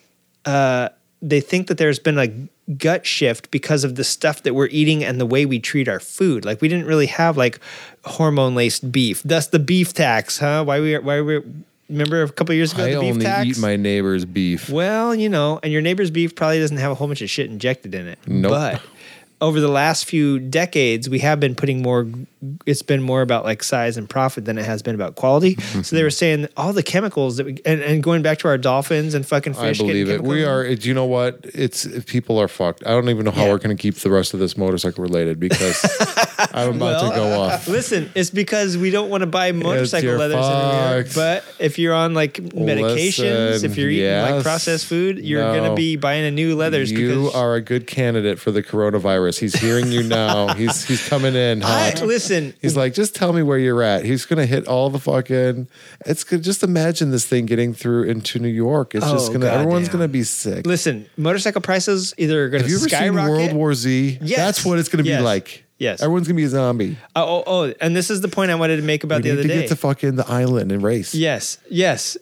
uh, they think that there's been a gut shift because of the stuff that we're eating and the way we treat our food. Like we didn't really have like hormone laced beef. Thus the beef tax, huh? Why we why we remember a couple years ago I the beef only tax? eat my neighbor's beef. well, you know, and your neighbor's beef probably doesn't have a whole bunch of shit injected in it. Nope. But over the last few decades, we have been putting more. It's been more about like size and profit than it has been about quality. Mm-hmm. So they were saying all the chemicals that we and, and going back to our dolphins and fucking fish. getting believe it. We are. Do you know what? It's people are fucked. I don't even know how Yeah. we're going to keep the rest of this motorcycle related because I'm about to go off. Listen, it's because we don't want to buy motorcycle leathers anymore. But if you're on like medications, Listen, if you're eating like processed food, you're No. gonna be buying a new leathers. You are a good candidate for the coronavirus. He's hearing you now. he's he's coming in I, hot. Listen. He's like, just tell me where you're at. He's gonna hit all the fucking. It's good. Just imagine this thing getting through into New York. It's just Oh, gonna. Everyone's gonna be sick. Listen, motorcycle prices either are going Have to you ever skyrocket. seen World War Z? Yes. That's what it's gonna Yes. be like. Yes. Everyone's gonna be a zombie. Oh, oh, oh, and this is the point I wanted to make about We the need other to day. get to fucking the island and race. Yes, yes.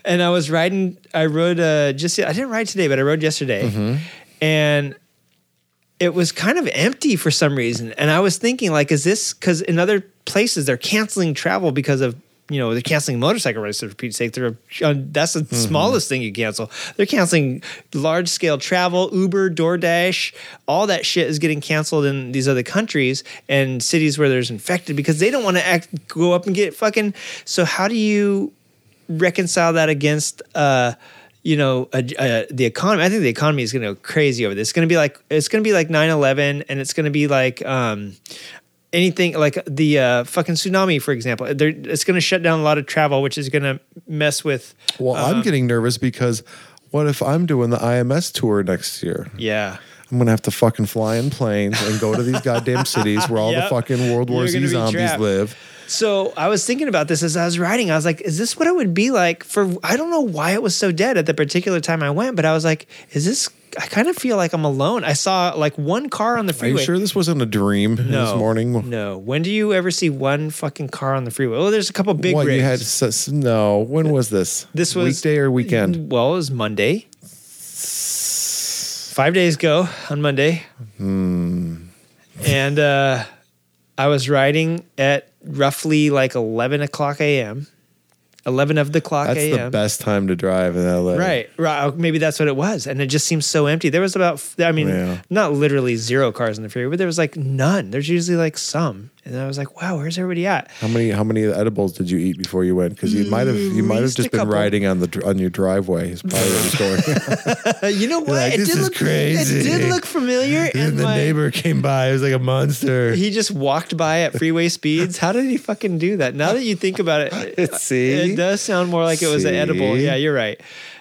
and I was riding. I rode uh, just. I didn't ride today, but I rode yesterday, Mm-hmm. and it was kind of empty for some reason. And I was thinking, like, is this because in other places they're canceling travel because of you know they're canceling motorcycle races for Pete's sake. They're uh, that's the Mm-hmm. smallest thing you cancel. They're canceling large scale travel, Uber, DoorDash, all that shit is getting canceled in these other countries and cities where there's infected because they don't want to act go up and get fucking. So how do you reconcile that against? uh you know, uh, uh, the economy. I think the economy is going to go crazy over this. It's going to be like it's going to be like 9/11, and it's going to be like um, anything like the uh, fucking tsunami, for example. They're, it's going to shut down a lot of travel, which is going to mess with. Well, Uh-huh. I'm getting nervous because what if I'm doing the IMS tour next year? Yeah, I'm gonna have to fucking fly in planes and go to these goddamn cities where all Yep. the fucking World War Z zombies trapped. live. So I was thinking about this as I was writing. I was like, is this what it would be like for I don't know why it was so dead at the particular time I went, but I was like, is this I kind of feel like I'm alone. I saw like one car on the freeway. Are you sure this wasn't a dream No, this morning? No. When do you ever see one fucking car on the freeway? Oh, there's a couple big what rigs. you had? No, when was this? This was- weekday or weekend? Well, it was Monday. Five days ago on Monday. Hmm. And uh, I was riding at roughly like 11 o'clock a.m. 11 of the clock AM. That's a.m. the best time to drive in LA. Right, right. Oh, Maybe that's what it was, and it just seems so empty. There was about, I mean, Yeah. not literally zero cars in the freeway, but there was like none. There's usually like some, and I was like, wow, where's everybody at? How many how many edibles did you eat before you went? Because you might have you might have just been couple. riding on the on your driveway. Is probably what going. You know what? like, it "This did is look, crazy." It did look familiar, and the my- neighbor came by. It was like a monster. He just walked by at freeway speeds. How did he fucking do that? Now that you think about it, See? it does sound more like it was an edible. Yeah, you're right.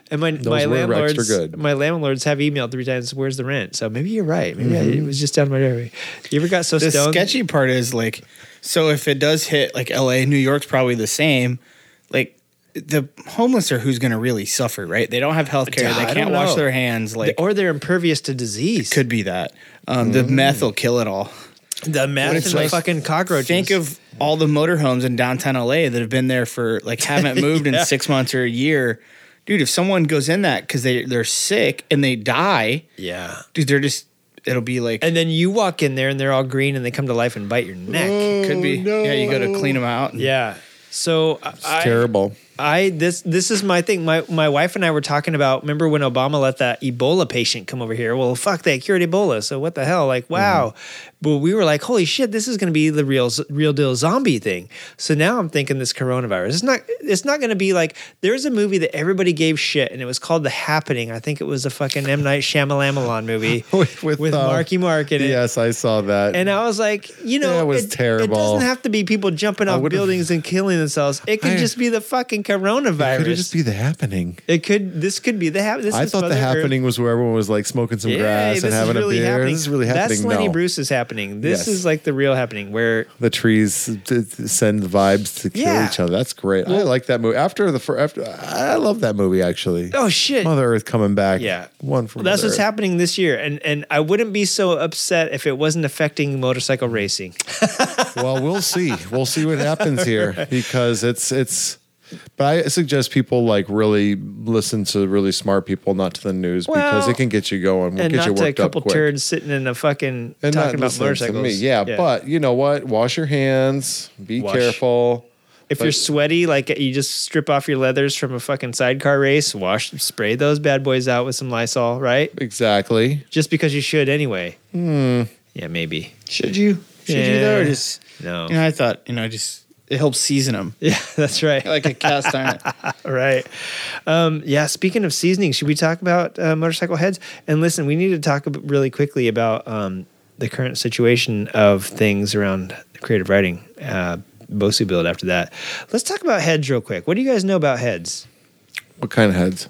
And my my were extra landlords, good. my landlords have emailed three times. Where's the rent? So maybe you're right. Maybe Mm-hmm. it was just down my driveway. You ever got so The stoned? sketchy part is like, so if it does hit like L.A., New York's probably the same. Like the homeless are who's going to really suffer, right? They don't have health care. They can't wash their hands. Like, or they're impervious to disease. could be that. Um, The meth will kill it all. the meth and it's the like- fucking cockroaches. Think of all the motorhomes in downtown LA that have been there for like haven't moved Yeah. in six months or a year. Dude, if someone goes in that because they they're sick and they die, yeah. dude, they're just it'll be like And then you walk in there and they're all green and they come to life and bite your neck. could be yeah. You got to clean them out. and- Yeah. So I, Terrible. I this this is my thing. My my wife and I were talking about. Remember when Obama let that Ebola patient come over here? Well, fuck, they cured Ebola. So what the hell? Like, wow. But we were like, holy shit, this is going to be the real real deal zombie thing. So now I'm thinking this coronavirus. It's not. It's not going to be like. There's a movie that everybody gave shit, and it was called The Happening. I think it was a fucking M Night Shyamalan movie With- with, uh, Marky Mark in it. Yes, I saw that. And I was like, you know, That was it, terrible. It doesn't have to be people jumping off buildings and killing themselves. It could I- just be the fucking coronavirus. could it just be the happening? It could. This could be the happening. this I is thought the Mother Earth. happening was where everyone was like smoking some Yeah, grass and having really a beer. happening. This is really happening. That's Lenny no. Bruce is happening. This Yes. is like the real happening where the trees send vibes to kill Yeah. each other. That's great. I like that movie. After the after, I love that movie actually. oh shit. Mother Earth coming back. Yeah. one from Well, that's what's happening this year, and and I wouldn't be so upset if it wasn't affecting motorcycle racing. Well, we'll see. We'll see what happens here because it's it's. But I suggest people like really listen to really smart people, not to the news, because it can get you going, and get you not to a worked up couple turds sitting in a fucking and talking not about listening to motorcycles. me. Yeah, but you know what? Wash your hands. Be Wash. careful. If But- you're sweaty, like you just strip off your leathers from a fucking sidecar race, wash, spray those bad boys out with some Lysol, right? Exactly. Just because you should anyway. Hmm. Yeah, maybe. Should you? Should you though? Or Yeah. just No. you know, I thought you know I just it helps season them Yeah, that's right. like a cast iron. right. Um, yeah. Speaking of seasoning, should we talk about uh, motorcycle heads? And listen, we need to talk really quickly about um, the current situation of things around creative writing. Uh, Bosu build after that. Let's talk about heads real quick. What do you guys know about heads? What kind of heads?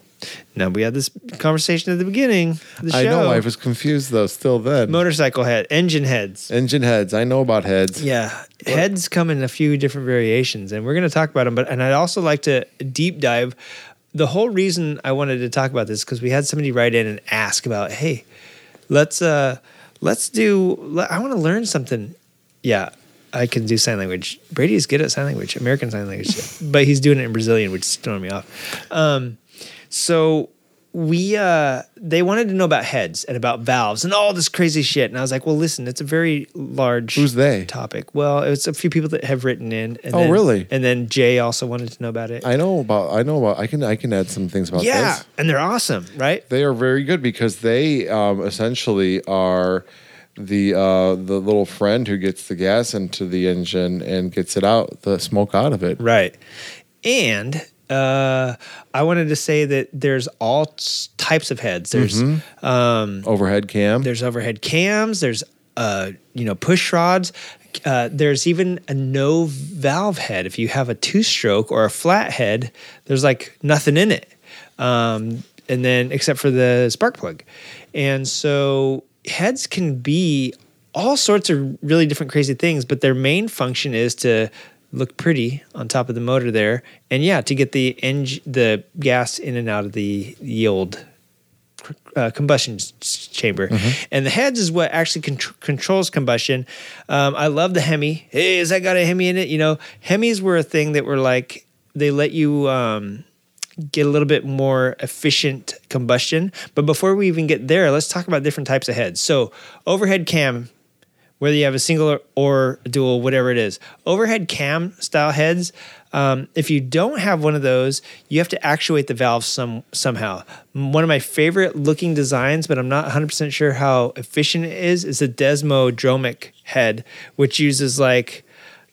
Now we had this conversation at the beginning of the show. I know. I was confused though. Still then. motorcycle head, engine heads. Engine heads. I know about heads. Yeah, heads come in a few different variations, and we're going to talk about them. But and I'd also like to deep dive. The whole reason I wanted to talk about this because we had somebody write in and ask about, hey, let's uh, let's do. I want to learn something. Yeah, I can do sign language. Brady is good at sign language, American sign language, but he's doing it in Brazilian, which is throwing me off. Um, so we uh they wanted to know about heads and about valves and all this crazy shit and i was like well listen it's a very large Who's they? topic well it's a few people that have written in and Oh, then- really? and then jay also wanted to know about it I know about. I know about. I can. I can add some things about yeah this. and they're awesome right They are very good because they um, essentially are the uh, the little friend who gets the gas into the engine and gets it out, the smoke out of it. right and uh i wanted to say that there's all types of heads there's Mm-hmm. um Overhead cam. There's overhead cams. There's uh, you know push rods. Uh, there's even a no valve head. If you have a two stroke or a flat head, there's like nothing in it, um, and then except for the spark plug. And so heads can be all sorts of really different crazy things, but their main function is to look pretty on top of the motor there, and yeah, to get the eng- the gas in and out of the yield uh, combustion chamber, and the heads is what actually contr- controls combustion. Um, I love the Hemi. Hey, has that got a Hemi in it? You know, Hemis were a thing that were like they let you um, get a little bit more efficient combustion. But before we even get there, let's talk about different types of heads. So overhead cam. Whether you have a single or a dual, whatever it is. Overhead cam style heads, um, if you don't have one of those, you have to actuate the valve some somehow. One of my favorite looking designs, but I'm not 100% sure how efficient it is, is the desmodromic head, which uses like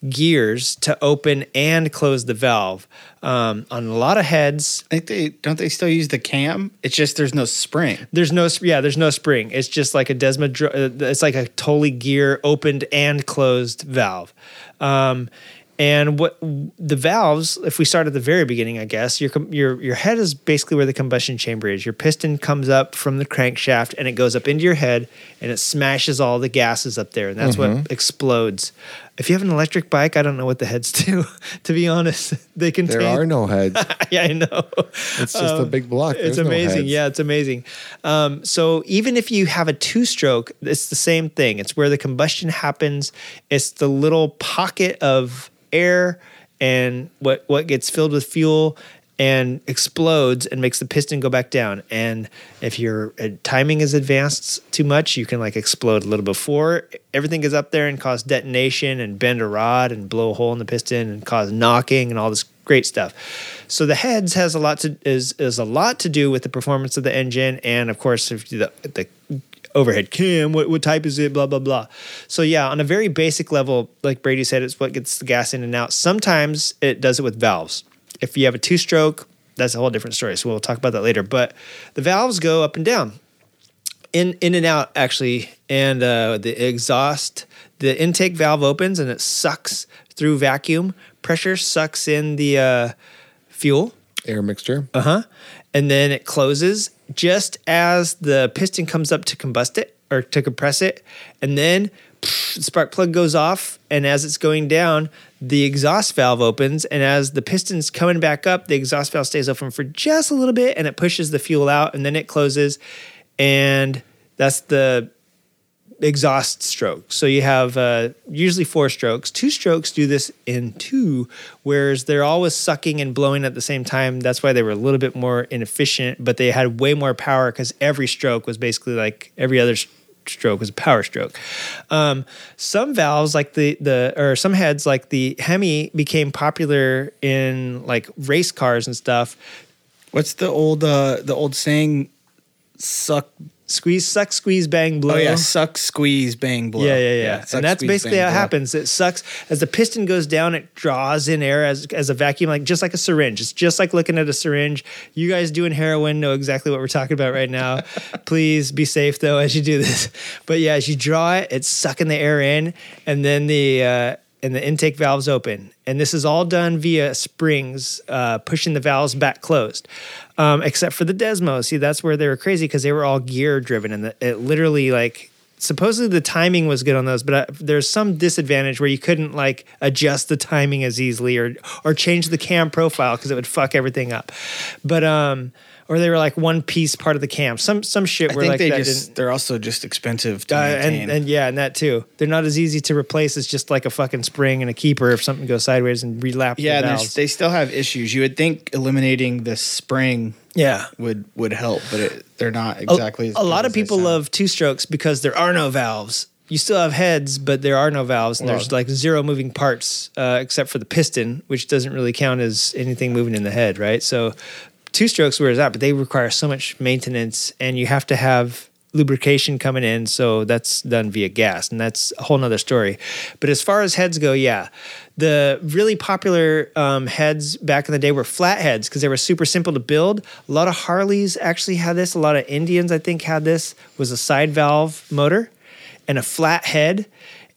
gears to open and close the valve. Um, on a lot of heads, I think they don't they still use the cam. It's just there's no spring. there's no yeah, there's no spring. It's just like a Desmo. uh, It's like a totally gear opened and closed valve. Um, and what the valves, if we start at the very beginning, I guess your your your head is basically where the combustion chamber is. Your piston comes up from the crankshaft and it goes up into your head and it smashes all the gases up there, and that's what explodes. If you have an electric bike, I don't know what the heads do. to be honest, they contain. There are no heads. yeah, I know. It's just a big block. It's There's no amazing. heads. yeah, it's amazing. Um, so even if you have a two stroke, it's the same thing. It's where the combustion happens. It's the little pocket of air and what what gets filled with fuel and explodes and makes the piston go back down. And if your uh, timing is advanced too much, you can like explode a little before everything is up there and cause detonation and bend a rod and blow a hole in the piston and cause knocking and all this great stuff. So the heads has a lot to is is a lot to do with the performance of the engine and of course if the the overhead cam what, what type is it blah blah blah so yeah on a very basic level like brady said it's what gets the gas in and out sometimes it does it with valves if you have a two stroke that's a whole different story so we'll talk about that later. But the valves go up and down in in and out actually and uh, the exhaust the intake valve opens and it sucks through vacuum. Pressure sucks in the uh, fuel. Air mixture. uh-huh. And then it closes just as the piston comes up to combust it or to compress it. And then spark plug goes off and as it's going down the exhaust valve opens and as the piston's coming back up the exhaust valve stays open for just a little bit and it pushes the fuel out and then it closes and that's the exhaust stroke. So you have uh, usually four strokes. Two strokes do this in two, whereas they're always sucking and blowing at the same time. That's why they were a little bit more inefficient, but they had way more power because every stroke was basically like every other s- stroke was a power stroke. Um, some valves like the the or some heads like the Hemi became popular in like race cars and stuff. What's the old uh the old saying? Suck. Squeeze, suck, squeeze, bang, blow. Oh yeah, suck, squeeze, bang, blow. Yeah, yeah, yeah. suck, and that's squeeze, basically bang, how it blow. happens. It sucks as the piston goes down. It draws in air as as a vacuum, like just like a syringe. It's just like looking at a syringe. You guys doing heroin know exactly what we're talking about right now. Please be safe though as you do this. But yeah, as you draw it, it's sucking the air in, and then the uh, and the intake valves open. And this is all done via springs, uh, pushing the valves back closed. Um, except for the Desmo. See, that's where they were crazy because they were all gear driven, and the, it literally like supposedly the timing was good on those, but uh, there's some disadvantage where you couldn't like adjust the timing as easily or or change the cam profile because it would fuck everything up. But um, or they were like one piece part of the cam. Some some shit I where think like they that just didn't. they're also just expensive to Uh, maintain. and, and yeah, and that too. They're not as easy to replace as just like a fucking spring and a keeper if something goes sideways and relapse. yeah, the they still have issues. You would think eliminating the spring yeah. would would help, but it, they're not A- exactly. as A, lot of people love two strokes because there are no valves. You still have heads, but there are no valves, and there's like zero moving parts uh, except for the piston, which doesn't really count as anything moving in the head, right? So, two strokes wears out, but they require so much maintenance, and you have to have lubrication coming in. So that's done via gas, and that's a whole nother story. But as far as heads go, yeah, the really popular um, heads back in the day were flat heads because they were super simple to build. A lot of Harleys actually had this. A lot of Indians, I think, had this. Was a side valve motor and a flat head,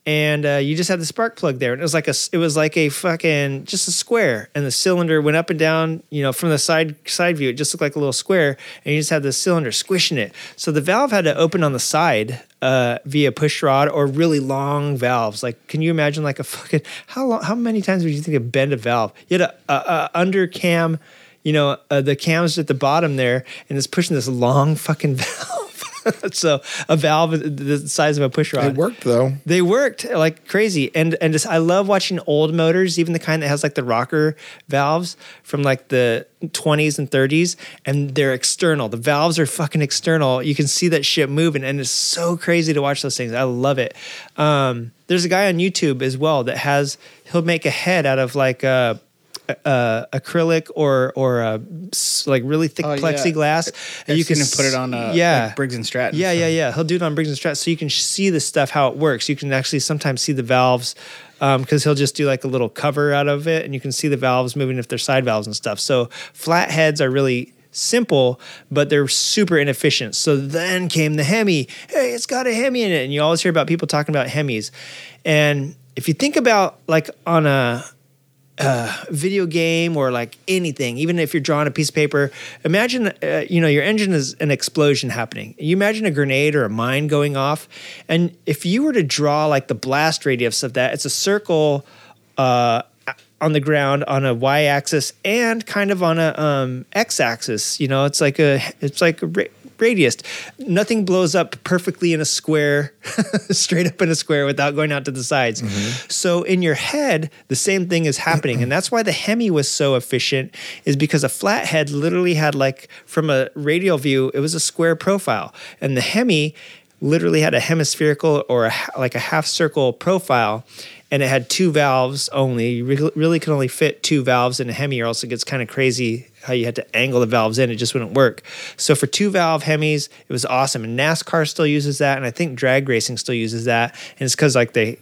and uh, you just had the spark plug there, and it was like a it was like a fucking just a square, and the cylinder went up and down. You know, from the side side view, it just looked like a little square, and you just had the cylinder squishing it. So the valve had to open on the side uh, via push rod or really long valves. Like, can you imagine like a fucking how long? How many times would you think of bend a valve? You had a, a, a under cam. You know, uh, the cam's at the bottom there, and it's pushing this long fucking valve. so a valve the size of a push rod. It worked though. They worked like crazy, and and just I love watching old motors, even the kind that has like the rocker valves from like the 20s and 30s, and they're external. The valves are fucking external. You can see that shit moving, and it's so crazy to watch those things. I love it. Um, there's a guy on YouTube as well that has he'll make a head out of like uh, uh, acrylic or or uh, s- like really thick Oh, yeah. plexiglass, I've you can put it on, uh, yeah like Briggs and Stratton. Yeah, yeah, yeah. He'll do it on Briggs and Stratton, so you can see the stuff how it works. You can actually sometimes see the valves because he'll just do like a little cover out of it, and you can see the valves moving if they're side valves and stuff. So flat heads are really simple, but they're super inefficient. So then came the Hemi. Hey, it's got a Hemi in it, and you always hear about people talking about Hemis. And if you think about like on a video game or like anything, even if you're drawing a piece of paper, imagine, uh, you know, your engine is an explosion happening. You imagine a grenade or a mine going off. And if you were to draw like the blast radius of that, it's a circle uh, on the ground on a y axis and kind of on a um, x axis. You know, it's like a, it's like a radius. Nothing blows up perfectly in a square, straight up in a square without going out to the sides. So in your head, the same thing is happening. and that's why the Hemi was so efficient, is because a flathead literally had like from a radial view, it was a square profile. And the Hemi literally had a hemispherical or a, like a half circle profile and it had two valves only. You re- really could only fit two valves in a Hemi, or else it gets kind of crazy how you had to angle the valves in. It just wouldn't work. So for two valve Hemis, it was awesome. And NASCAR still uses that, and I think drag racing still uses that. And it's because like they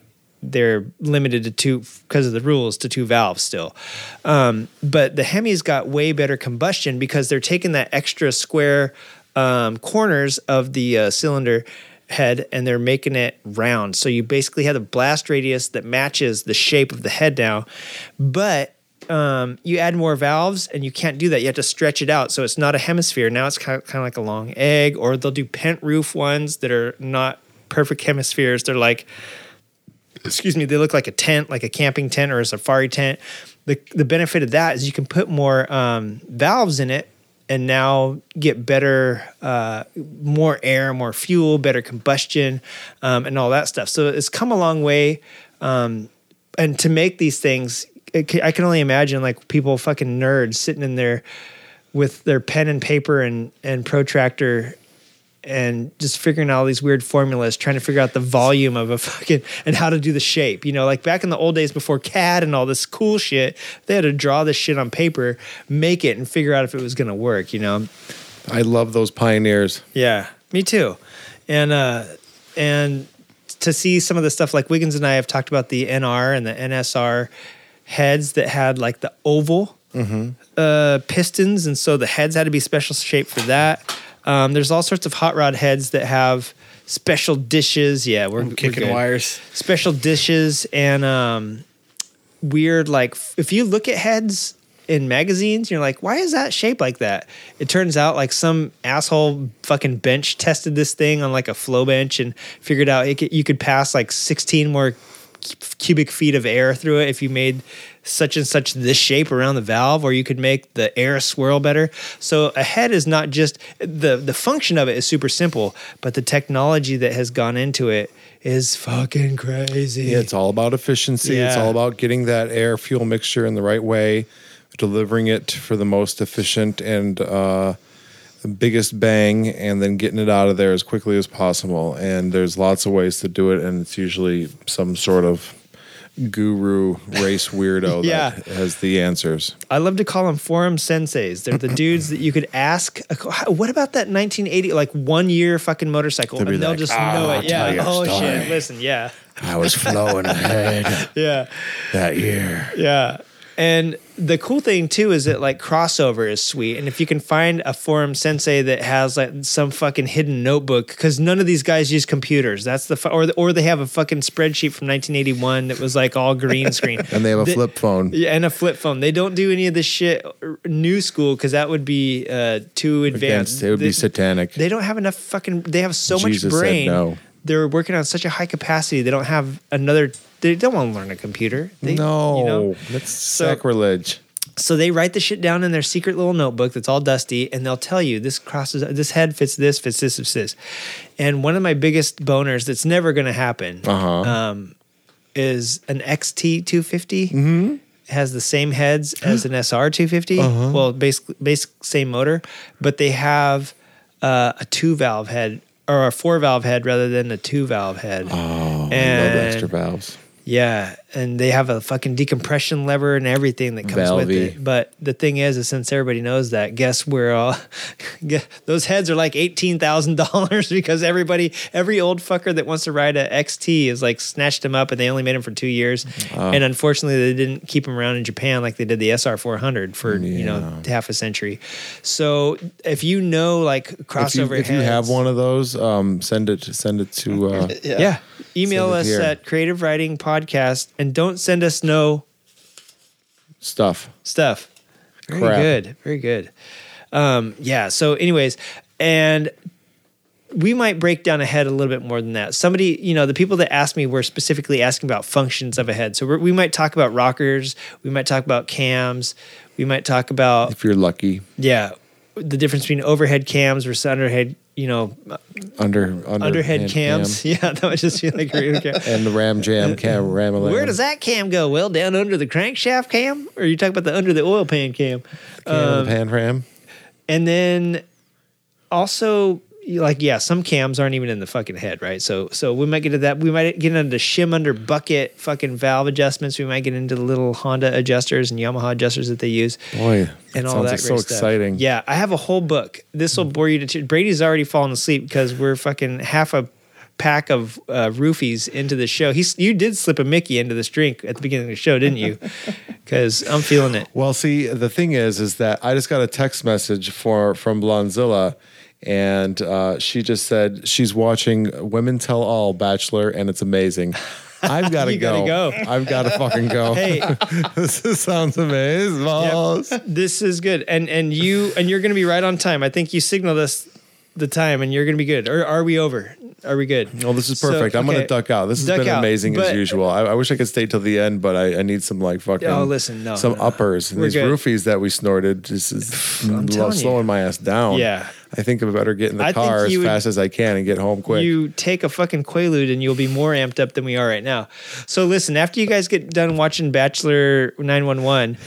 they're limited to two because of the rules to two valves still. Um, but the Hemis got way better combustion because they're taking that extra square um, corners of the uh, cylinder head and they're making it round. So you basically have a blast radius that matches the shape of the head now, but um, you add more valves and you can't do that. You have to stretch it out. So it's not a hemisphere. Now it's kind of, kind of like a long egg, or they'll do pent roof ones that are not perfect hemispheres. They're like, excuse me, they look like a tent, like a camping tent or a safari tent. The, the benefit of that is you can put more um, valves in it and now get better, uh, more air, more fuel, better combustion, um, and all that stuff. So it's come a long way. Um, and to make these things, it I can only imagine like people fucking nerds sitting in there with their pen and paper and, and protractor and just figuring out all these weird formulas, trying to figure out the volume of a fucking and how to do the shape. You know, like back in the old days before CAD and all this cool shit, they had to draw this shit on paper, make it, and figure out if it was gonna work. You know, I love those pioneers. yeah, me too. And uh and to see some of the stuff like Wiggins and I have talked about the NR and the NSR heads that had like the oval uh, pistons, and so the heads had to be special shaped for that. Um, there's all sorts of hot rod heads that have special dishes. Yeah, we're, we're Kicking good. wires. Special dishes and um, weird like f- if you look at heads in magazines, you're like, why is that shaped like that? It turns out like some asshole fucking bench tested this thing on like a flow bench and figured out it could, you could pass like 16 more cubic feet of air through it. If you made such and such this shape around the valve or you could make the air swirl better. So a head is not just the the function of it is super simple but the technology that has gone into it is fucking crazy. Yeah, it's all about efficiency. It's all about getting that air fuel mixture in the right way, delivering it for the most efficient and uh, biggest bang, and then getting it out of there as quickly as possible. And there's lots of ways to do it, and it's usually some sort of guru race weirdo Yeah. that has the answers. I love to call them forum senseis. They're the dudes that you could ask. What about that 1980 like one year fucking motorcycle? They'd be And they'll like, just "Ah, know I'll it. Yeah. Oh story." shit. Listen. Yeah. I was flowing ahead Yeah. that year. Yeah. And the cool thing too is that like crossover is sweet. And if you can find a forum sensei that has like some fucking hidden notebook, because none of these guys use computers. That's the fu- or or they have a fucking spreadsheet from 1981 that was like all green screen. And they have a They- flip phone. Yeah, and a flip phone. They don't do any of this shit new school because that would be uh, too advanced. Against, it would they, be satanic. They don't have enough fucking. They have so Jesus much brain. no. They're working on such a high capacity. They don't have another. They don't want to learn a computer. They, no, you know? that's So- sacrilege. So they write the shit down in their secret little notebook that's all dusty, and they'll tell you this crosses this head fits this, fits this, fits this. And one of my biggest boners that's never going to happen Uh-huh. um, is an XT 250. Mm-hmm. Has the same heads as an SR 250. Uh-huh. Well, basically, basic same motor, but they have uh, a two valve head or a four valve head rather than a two valve head. Oh, I love And- extra valves. Yeah, and they have a fucking decompression lever and everything that comes with it. But the thing is, is since everybody knows that, guess where all those heads are like eighteen thousand dollars because everybody, every old fucker that wants to ride a XT is like snatched them up, and they only made them for two years. Oh. And unfortunately, they didn't keep them around in Japan like they did the SR four hundred for you know half a century. So if you know like If you, crossover, if you have one of those, um, send it send it to uh, yeah. Email us here. at Creative Writing Podcast and don't send us no stuff. stuff. Very Crap. good. Very good. Um, yeah. So, anyways, and we might break down a head a little bit more than that. Somebody, you know, the people that asked me were specifically asking about functions of a head. So we're, we might talk about rockers. We might talk about cams. We might talk about If you're lucky, yeah, the difference between overhead cams versus underhead. You know, under, under underhead cams. cam. Yeah, that would just be like a rear cam. and the ram jam cam ram. Where does that cam go? Well, down under the crankshaft cam, or you talk about the under the oil pan cam? cam, um, pan ram? And then also like yeah, some cams aren't even in the fucking head, right? So so we might get to that. We might get into shim under bucket fucking valve adjustments. We might get into the little Honda adjusters and Yamaha adjusters that they use Boy, and all that like so stuff. exciting. Yeah, I have a whole book. This will bore you to tears. Brady's already fallen asleep because we're fucking half a pack of uh, roofies into the show. He's you did slip a Mickey into this drink at the beginning of the show, didn't you? Because I'm feeling it. Well, see, the thing is, is that I just got a text message for from Blonzilla, and uh, she just said she's watching Women Tell All Bachelor, and it's amazing. I've got to go. go. I've got to fucking go. Hey, this is- sounds amazing. boss. this is good, and and you and you're gonna be right on time. I think you signaled us the time, and you're gonna be good. Or are we over? Are we good? Well, this is So, perfect. I'm okay. gonna duck out. This has Duck been out, amazing as usual. I, I wish I could stay till the end, but I, I need some like fucking. Oh, listen, no, some no, uppers and these good. roofies that we snorted. Just is I'm lo- you. slowing my ass down. Yeah. I think I better get in the I car as would- fast as I can and get home quick. You take a fucking Quaalude and you'll be more amped up than we are right now. So listen, after you guys get done watching Bachelor 911,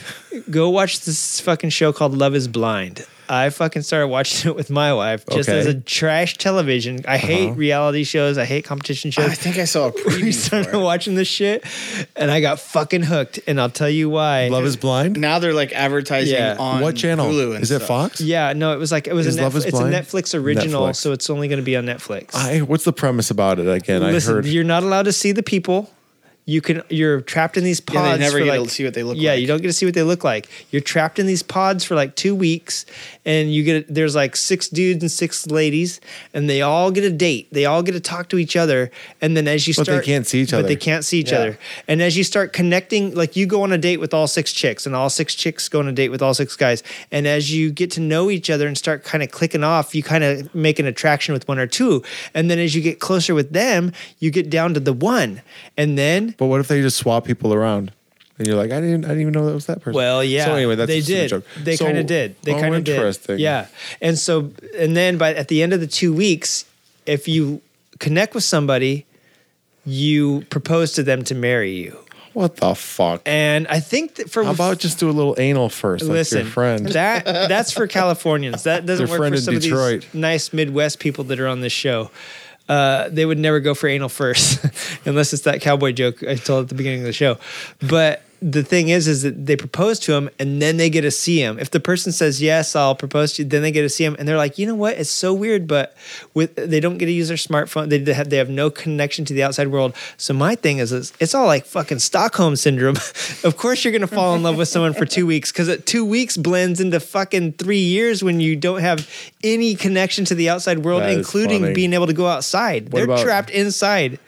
go watch this fucking show called Love is Blind. I fucking started watching it with my wife just Okay. as a trash television. I uh-huh. hate reality shows. I hate competition shows. I think I saw a we preview started for it. watching this shit and I got fucking hooked. And I'll tell you why. Love is blind. Now they're like advertising Yeah. on what channel? Hulu and Is it stuff. Fox? yeah, no, it was like it was Is a Love Netflix, is it's a Blind? Netflix original, Netflix. so it's only going to be on Netflix. I, what's the premise about it again? Listen, I heard. you're not allowed to see the people. You can. You're trapped in these pods. Yeah, they never get to see what they look Yeah, like. Yeah, you don't get to see what they look like. You're trapped in these pods for like two weeks, and you get. There's like six dudes and six ladies, and they all get a date. They all get to talk to each other, and then as you start, But they can't see each But other. But they can't see each Yeah. other, and as you start connecting, like you go on a date with all six chicks, and all six chicks go on a date with all six guys, and as you get to know each other and start kind of clicking off, you kind of make an attraction with one or two, and then as you get closer with them, you get down to the one, and then but what if they just swap people around? And you're like, I didn't, I didn't even know that was that person. Well, yeah. So anyway, that's they a did. joke. They So- kind of did. They oh, kind of did. interesting. Yeah. And so, and then, by at the end of the two weeks, if you connect with somebody, you propose to them to marry you. What the fuck? And I think that for How about just do a little anal first, like your friend? that that's for Californians. That doesn't Your work for some of these nice Midwest people that are on this show. Uh, they would never go for anal first, unless it's that cowboy joke I told at the beginning of the show. But the thing is, is that they propose to him and then they get to see him. If the person says yes, I'll propose to you, then they get to see him, and they're like, you know what? It's so weird, but with they don't get to use their smartphone. They have they have no connection to the outside world. So my thing is, is it's all like fucking Stockholm syndrome. of course, you're gonna fall in love with someone for two weeks because two weeks blends into fucking three years when you don't have any connection to the outside world, That including being able to go outside. What They're about- trapped inside.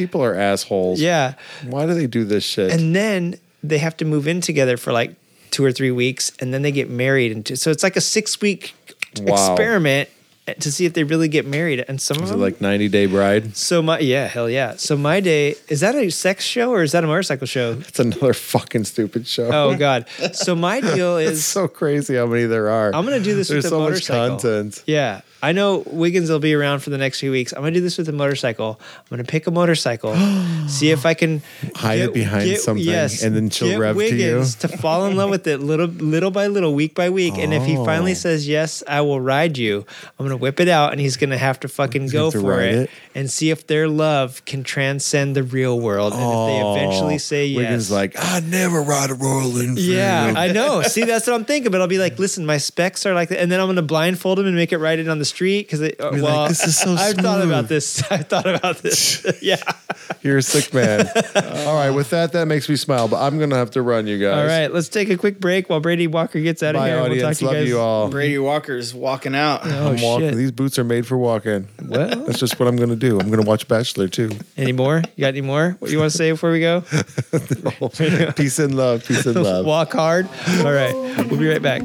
People are assholes. Yeah. Why do they do this shit? and then they have to move in together for like two or three weeks and then they get married and so it's like a six week Wow. experiment to see if they really get married. And some of Is it them, like 90 Day Bride? so my yeah, hell yeah. So my day is that a sex show or is that a motorcycle show? It's another fucking stupid show. Oh god. So my deal it's is so crazy how many there are. I'm gonna do this There's with a so motorcycle. much content. Yeah, I know Wiggins will be around for the next few weeks. I'm gonna do this with a motorcycle. I'm gonna pick a motorcycle, see if I can Hide it behind something, yes, and then she'll get rev to you. Wiggins to fall in love with it little, little by little, week by week. And if he finally Oh. says yes, I will ride you. I'm gonna whip it out, and he's gonna have to fucking He's go for it, it? and see if their love can transcend the real world. And if they oh, eventually Oh, say yes, Wiggins like, I never ride a Royal Enfield. yeah, I know. See, that's what I'm thinking. But I'll be like, listen, my specs are like that, and then I'm gonna blindfold him and make it ride it on the street because well, You're like, "This is so I've thought about this. I thought about this. yeah. You're a sick man. All right, with that, that makes me smile, but I'm gonna have to run, you guys. All right, let's take a quick break while Brady Walker gets out of Bye, here. and audience. We'll talk to Love you guys. you all. Brady Walker's walking out. Oh I'm walking. shit! These boots are made for walking. Well, That's just what I'm gonna do. I'm gonna watch Bachelor too. any more? You got any more? What you want to say before we go? Peace and love. Peace and love. Walk hard. All right, we'll be right back.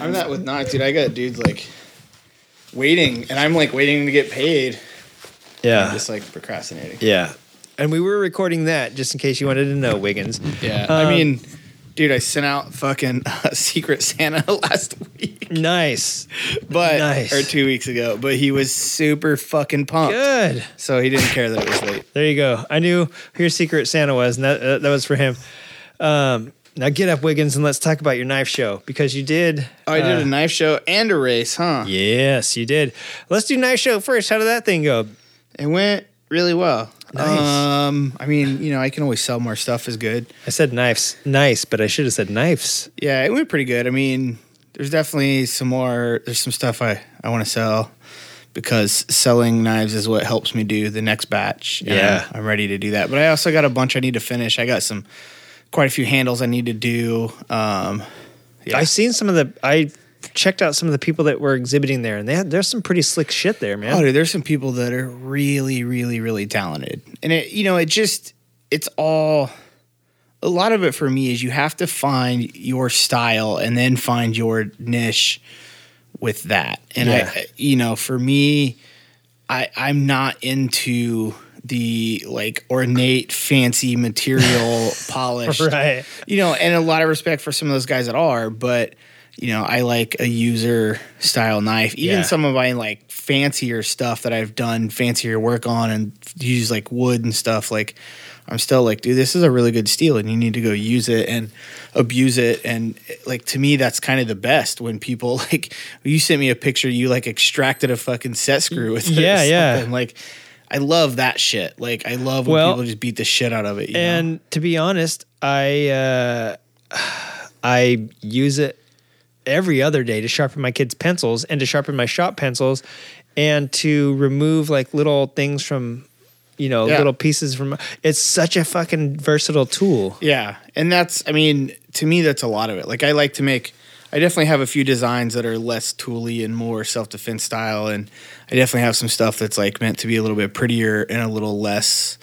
I'm not with Knox, dude. I got dudes like waiting, and I'm like waiting to get paid. I'm Yeah, just like procrastinating. yeah. And we were recording that just in case you wanted to know, Wiggins. Yeah, Um, I mean, dude, I sent out fucking uh, Secret Santa last week, Nice. but Nice. or two weeks ago, but he was super fucking pumped. Good. So he didn't care that it was late. There you go. I knew who your secret Santa was, and that uh, that was for him. Um, now get up, Wiggins, and let's talk about your knife show because you did. Oh, I did uh, a knife show and a race, huh? Yes, you did. Let's do knife show first. How did that thing go? It went really well. Nice. Um, I mean, you know, I can always sell more stuff is good. I said knives, nice, but I should have said knives. Yeah, it went pretty good. I mean, there's definitely some more. There's some stuff I I want to sell because selling knives is what helps me do the next batch. Yeah. I'm, I'm ready to do that. But I also got a bunch I need to finish. I got some quite a few handles I need to do. Um, yeah. I've seen some of the. I checked out some of the people that were exhibiting there, and they had, there's some pretty slick shit there, man. Oh, dude, there's some people that are really, really, really talented, and it, you know, it just, it's all. A lot of it for me is you have to find your style and then find your niche with that. And Yeah. I, you know, for me, I I'm not into the like ornate, fancy material polished Right. you know, and a lot of respect for some of those guys that are, but you know, I like a user style knife. Even Yeah. some of my like fancier stuff that I've done fancier work on and use like wood and stuff. Like, I'm still like, dude, this is a really good steel, and you need to go use it and abuse it. And like to me, that's kind of the best when people like you sent me a picture, you like extracted a fucking set screw with it. Yeah, yeah. Like, I love that shit. Like, I love when Well, people just beat the shit out of it. You know? And to be honest, I uh, I use it every other day to sharpen my kids' pencils and to sharpen my shop pencils and to remove like little things from you know Yeah. little pieces from it's such a fucking versatile tool Yeah, and that's I mean to me that's a lot of it. Like I like to make I definitely have a few designs that are less tooly and more self defense style, and I definitely have some stuff that's like meant to be a little bit prettier and a little less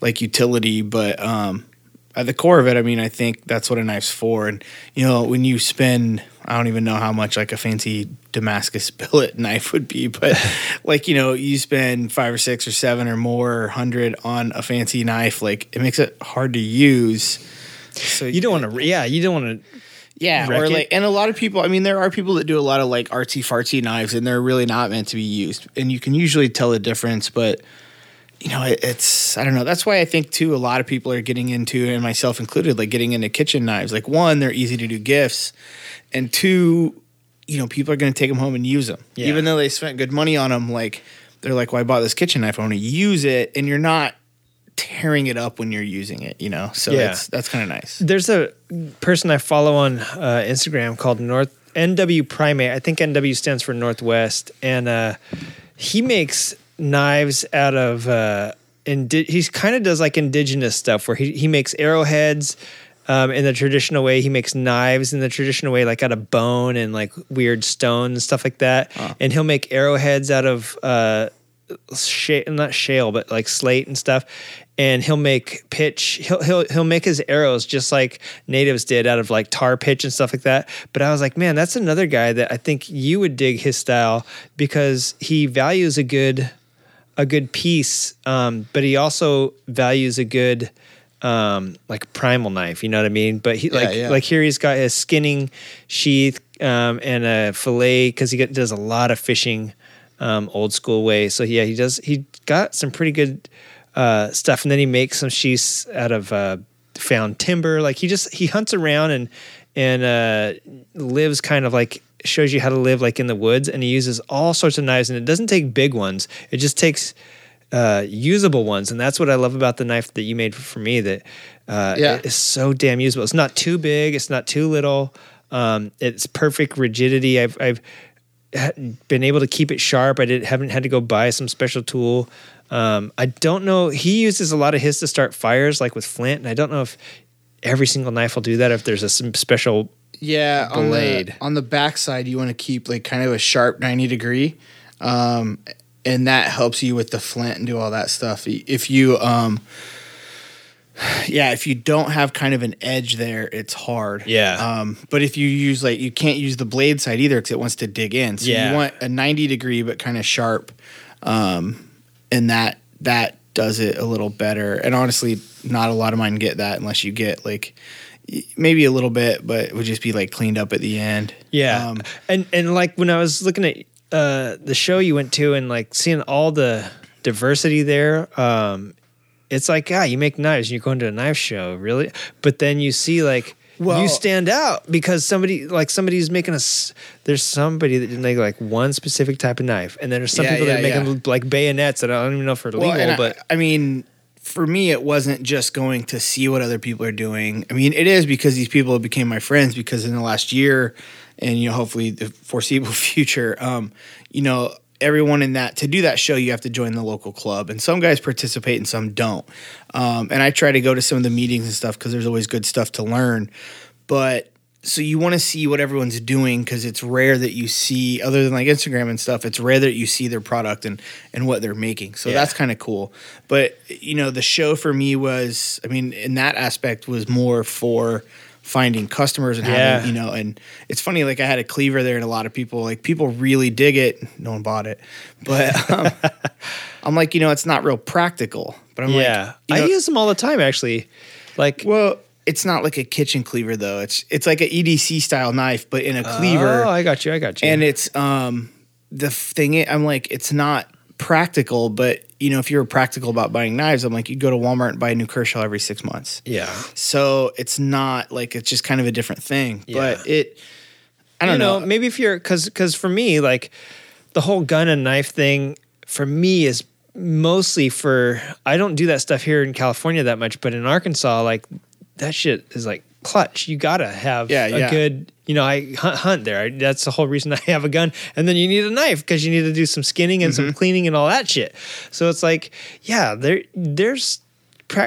like utility. But um, at the core of it, I mean, I think that's what a knife's for. And you know, when you spend, I don't even know how much like a fancy Damascus billet knife would be, but like you know, you spend five or six or seven or more hundred on a fancy knife, like it makes it hard to use. So you don't want to yeah you don't want to yeah, or it. like, and a lot of people. I mean, there are people that do a lot of like artsy fartsy knives, and they're really not meant to be used. And you can usually tell the difference, but you know, it, it's I don't know. That's why I think too. A lot of people are getting into, and myself included, like getting into kitchen knives. Like one, they're easy to do gifts, and two, you know, people are going to take them home and use them, Yeah. even though they spent good money on them. Like they're like, "Well, I bought this kitchen knife. I want to use it," and you're not tearing it up when you're using it. You know, so Yeah. it's that's kind of nice. there's a person I follow on uh, Instagram called North NW Primate. I think NW stands for Northwest, and uh, he makes knives out of. Uh, indi- he kind of does like indigenous stuff where he he makes arrowheads um, in the traditional way. He makes knives in the traditional way, like out of bone and like weird stone and stuff like that. And he'll make arrowheads out of uh, shale, not shale, but like slate and stuff. And he'll make pitch. He'll he'll he'll make his arrows just like natives did out of like tar pitch and stuff like that. But I was like, man, that's another guy that I think you would dig his style because he values a good a good piece, um, but he also values a good um, like primal knife. You know what I mean? But he like yeah. like here he's got his skinning sheath um, and a fillet because he does a lot of fishing um, old school way. So yeah, he does. He got some pretty good uh, stuff, and then he makes some sheaths out of uh, found timber. Like he just he hunts around and and uh, lives kind of like shows you how to live like in the woods, and he uses all sorts of knives, and it doesn't take big ones. It just takes uh, usable ones, and that's what I love about the knife that you made for me. That uh, Yeah. it is so damn usable. It's not too big. It's not too little. Um, it's perfect rigidity. I've I've been able to keep it sharp. I didn't haven't had to go buy some special tool. Um, I don't know. He uses a lot of his to start fires, like with flint, and I don't know if every single knife will do that. If there's a some special Yeah, on the on the backside, you want to keep like kind of a sharp ninety degree, um, and that helps you with the flint and do all that stuff. If you, um, yeah, if you don't have kind of an edge there, it's hard. Yeah. Um, but if you use like you can't use the blade side either because it wants to dig in. So Yeah. you want a ninety degree but kind of sharp, um, and that that does it a little better. And honestly, not a lot of mine get that unless you get like maybe a little bit, but it would just be like cleaned up at the end. Yeah, Um, and and like when I was looking at uh, the show you went to and like seeing all the diversity there, um, it's like, ah, you make knives. and You're going to a knife show, really? But then you see like. Well- you stand out because somebody like somebody's making a there's somebody that didn't make like one specific type of knife and then there's some Yeah, people that yeah, make them like bayonets that I don't even know if are legal Well, and I- but I, mean, for me, it wasn't just going to see what other people are doing. I mean, it is because these people became my friends because in the last year, and you know, hopefully the foreseeable future, um, you know, everyone in that to do that show, you have to join the local club, and some guys participate and some don't. Um, and I try to go to some of the meetings and stuff because there's always good stuff to learn, but. So you want to see what everyone's doing because it's rare that you see, other than like Instagram and stuff, it's rare that you see their product and and what they're making. So Yeah. that's kind of cool. But you know, the show for me was, I mean, in that aspect was more for finding customers and Yeah. having, you know, and it's funny, like I had a cleaver there and a lot of people, like people really dig it. No one bought it, but um, I'm like, you know, it's not real practical. But I'm yeah like, you I use them all the time actually like well, it's not like a kitchen cleaver though. It's it's like an EDC style knife, but in a cleaver. Oh I got you. I got you. And it's um the thing i'm like it's not practical but you know if you're practical about buying knives i'm like you go to walmart and buy a new kershaw every six months. Yeah. So it's not like it's just kind of a different thing Yeah. but it i don't you know, know, maybe if you're because because for me like the whole gun and knife thing for me is mostly for i don't do that stuff here in california that much but in arkansas like that shit is like clutch you gotta have Yeah, a yeah. good you know i hunt, hunt there I, that's the whole reason i have a gun and then you need a knife because you need to do some skinning and Mm-hmm. some cleaning and all that shit so it's like yeah there there's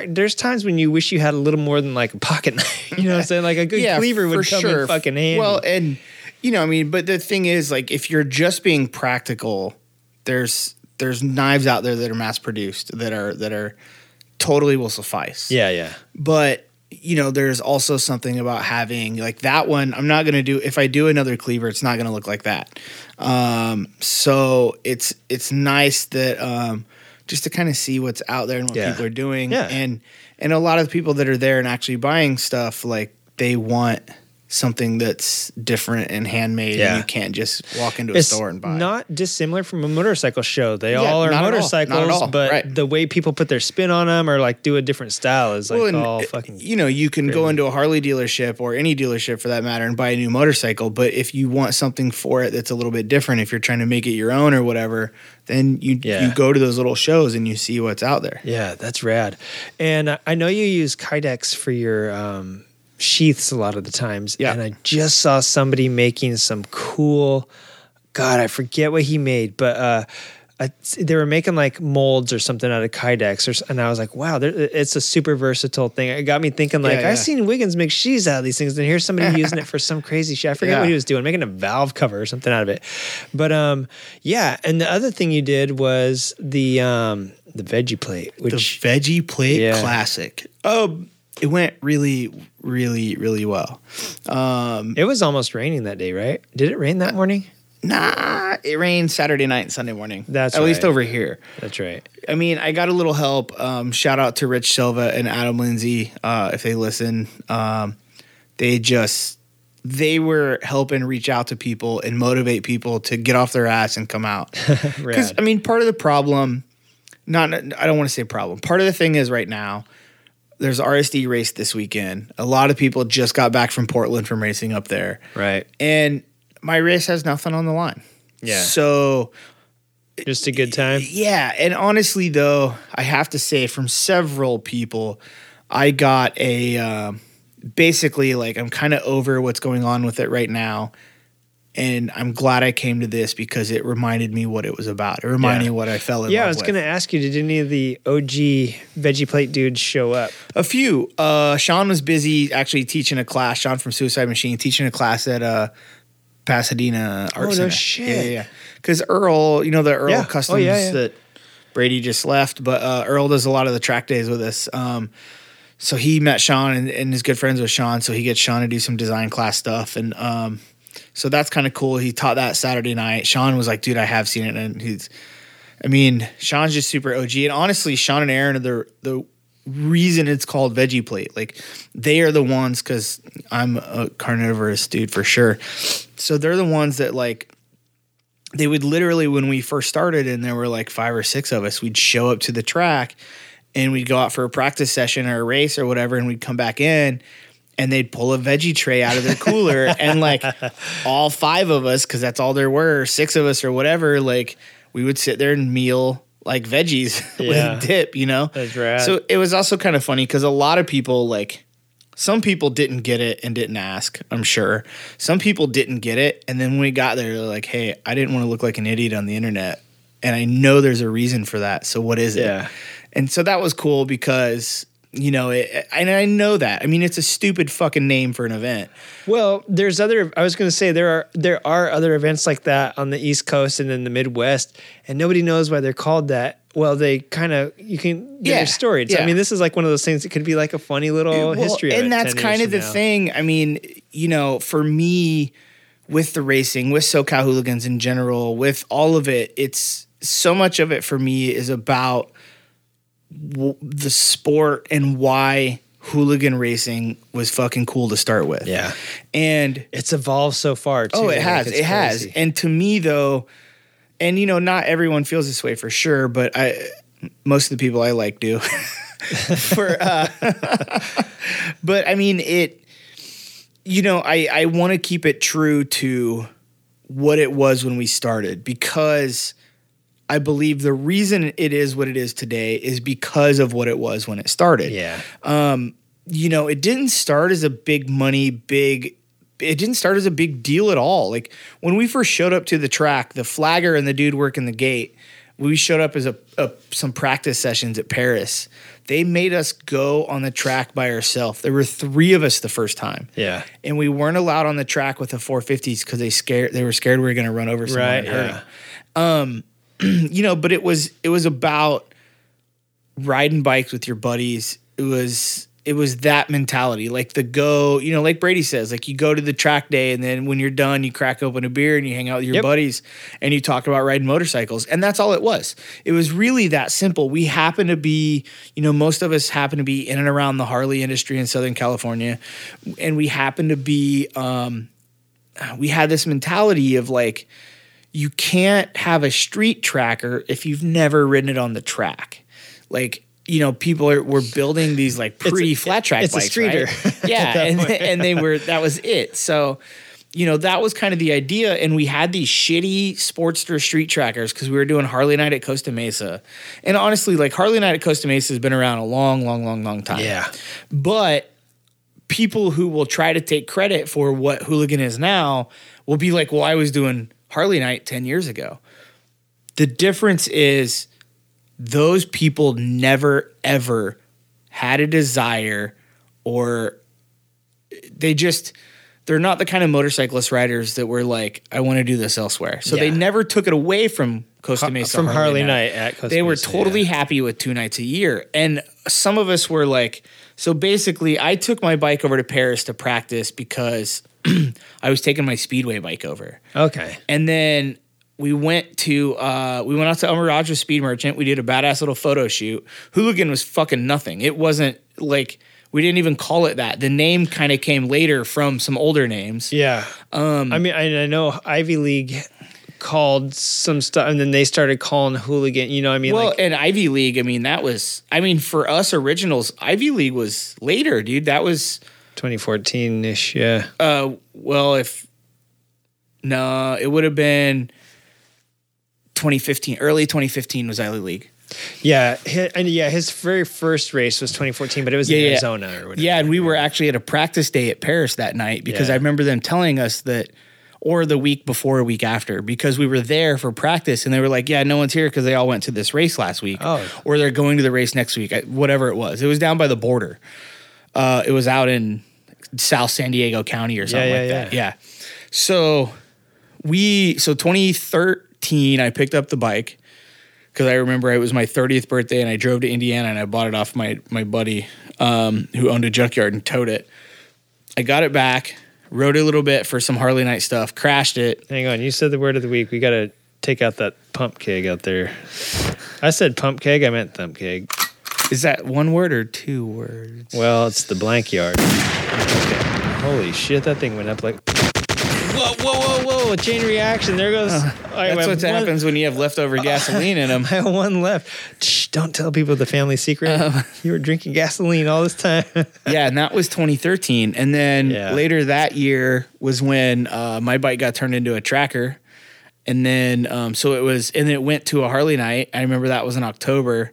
there's times when you wish you had a little more than like a pocket knife. You know what I'm saying? Like a good cleaver would come in fucking handy. Well, and you know, I mean, but the thing is, like, if you're just being practical, there's there's knives out there that are mass produced that are that are totally will suffice. yeah, yeah. but you know there's also something about having like that one i'm not going to do if i do another cleaver it's not going to look like that um so it's it's nice that um just to kind of see what's out there and what Yeah. people are doing Yeah. and and a lot of the people that are there and actually buying stuff like they want something that's different and handmade Yeah. and you can't just walk into a It's store and buy not dissimilar from a motorcycle show. They Yeah, all are at all. Motorcycles, all. but Right. the way people put their spin on them or like do a different style is like Well, and, all uh, fucking. You know, you can go into a Harley dealership or any dealership for that matter and buy a new motorcycle. But if you want something for it that's a little bit different, if you're trying to make it your own or whatever, then you Yeah. you go to those little shows and you see what's out there. Yeah, that's rad. And I- I know you use Kydex for your um, sheaths a lot of the times. Yeah. And I just saw somebody making some cool. God, I forget what he made, but uh, I, they were making like molds or something out of Kydex, or, and I was like, wow, it's a super versatile thing. It got me thinking, like, Yeah, yeah. I've seen Wiggins make sheaths out of these things, and here's somebody using it for some crazy shit. I forget Yeah. what he was doing, making a valve cover or something out of it. But um, yeah, and the other thing you did was the um, the veggie plate, the veggie plate classic. Oh, it went really, really, really well. Um, it was almost raining that day, right? Did it rain that morning? nah, it rained Saturday night and Sunday morning. That's at least over here. That's right. I mean, I got a little help. Um, shout out to Rich Silva and Adam Lindsay uh, if they listen. Um, they just they were helping reach out to people and motivate people to get off their ass and come out. Because I mean, part of the problem, not I don't want to say problem. Part of the thing is right now. There's RSD race this weekend. A lot of people just got back from Portland from racing up there, Right. and my race has nothing on the line. Yeah. So Just a good time. yeah, and honestly, though, I have to say from several people, I got a um basically like I'm kind of over what's going on with it right now, and I'm glad I came to this because it reminded me what it was about. It reminded Yeah. me what I fell in Yeah, I was going to ask you, did any of the OG veggie plate dudes show up? A few. Uh, Sean was busy actually teaching a class. Sean from Suicide Machine teaching a class at uh, Pasadena Art Oh, no Center. shit. Yeah, yeah, yeah. Because Earl, you know the Earl Yeah. Oh, Customs yeah, yeah. that Brady just left, but uh, Earl does a lot of the track days with us. Um, so he met Sean and, and is good friends with Sean. So he gets Sean to do some design class stuff, and um, so that's kind of cool. He taught that Saturday night. Sean was like, "Dude, I have seen it," and he's I mean, Sean's just super OG, and honestly, Sean and Aaron are the the reason it's called Veggie Plate. Like they are the ones because I'm a carnivorous dude for sure. So they're the ones that like they would literally when we first started, and there were like five or six of us, we'd show up to the track, and we'd go out for a practice session or a race or whatever, and we'd come back in. And they'd pull a veggie tray out of their cooler, and like all five of us, because that's all there were, six of us or whatever, like we would sit there and meal like veggies Yeah. with dip, you know? That's rad. So it was also kind of funny because a lot of people, like, some people didn't get it and didn't ask, I'm sure. Some people didn't get it. And then when we got there, they're like, hey, I didn't want to look like an idiot on the internet. And I know there's a reason for that. So what is it? Yeah. And so that was cool because, you know, it, and I know that. I mean, it's a stupid fucking name for an event. Well, there's other. I was going to say there are there are other events like that on the East Coast and in the Midwest, and nobody knows why they're called that. Well, they kind of you can Yeah, yeah. So, I yeah. mean, this is like one of those things that could be like a funny little Well, history. and that's kind of the now. thing. I mean, you know, for me, with the racing, with SoCal hooligans in general, with all of it, it's so much of it for me is about w- the sport and why hooligan racing was fucking cool to start with. Yeah. and It's evolved so far. Too. Oh, it has. It has. And to me, though, and you know, not everyone feels this way for sure, but I, most of the people I like do. for, uh, but I mean, it. You know, I I want to keep it true to what it was when we started because I believe the reason it is what it is today is because of what it was when it started yeah. Um, you know, it didn't start as a big money, big. It didn't start as a big deal at all. Like when we first showed up to the track, the flagger and the dude working the gate, we showed up as a, a some practice sessions at Perris. They made us go on the track by ourselves. There were three of us the first time. Yeah. And we weren't allowed on the track with the 450s because they scared they were scared we were going to run over someone Right. Yeah. them um, you know, but it was it was about riding bikes with your buddies. It was it was that mentality, like the go, you know, like Brady says, like you go to the track day and then when you're done, you crack open a beer and you hang out with your Yep. buddies and you talk about riding motorcycles. And that's all it was. It was really that simple. We happen to be, you know, most of us happen to be in and around the Harley industry in Southern California. And we happen to be um we had this mentality of like you can't have a street tracker if you've never ridden it on the track. Like, you know, people are were building these like pretty flat track it's a streeter right? Yeah. And, and they were that was it. So, you know, that was kind of the idea. And we had these shitty Sportster street trackers because we were doing Harley Night at Costa Mesa. And honestly, like Harley Night at Costa Mesa has been around a long, long, long, long time. Yeah. But people who will try to take credit for what hooligan is now will be like, well, I was doing Harley night 10 years ago. The difference is those people never ever had a desire or they just they're not the kind of motorcyclist riders that were like, I want to do this elsewhere. So they never took it away from Costa Mesa from Harley Night at Costa they were totally yeah. happy with two nights a year. And some of us were like, so basically, I took my bike over to Perris to practice because I was taking my speedway bike over. Okay. And then we went to uh, we went out to Mirage Speed Merchant. We did a badass little photo shoot. Hooligan was fucking nothing. It wasn't like we didn't even call it that. The name kind of came later from some older names. Yeah. Um, I mean, I, I know Ivy League called some stuff, and then they started calling hooligan. You know, what I mean, Well, like and Ivy League, I mean, that was I mean, for us originals, Ivy League was later, dude. That was 2014 ish. Yeah. uh well if no, it would have been 2015. Early 2015 was Ivy League. Yeah. Hi- and yeah, his very first race was 2014, but it was in Arizona or whatever. Yeah, and we were actually at a practice day at Perris that night because Yeah. I remember them telling us that, or the week before, a week after, because we were there for practice and they were like, "Yeah, no one's here because they all went to this race last week, Oh. or they're going to the race next week, whatever it was. It was down by the border. Uh, it was out in South San Diego County or something Yeah, like yeah, that. Yeah. So we so 2013, I picked up the bike because I remember it was my 30th birthday and I drove to Indiana and I bought it off my my buddy um, who owned a junkyard and towed it. I got it back, rode it a little bit for some Harley Night stuff, crashed it. Hang on. You said the word of the week. We got to take out that pump keg out there. I said pump keg. I meant thump keg. Is that one word or two words? Well, it's the blank yard. Okay. Holy shit, that thing went up like. Whoa, whoa, whoa, whoa! A chain reaction. There goes. I That's what one- happens when you have leftover gasoline in them. I have one left. Shh, don't tell people the family secret. you were drinking gasoline all this time. yeah, and that was 2013. And then Yeah. later that year was when uh, my bike got turned into a tracker. And then, um, so it was, and it went to a Harley night. I remember that was in October.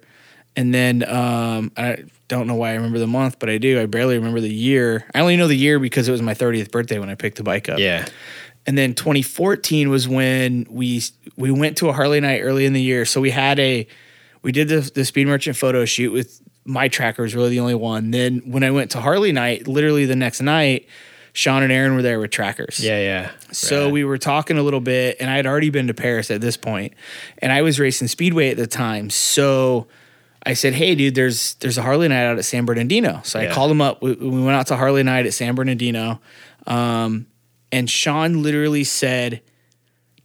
And then, um, I don't know why I remember the month, but I do. I barely remember the year. I only know the year because it was my 30th birthday when I picked the bike up. yeah. And then 2014 was when we we went to a Harley night early in the year. So we had a we did the the Speed Merchant photo shoot with my tracker was really the only one. Then when I went to Harley night, literally the next night, Sean and Aaron were there with trackers. Yeah, yeah. So Rad. we were talking a little bit, and I had already been to Perris at this point, and I was racing Speedway at the time. So I said, "Hey, dude, there's there's a Harley night out at San Bernardino." So I called him up. We, we went out to Harley night at San Bernardino, um, and Sean literally said,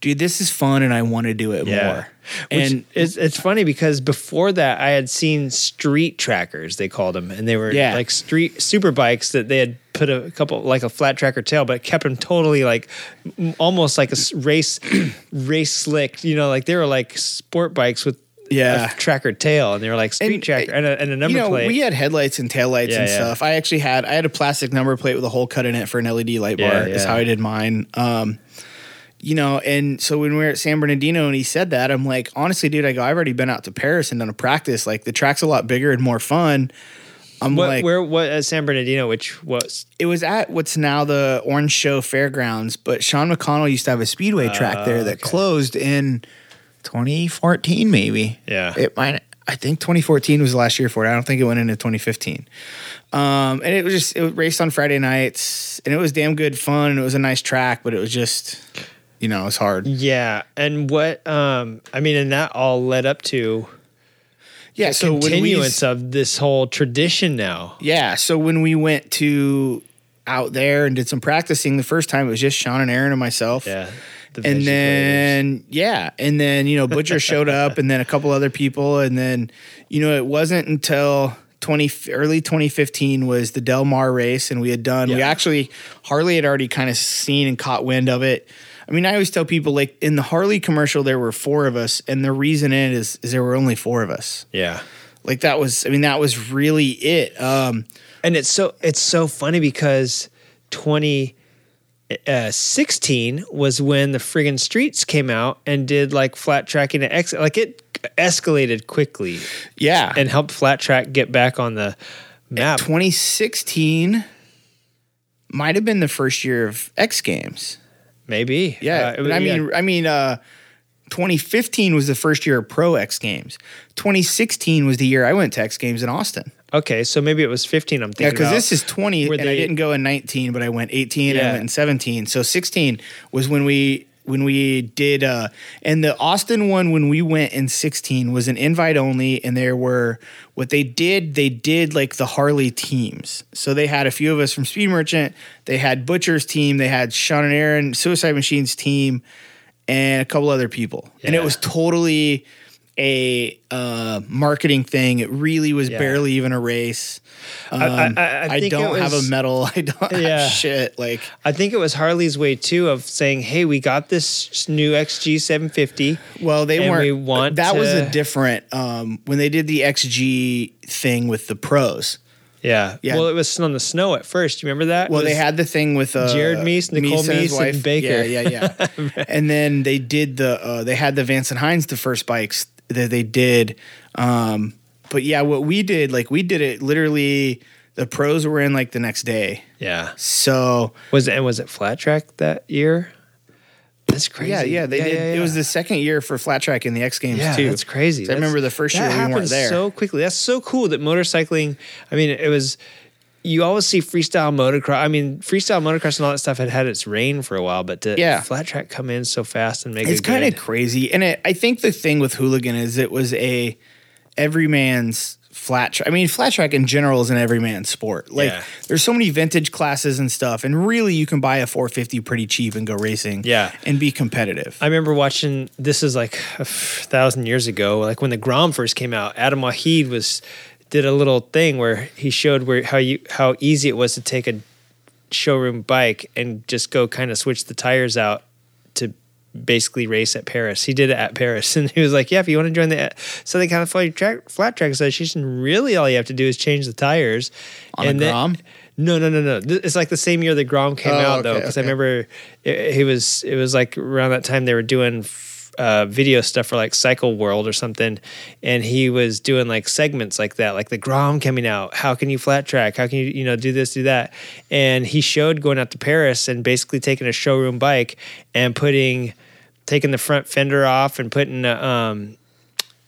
"Dude, this is fun, and I want to do it Yeah. more." Which And it's it's funny because before that I had seen street trackers they called them and they were Yeah. like street super bikes that they had put a couple like a flat tracker tail but kept them totally like almost like a race race slick you know like they were like sport bikes with Yeah. tracker tail and they were like street And, tracker uh, and a, and a number you know, plate we had headlights and taillights Yeah, and yeah. stuff. I actually had I had a plastic number plate with a hole cut in it for an LED light bar. Is how I did mine. Um, you know, and so when we were at San Bernardino and he said that, I'm like, honestly, dude, I go, I've already been out to Perris and done a practice. Like the track's a lot bigger and more fun. I'm what, like, where what at San Bernardino which was it was at what's now the Orange Show Fairgrounds, but Sean McConnell used to have a speedway track there that closed in 2014, maybe. Yeah. It might. I think 2014 was the last year for it. I don't think it went into 2015. Um, and it was just it was raced on Friday nights, and it was damn good fun, and it was a nice track, but it was just, you know, it was hard. yeah and what um I mean and that all led up to Yeah. So when we continuance of this whole tradition now Yeah. So when we went to out there and did some practicing the first time, it was just Sean and Aaron and myself. yeah the and then yeah, and then you know Butcher showed up, and then a couple other people, and then you know it wasn't until twenty early twenty fifteen was the Del Mar race, and we had done. We actually Harley had already kind of seen and caught wind of it. I mean, I always tell people like in the Harley commercial there were four of us, and the reason it is is there were only four of us. yeah Like that was, I mean, that was really it. Um, and it's so it's so funny because 2016 was when the friggin' streets came out and did like flat tracking and ex- like it escalated quickly yeah, and helped flat track get back on the map 2016 might have been the first year of X Games. maybe Yeah, Uh, was- I mean, I mean, uh, 2015 was the first year of Pro X Games. 2016 was the year I went to X Games in Austin. Okay, so maybe it was 15. I'm thinking. Yeah, because this is 20, Were and I they- didn't go in 19, but I went 18 and Yeah. I went in 17. So 16 was when we when we did, uh, and the Austin one when we went in 16 was an invite only, and there were what they did. They did like the Harley teams. So they had a few of us from Speed Merchant. They had Butcher's team. They had Sean and Aaron Suicide Machines team, and a couple other people. And it was totally a uh, marketing thing. It really was Yeah. barely even a race. Um, I- I- I, I- I don't have a medal. I don't Yeah. have shit. Like I think it was Harley's way too of saying, "Hey, we got this new XG 750." well, they And weren't. we want that was a different um, when they did the XG thing with the pros. Yeah. Yeah. Well, it was on the snow at first. You remember that? Well, they had the thing with uh, Jared Mees, Nicole and his Mees, and wife. Baker. Yeah, yeah, yeah. and then they did the uh, they had the Vance and Hines the first bikes that they did. Um, but yeah, what we did like we did it literally. The pros were in like the next day. Yeah. So Was it and was it flat track that year? That's crazy. yeah, yeah, they did. yeah, It was the second year for flat track in the X Games Yeah, too. that's crazy. So I remember the first year we weren't happened there. so quickly. That's so cool that motorcycling. I mean, it was. You always see freestyle motocross. I mean, freestyle motocross and all that stuff had had its reign for a while, but to Yeah. flat track come in so fast and make it's it kind of crazy and it, i think the thing with hooligan is it was a everyman's flat track i mean flat track in general is an everyman's sport like Yeah. there's so many vintage classes and stuff and really you can buy a 450 pretty cheap and go racing Yeah. and be competitive I remember watching. This is like a thousand years ago, like when the Grom first came out. Adam Waheed was did a little thing where he showed where how you how easy it was to take a showroom bike and just go kind of switch the tires out to basically race at Perris. He did it at Perris, and he was like, "Yeah, if you want to join the uh, Southern California track, Flat Track Association, really all you have to do is change the tires." On a and then- Grom? no, no, no, no. It's like the same year the Grom came Oh, out though, okay, because I remember it, he was. It was like around that time they were doing uh, video stuff for like Cycle World or something, and he was doing like segments like that, like the Grom coming out. How can you flat track? How can you you know do this, do that? And he showed going out to Perris and basically taking a showroom bike and putting taking the front fender off and putting uh, um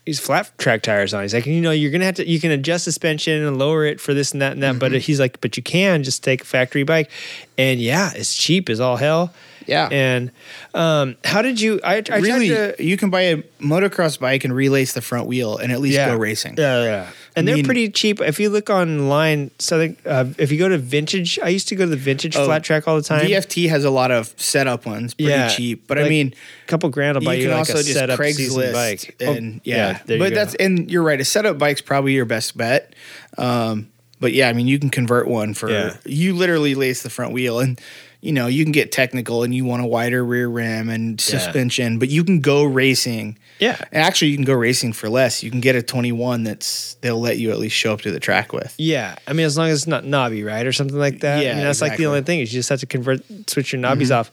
these flat track tires on. He's like, you know, you're gonna have to you can adjust suspension and lower it for this and that and that. But he's like, but you can just take a factory bike, and yeah, it's cheap as all hell. Yeah. And um, how did you? I, I really tried to, you can buy a motocross bike and relace the front wheel and at least Yeah. go racing Yeah, yeah. And I they're pretty cheap. If you look online, Southern, uh, if you go to Vintage, I used to go to the Vintage Oh, flat track all the time. VFT has a lot of setup ones, pretty Yeah, cheap. But I mean, a couple grand will buy you you, can like also a just setup Craigslist bike. and Oh, yeah, you but that's and you're right. A setup bike's probably your best bet. Um, but yeah, I mean, you can convert one for Yeah. you literally lace the front wheel and. You know, you can get technical and you want a wider rear rim and suspension, but you can go racing. Yeah. And actually, you can go racing for less. You can get a 21 that's they'll let you at least show up to the track with. Yeah, I mean, as long as it's not knobby, right, or something like that. I Yeah, mean, that's like the only thing is you just have to convert, switch your knobbies Mm-hmm. off.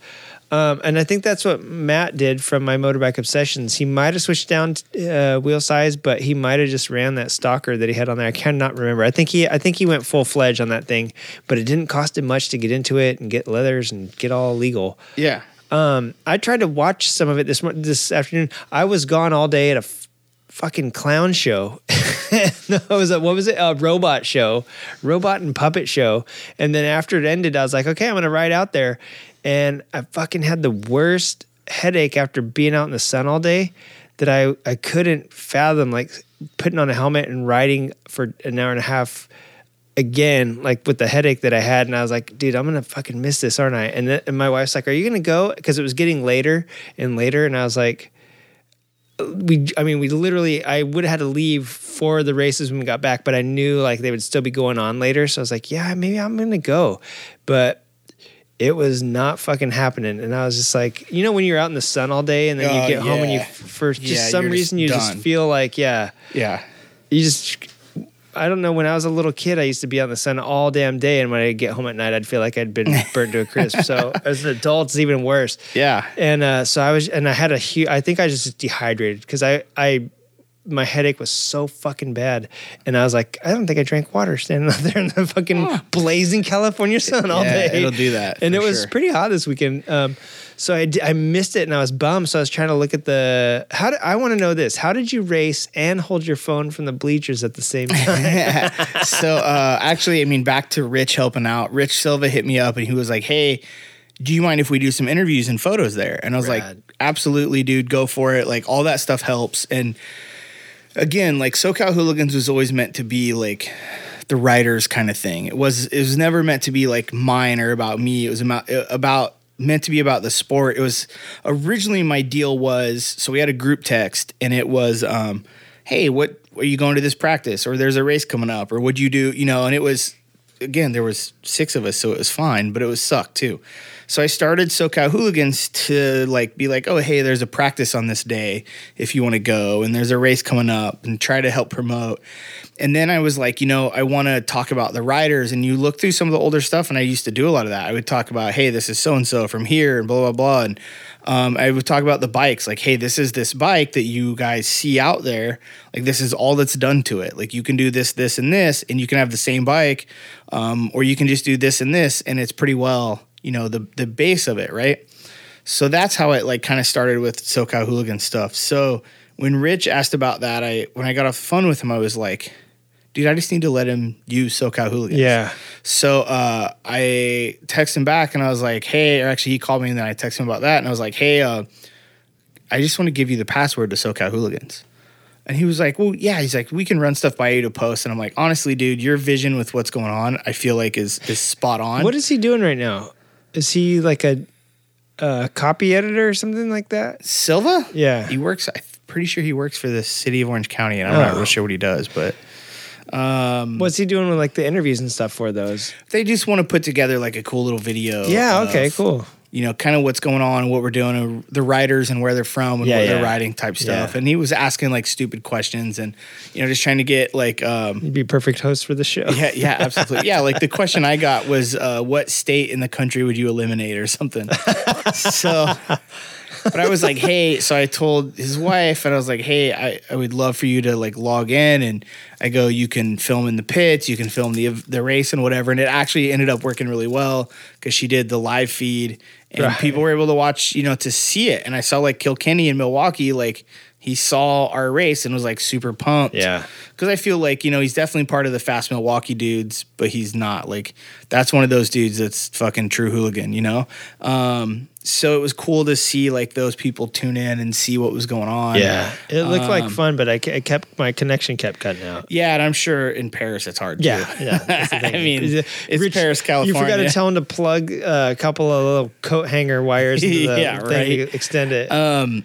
Um, and I think that's what Matt did from my motorbike obsessions. He might have switched down uh, wheel size, but he might have just ran that stalker that he had on there. I cannot remember. I think he, I think he went full fledged on that thing, but it didn't cost him much to get into it and get leathers and get all legal. Yeah. Um, I tried to watch some of it this this afternoon. I was gone all day at a f- fucking clown show. no, it was a what was it? A robot show, robot and puppet show. And then after it ended, I was like, okay, I'm gonna ride out there. And I fucking had the worst headache after being out in the sun all day that I I couldn't fathom like putting on a helmet and riding for an hour and a half again, like with the headache that I had, and I was like, dude, I'm gonna fucking miss this, aren't I? And, then, and my wife's like, are you gonna go? Because it was getting later and later, and I was like, we, I mean, we literally, I would have had to leave for the races when we got back, but I knew like they would still be going on later, so I was like, yeah, maybe I'm gonna go, but. It was not fucking happening, and I was just like, you know, when you're out in the sun all day, and then you Oh, get home and you, for just Yeah, some you're just reason, you just feel like, yeah, Yeah. you just I don't know. When I was a little kid, I used to be out in the sun all damn day, and when I get home at night, I'd feel like I'd been burnt to a crisp. So as an adult, it's even worse. Yeah. And uh, so I was, and I had a huge. I think I just dehydrated because I I my headache was so fucking bad, and I was like, I don't think I drank water standing out there in the fucking blazing California sun all Yeah, day. it'll do that, and it was sure. pretty hot this weekend. Um, so I missed it and I was bummed. So I was trying to look at the how. Did, I want to know this: How did you race and hold your phone from the bleachers at the same time? so uh, actually, I mean, back to Rich helping out. Rich Silva hit me up and he was like, "Hey, do you mind if we do some interviews and photos there?" And I was Rad. like, "Absolutely, dude, go for it. Like all that stuff helps." And again, like SoCal Hooligans was always meant to be like the writers kind of thing. It was it was never meant to be like mine or about me. It was about about meant to be about the sport. It was originally my deal was so we had a group text and it was um hey, what are you going to this practice or there's a race coming up or what'd you do, you know, and it was again, there was six of us, so it was fine, but it was sucked too. So I started SoCal Hooligans to like be like, oh hey, there's a practice on this day if you want to go, and there's a race coming up, and try to help promote. And then I was like, you know, I want to talk about the riders, and you look through some of the older stuff, and I used to do a lot of that. I would talk about, hey, this is so and so from here, and blah blah blah, and um, I would talk about the bikes, like, hey, this is this bike that you guys see out there. Like, this is all that's done to it. Like, you can do this, this, and this, and you can have the same bike, um, or you can just do this and this, and it's pretty well, you know, the the base of it, right? So that's how it like kind of started with SoCal Hooligan stuff. So when Rich asked about that, I when I got off the phone with him, I was like, dude, I just need to let him use SoCal Hooligans. yeah. So uh, I texted him back and I was like, hey, or actually he called me and then I texted him about that and I was like, hey, uh, I just want to give you the password to SoCal Hooligans. And he was like, well, yeah. He's like, we can run stuff by you to post. And I'm like, honestly, dude, your vision with what's going on, I feel like is is spot on. What is he doing right now? Is he like a, a copy editor or something like that? Silva? Yeah. He works, I'm pretty sure he works for the city of Orange County. And I'm not Oh. real sure what he does, but um, What's he doing with like the interviews and stuff for those? they just want to put together like a cool little video. Yeah. of, Okay. Cool. You know, kind of what's going on and what we're doing, and the writers and where they're from and Yeah, what yeah. they're writing type stuff. Yeah. And he was asking like stupid questions and, you know, just trying to get like, um, You'd be a perfect host for the show. yeah, yeah, absolutely. Yeah, like the question I got was, uh, what state in the country would you eliminate or something? so, but I was like, hey, so I told his wife, and I was like, hey, I, I would love for you to like log in, and I go, you can film in the pits, you can film the the race and whatever, and it actually ended up working really well because she did the live feed, and Right. people were able to watch, you know, to see it, and I saw like Kilkenny in Milwaukee, like. He saw our race and was like super pumped Yeah. because I feel like you know he's definitely part of the fast Milwaukee dudes, but he's not like that's one of those dudes that's fucking true hooligan, you know. Um, so it was cool to see like those people tune in and see what was going on. Yeah. It looked like Um, fun, but I, I kept my connection kept cutting out. yeah, and I'm sure in Perris it's hard. Yeah, too. yeah. I mean, Is it- it's Perris, California. You forgot to tell him to plug uh, a couple of little coat hanger wires into the Yeah, thing right. extend it. Um,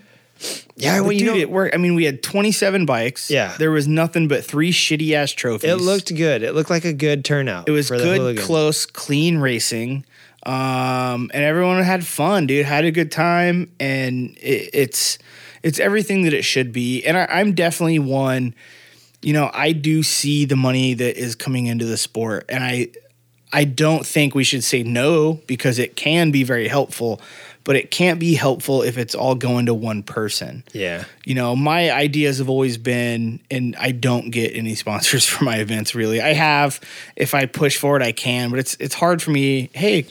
yeah, but well, you dude, know, it worked. I mean, we had 27 bikes. Yeah. there was nothing but three shitty ass trophies. it looked good. It looked like a good turnout. It was for good, hooligans. close, clean racing. Um, and everyone had fun, dude. Had a good time, and it, it's it's everything that it should be. And I, I'm definitely one. You know, I do see the money that is coming into the sport, and I I don't think we should say no because it can be very helpful, but it can't be helpful if it's all going to one person Yeah. you know, my ideas have always been, and I don't get any sponsors for my events really. I have, if I push forward, I can, but it's it's hard for me. Hey,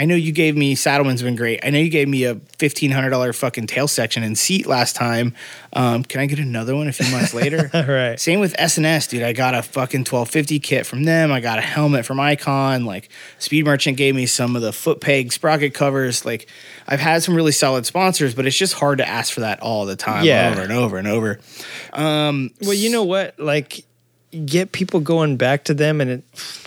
I know you gave me Saddlemen's been great. I know you gave me a fifteen hundred dollar fucking tail section and seat last time. Um, can I get another one a few months later? Right. Same with S&S, dude. I got a fucking twelve fifty kit from them. I got a helmet from Icon. Like Speed Merchant gave me some of the foot peg sprocket covers. Like I've had some really solid sponsors, but it's just hard to ask for that all the time, Yeah. over and over and over. Well, you know what? Like, get people going back to them, and it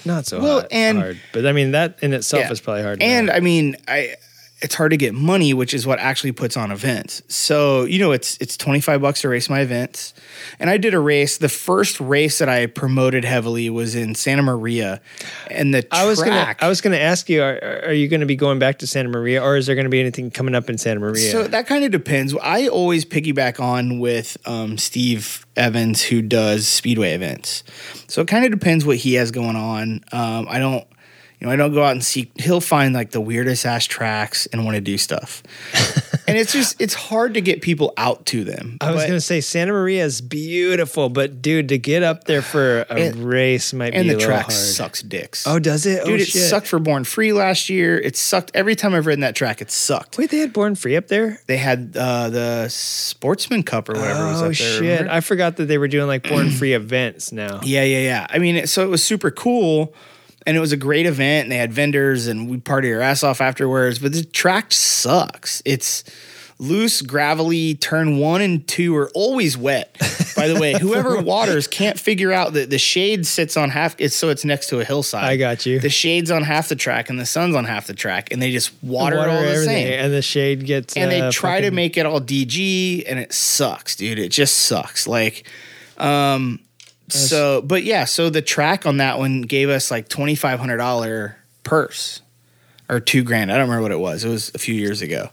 not so Well, hot- and- hard. But I mean, that in itself Yeah. is probably hard. And. I mean, I it's hard to get money, which is what actually puts on events. So you know, it's it's twenty five bucks to race my events, and I did a race. The first race that I promoted heavily was in Santa Maria, and the I was gonna, track- I was gonna ask you: Are, are you going to be going back to Santa Maria, or is there going to be anything coming up in Santa Maria? So that kind of depends. I always piggyback on with um, Steve Evans, who does speedway events. So it kind of depends what he has going on. Um, I don't, you know, I don't go out and seek. He'll find like the weirdest ass tracks and want to do stuff. and it's just it's hard to get people out to them. I was But- gonna say Santa Maria is beautiful, but dude, to get up there for a And- race might and be the a little track hard. sucks dicks. Oh, does it? dude, oh, it shit. sucked for Born Free last year. It sucked every time I've ridden that track. It sucked. Wait, they had Born Free up there? They had uh, the Sportsman Cup or whatever was oh up there. Oh shit! remember? I forgot that they were doing like Born Free events now. Yeah, yeah, yeah. I mean, it- so it was super cool, and it was a great event, and they had vendors, and we party our ass off afterwards. But the track sucks. It's loose, gravelly. Turn one and two are always wet. By the way, whoever waters can't figure out that the shade sits on half. It's so it's next to a hillside. I got you. The shade's on half the track, and the sun's on half the track, and they just water, Water it all the same and the shade gets. and they uh, try to make it all DG, and it sucks, dude. It just sucks. Like, um, so, but yeah, so the track on that one gave us like twenty five hundred dollar purse or two grand. I don't remember what it was. It was a few years ago.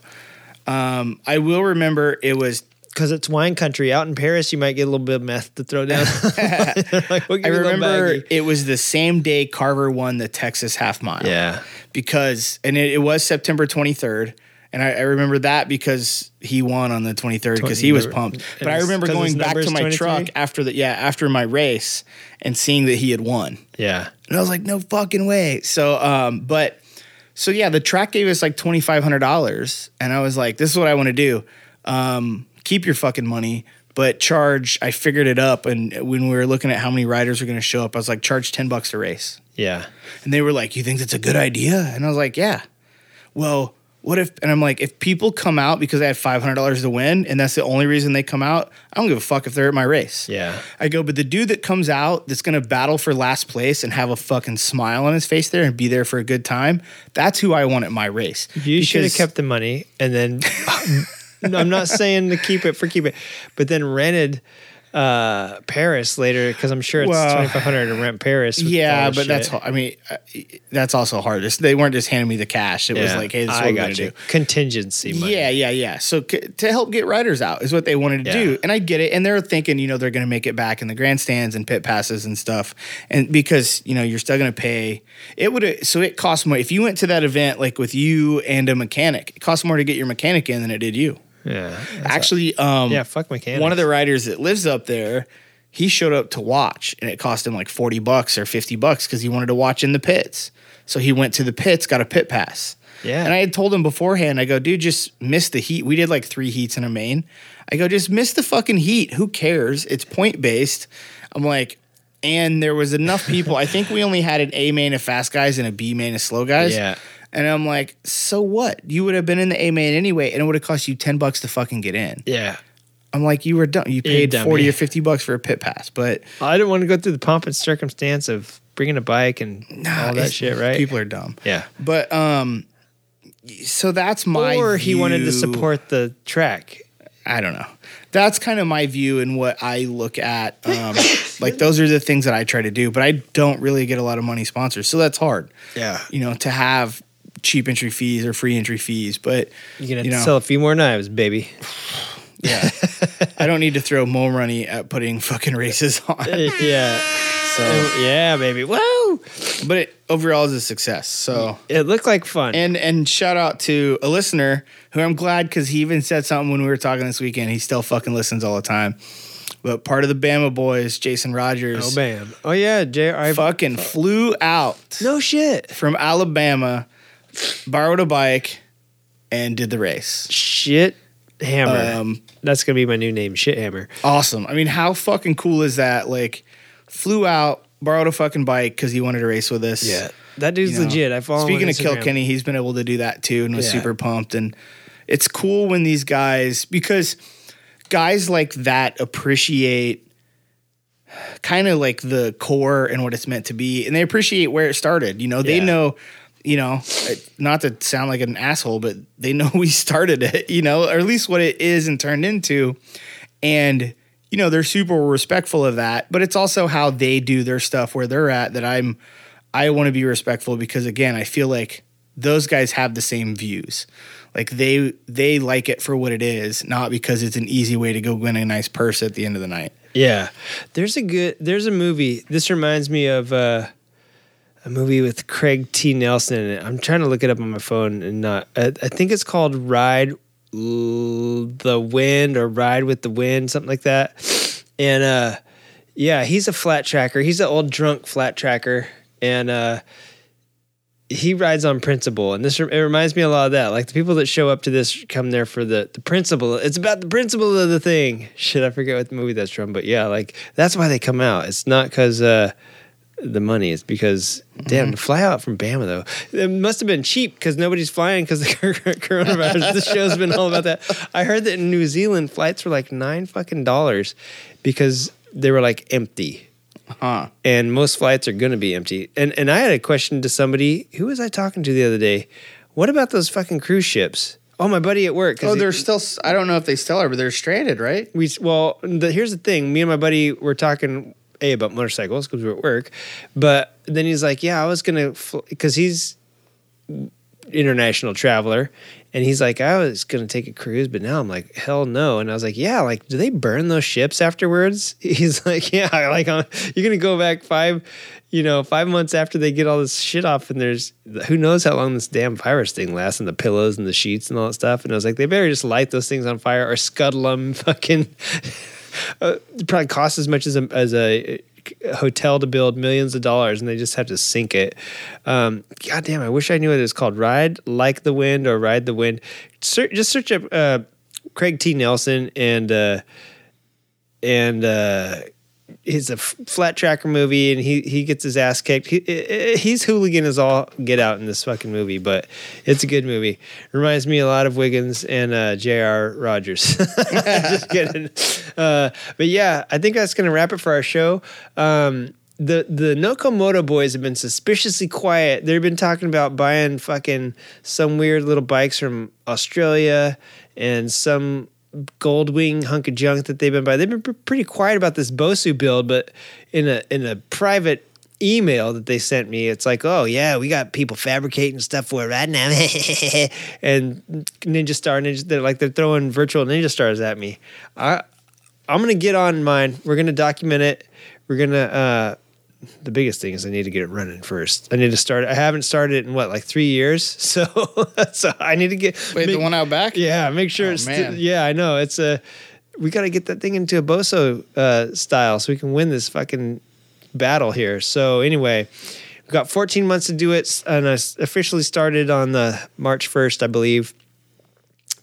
Um, I will remember it was. because it's wine country. Out in Perris, you might get a little bit of meth to throw down. like, we'll I you a little remember it was the same day Carver won the Texas half mile. Yeah. because and it, it was September 23rd. And I, I remember that because he won on the 23rd because he was pumped. But I remember going back to my 23? truck after the yeah after my race and seeing that he had won. Yeah. And I was like, no fucking way. So, um, but so yeah, the track gave us like twenty five hundred dollars, and I was like, this is what I want to do. Um, keep your fucking money, but charge. I figured it up, and when we were looking at how many riders were going to show up, I was like, charge ten bucks to race. Yeah. And they were like, You think that's a good idea? And I was like, Yeah. Well, what if, and I'm like, if people come out because they had $500 to win and that's the only reason they come out, I don't give a fuck if they're at my race. Yeah. I go, but the dude that comes out that's going to battle for last place and have a fucking smile on his face there and be there for a good time, that's who I want at my race. You should have kept the money and then. I'm not saying to keep it for keep it, but then rented uh Perris later because I'm sure it's Well, 2500 to rent Perris. Yeah, but that's. I mean, uh, that's also hard. It's- They weren't just handing me the cash. It was like, hey, this is what I we're to you. do. Contingency money. Yeah, yeah, yeah. So c- to help get riders out is what they wanted to Yeah. do, and I get it. And they're thinking, you know, they're going to make it back in the grandstands and pit passes and stuff, and because you know you're still going to pay. It would so it costs more if you went to that event like with you and a mechanic. It costs more to get your mechanic in than it did you. Yeah. Actually, um, Yeah, fuck mechanics. One of the riders that lives up there, he showed up to watch, and it cost him like forty bucks or fifty bucks because he wanted to watch in the pits. So he went to the pits, got a pit pass. Yeah. And I had told him beforehand, I go, dude, just miss the heat. We did like three heats in a main. I go, just miss the fucking heat. Who cares? It's point based. I'm like, and there was enough people. I think we only had an A main of fast guys and a B main of slow guys. Yeah. And I'm like, so what? You would have been in the A main anyway, and it would have cost you 10 bucks to fucking get in. Yeah. I'm like, you were done. You paid dummy. 40 or 50 bucks for a pit pass, but I didn't want to go through the pomp and circumstance of bringing a bike and all that shit, right? People are dumb. yeah. But, um, so that's my or he wanted to support the track. I don't know. That's kind of my view and what I look at. Um, like those are the things that I try to do, but I don't really get a lot of money sponsors, so that's hard. Yeah. You know, to have cheap entry fees or free entry fees, but You're gonna you know, sell a few more knives, baby. yeah, I don't need to throw more money at putting fucking races on. yeah. So, oh, Yeah, baby. Woo! but it overall is a success. So. It looked like fun. And and shout out to a listener who I'm glad because he even said something when we were talking this weekend. He still fucking listens all the time. But part of the Bama boys, Jason Rogers, oh, bam. Oh, yeah. Jr. I fucking flew out No shit. from Alabama, borrowed a bike, and did the race. Shit hammer. Um, That's going to be my new name, Shit Hammer. awesome. I mean, how fucking cool is that? Like, flew out, borrowed a fucking bike because he wanted to race with us. Yeah, that dude's you know. legit. I follow him Speaking of. Kilkenny, he's been able to do that too and was Yeah. super pumped. And it's cool when these guys, because guys like that appreciate kind of like the core and what it's meant to be. And they appreciate where it started. You know, they Yeah. know, you know, not to sound like an asshole, but they know we started it, you know, or at least what it is and turned into. And, you know, they're super respectful of that. But it's also how they do their stuff where they're at that I'm I want to be respectful because again, I feel like those guys have the same views. Like they they like it for what it is, not because it's an easy way to go win a nice purse at the end of the night. Yeah. There's a good there's a movie. This reminds me of uh, a movie with Craig T. Nelson in it. I'm trying to look it up on my phone and not I, I think it's called Ride the Wind or Ride with the Wind, something like that. And uh, yeah, he's a flat tracker. He's an old drunk flat tracker, and uh, he rides on principle. And this it reminds me a lot of that. Like the people that show up to this come there for the the principle. It's about the principle of the thing. Shit, I forget what movie that's from, but yeah, like that's why they come out. It's not because. Uh, the money is because damn mm-hmm. to fly out from Bama though it must have been cheap because nobody's flying because the coronavirus. this show's been all about that. I heard that in New Zealand flights were like nine fucking dollars because they were like empty Huh. and most flights are going to be empty. And and I had a question to somebody. Who was I talking to the other day? What about those fucking cruise ships? Oh, my buddy at work. Oh, they're still. I don't know if they still are, but they're stranded, right? we well. The, here's the thing. Me and my buddy were talking a about motorcycles because we were at work, but then he's like, "Yeah, I was gonna," because he's international traveler. And he's like, I was gonna take a cruise, but now I'm like, hell no. And I was like, yeah, like, do they burn those ships afterwards? He's like, yeah, like, uh, you're gonna go back five, you know, five months after they get all this shit off, and there's who knows how long this damn virus thing lasts, and the pillows and the sheets and all that stuff. And I was like, they better just light those things on fire or scuttle them. Fucking, uh, it probably costs as much as a, as a hotel to build millions of dollars and they just have to sink it. Um, God damn, I wish I knew what it's called. Ride like the wind or ride the wind. Just search up uh, Craig T. Nelson and uh, and uh, he's a flat tracker movie and he he gets his ass kicked. He, he's hooligan as all get out in this fucking movie, but it's a good movie. Reminds me a lot of Wiggins and uh, J.R. Rogers. Just kidding. Uh, but yeah, I think that's gonna wrap it for our show. Um, the the Nokomoto boys have been suspiciously quiet. They've been talking about buying fucking some weird little bikes from Australia and some Goldwing hunk of junk that they've been by. They've been pr- pretty quiet about this Bosu build, but in a in a private email that they sent me, it's like, oh yeah, we got people fabricating stuff for it right now, and Ninja Star Ninja, they're like they're throwing virtual Ninja Stars at me. I I'm gonna get on mine. We're gonna document it. We're gonna. uh the biggest thing is I need to get it running first. I need to start. I haven't started it in what like three years, so so I need to get. Wait, the one out back? yeah, make sure Oh, it's man. yeah, I know. It's a we got to get that thing into a Boso uh, style so we can win this fucking battle here. So anyway, we've got 14 months to do it, and I officially started on the March 1st, I believe.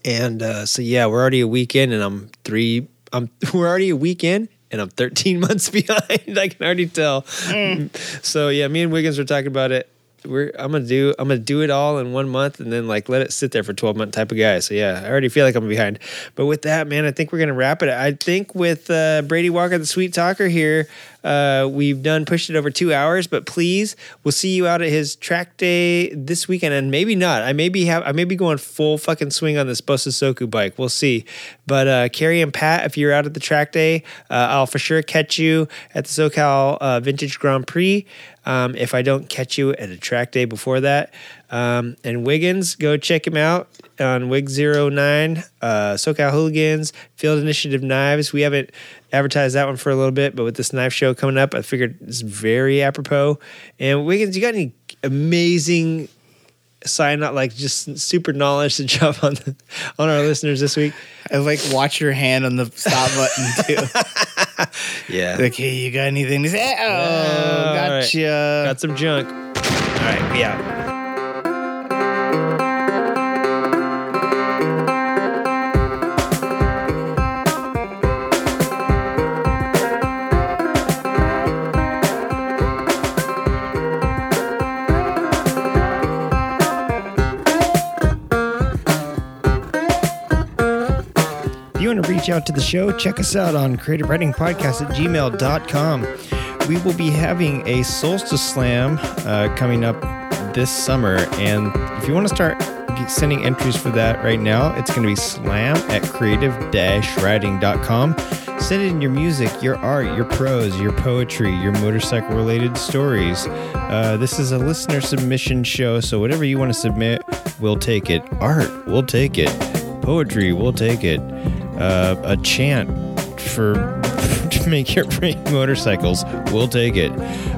And uh, so yeah, we're already a week in, and I'm three. I'm we're already a week in, and I'm 13 months behind. I can already tell. Mm. So yeah, me and Wiggins were talking about it. We're I'm gonna do I'm gonna do it all in one month and then like let it sit there for 12 month type of guy. So yeah, I already feel like I'm behind. But with that, man, I think we're gonna wrap it. I think with uh, Brady Walker, the Sweet Talker here, uh, we've done pushed it over two hours. But please, we'll see you out at his track day this weekend, and maybe not. I may be have I may be going full fucking swing on this Bosozoku bike. We'll see. But uh, Carrie and Pat, if you're out at the track day, uh, I'll for sure catch you at the SoCal uh, Vintage Grand Prix. Um, if I don't catch you at a track day before that. Um, and Wiggins, go check him out on Wig09, uh, SoCal Hooligans, Field Initiative Knives. We haven't advertised that one for a little bit, but with this knife show coming up, I figured it's very apropos. And Wiggins, you got any amazing sign out like just super knowledge to drop on the, on our listeners this week? I like watch your hand on the stop button too. Yeah. like, hey, you got anything to say? Oh, all right. gotcha. Got some junk. All right, we out. Reach out to the show, check us out on creative writing podcast at gmail.com. We will be having a solstice slam uh, coming up this summer. And if you want to start sending entries for that right now, it's going to be slam at creative writing.com. Send in your music, your art, your prose, your poetry, your motorcycle related stories. Uh, this is a listener submission show, so whatever you want to submit, we'll take it. Art, we'll take it. Poetry, we'll take it. Uh, a chant for to make your brain motorcycles, we'll take it.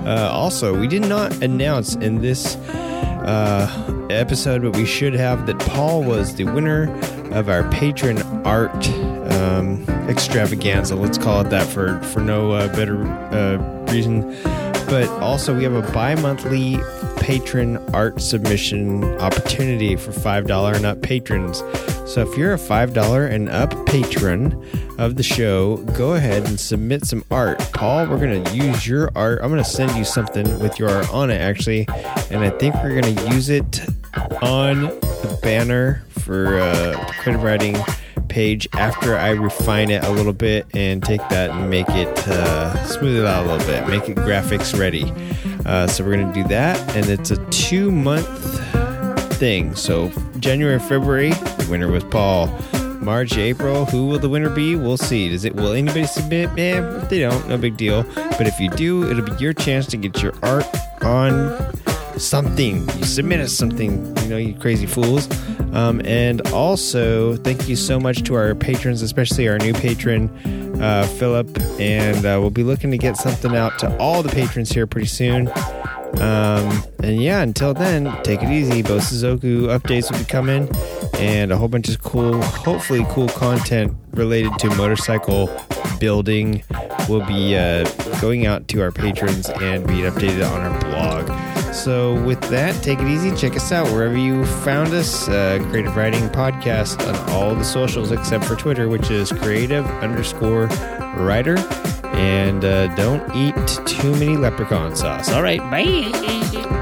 Uh, also, we did not announce in this uh, episode, but we should have that Paul was the winner of our patron art um, extravaganza. Let's call it that for for no uh, better uh, reason. But also, we have a bi-monthly patron art submission opportunity for five dollar and up patrons. So if you're a five dollar and up patron of the show, go ahead and submit some art. Paul, we're gonna use your art. I'm gonna send you something with your art on it actually, and I think we're gonna use it on the banner for uh, creative writing page after I refine it a little bit and take that and make it uh, smooth it out a little bit, make it graphics ready. Uh, so we're gonna do that, and it's a two month thing. So January, February, the winner was Paul. March, April, who will the winner be? We'll see. Does it? Will anybody submit? Eh, if they don't, no big deal. But if you do, it'll be your chance to get your art on something. You submit us something, you know, you crazy fools. Um, and also, thank you so much to our patrons, especially our new patron, uh, Philip. And uh, we'll be looking to get something out to all the patrons here pretty soon. Um, and yeah, until then, take it easy. Bosozoku updates will be coming, and a whole bunch of cool, hopefully cool content related to motorcycle building will be uh, going out to our patrons and being updated on our blog. So with that, take it easy. Check us out wherever you found us. Uh, creative Writing Podcast on all the socials except for Twitter, which is creative underscore writer. And uh, don't eat too many leprechaun sauce. All right, bye.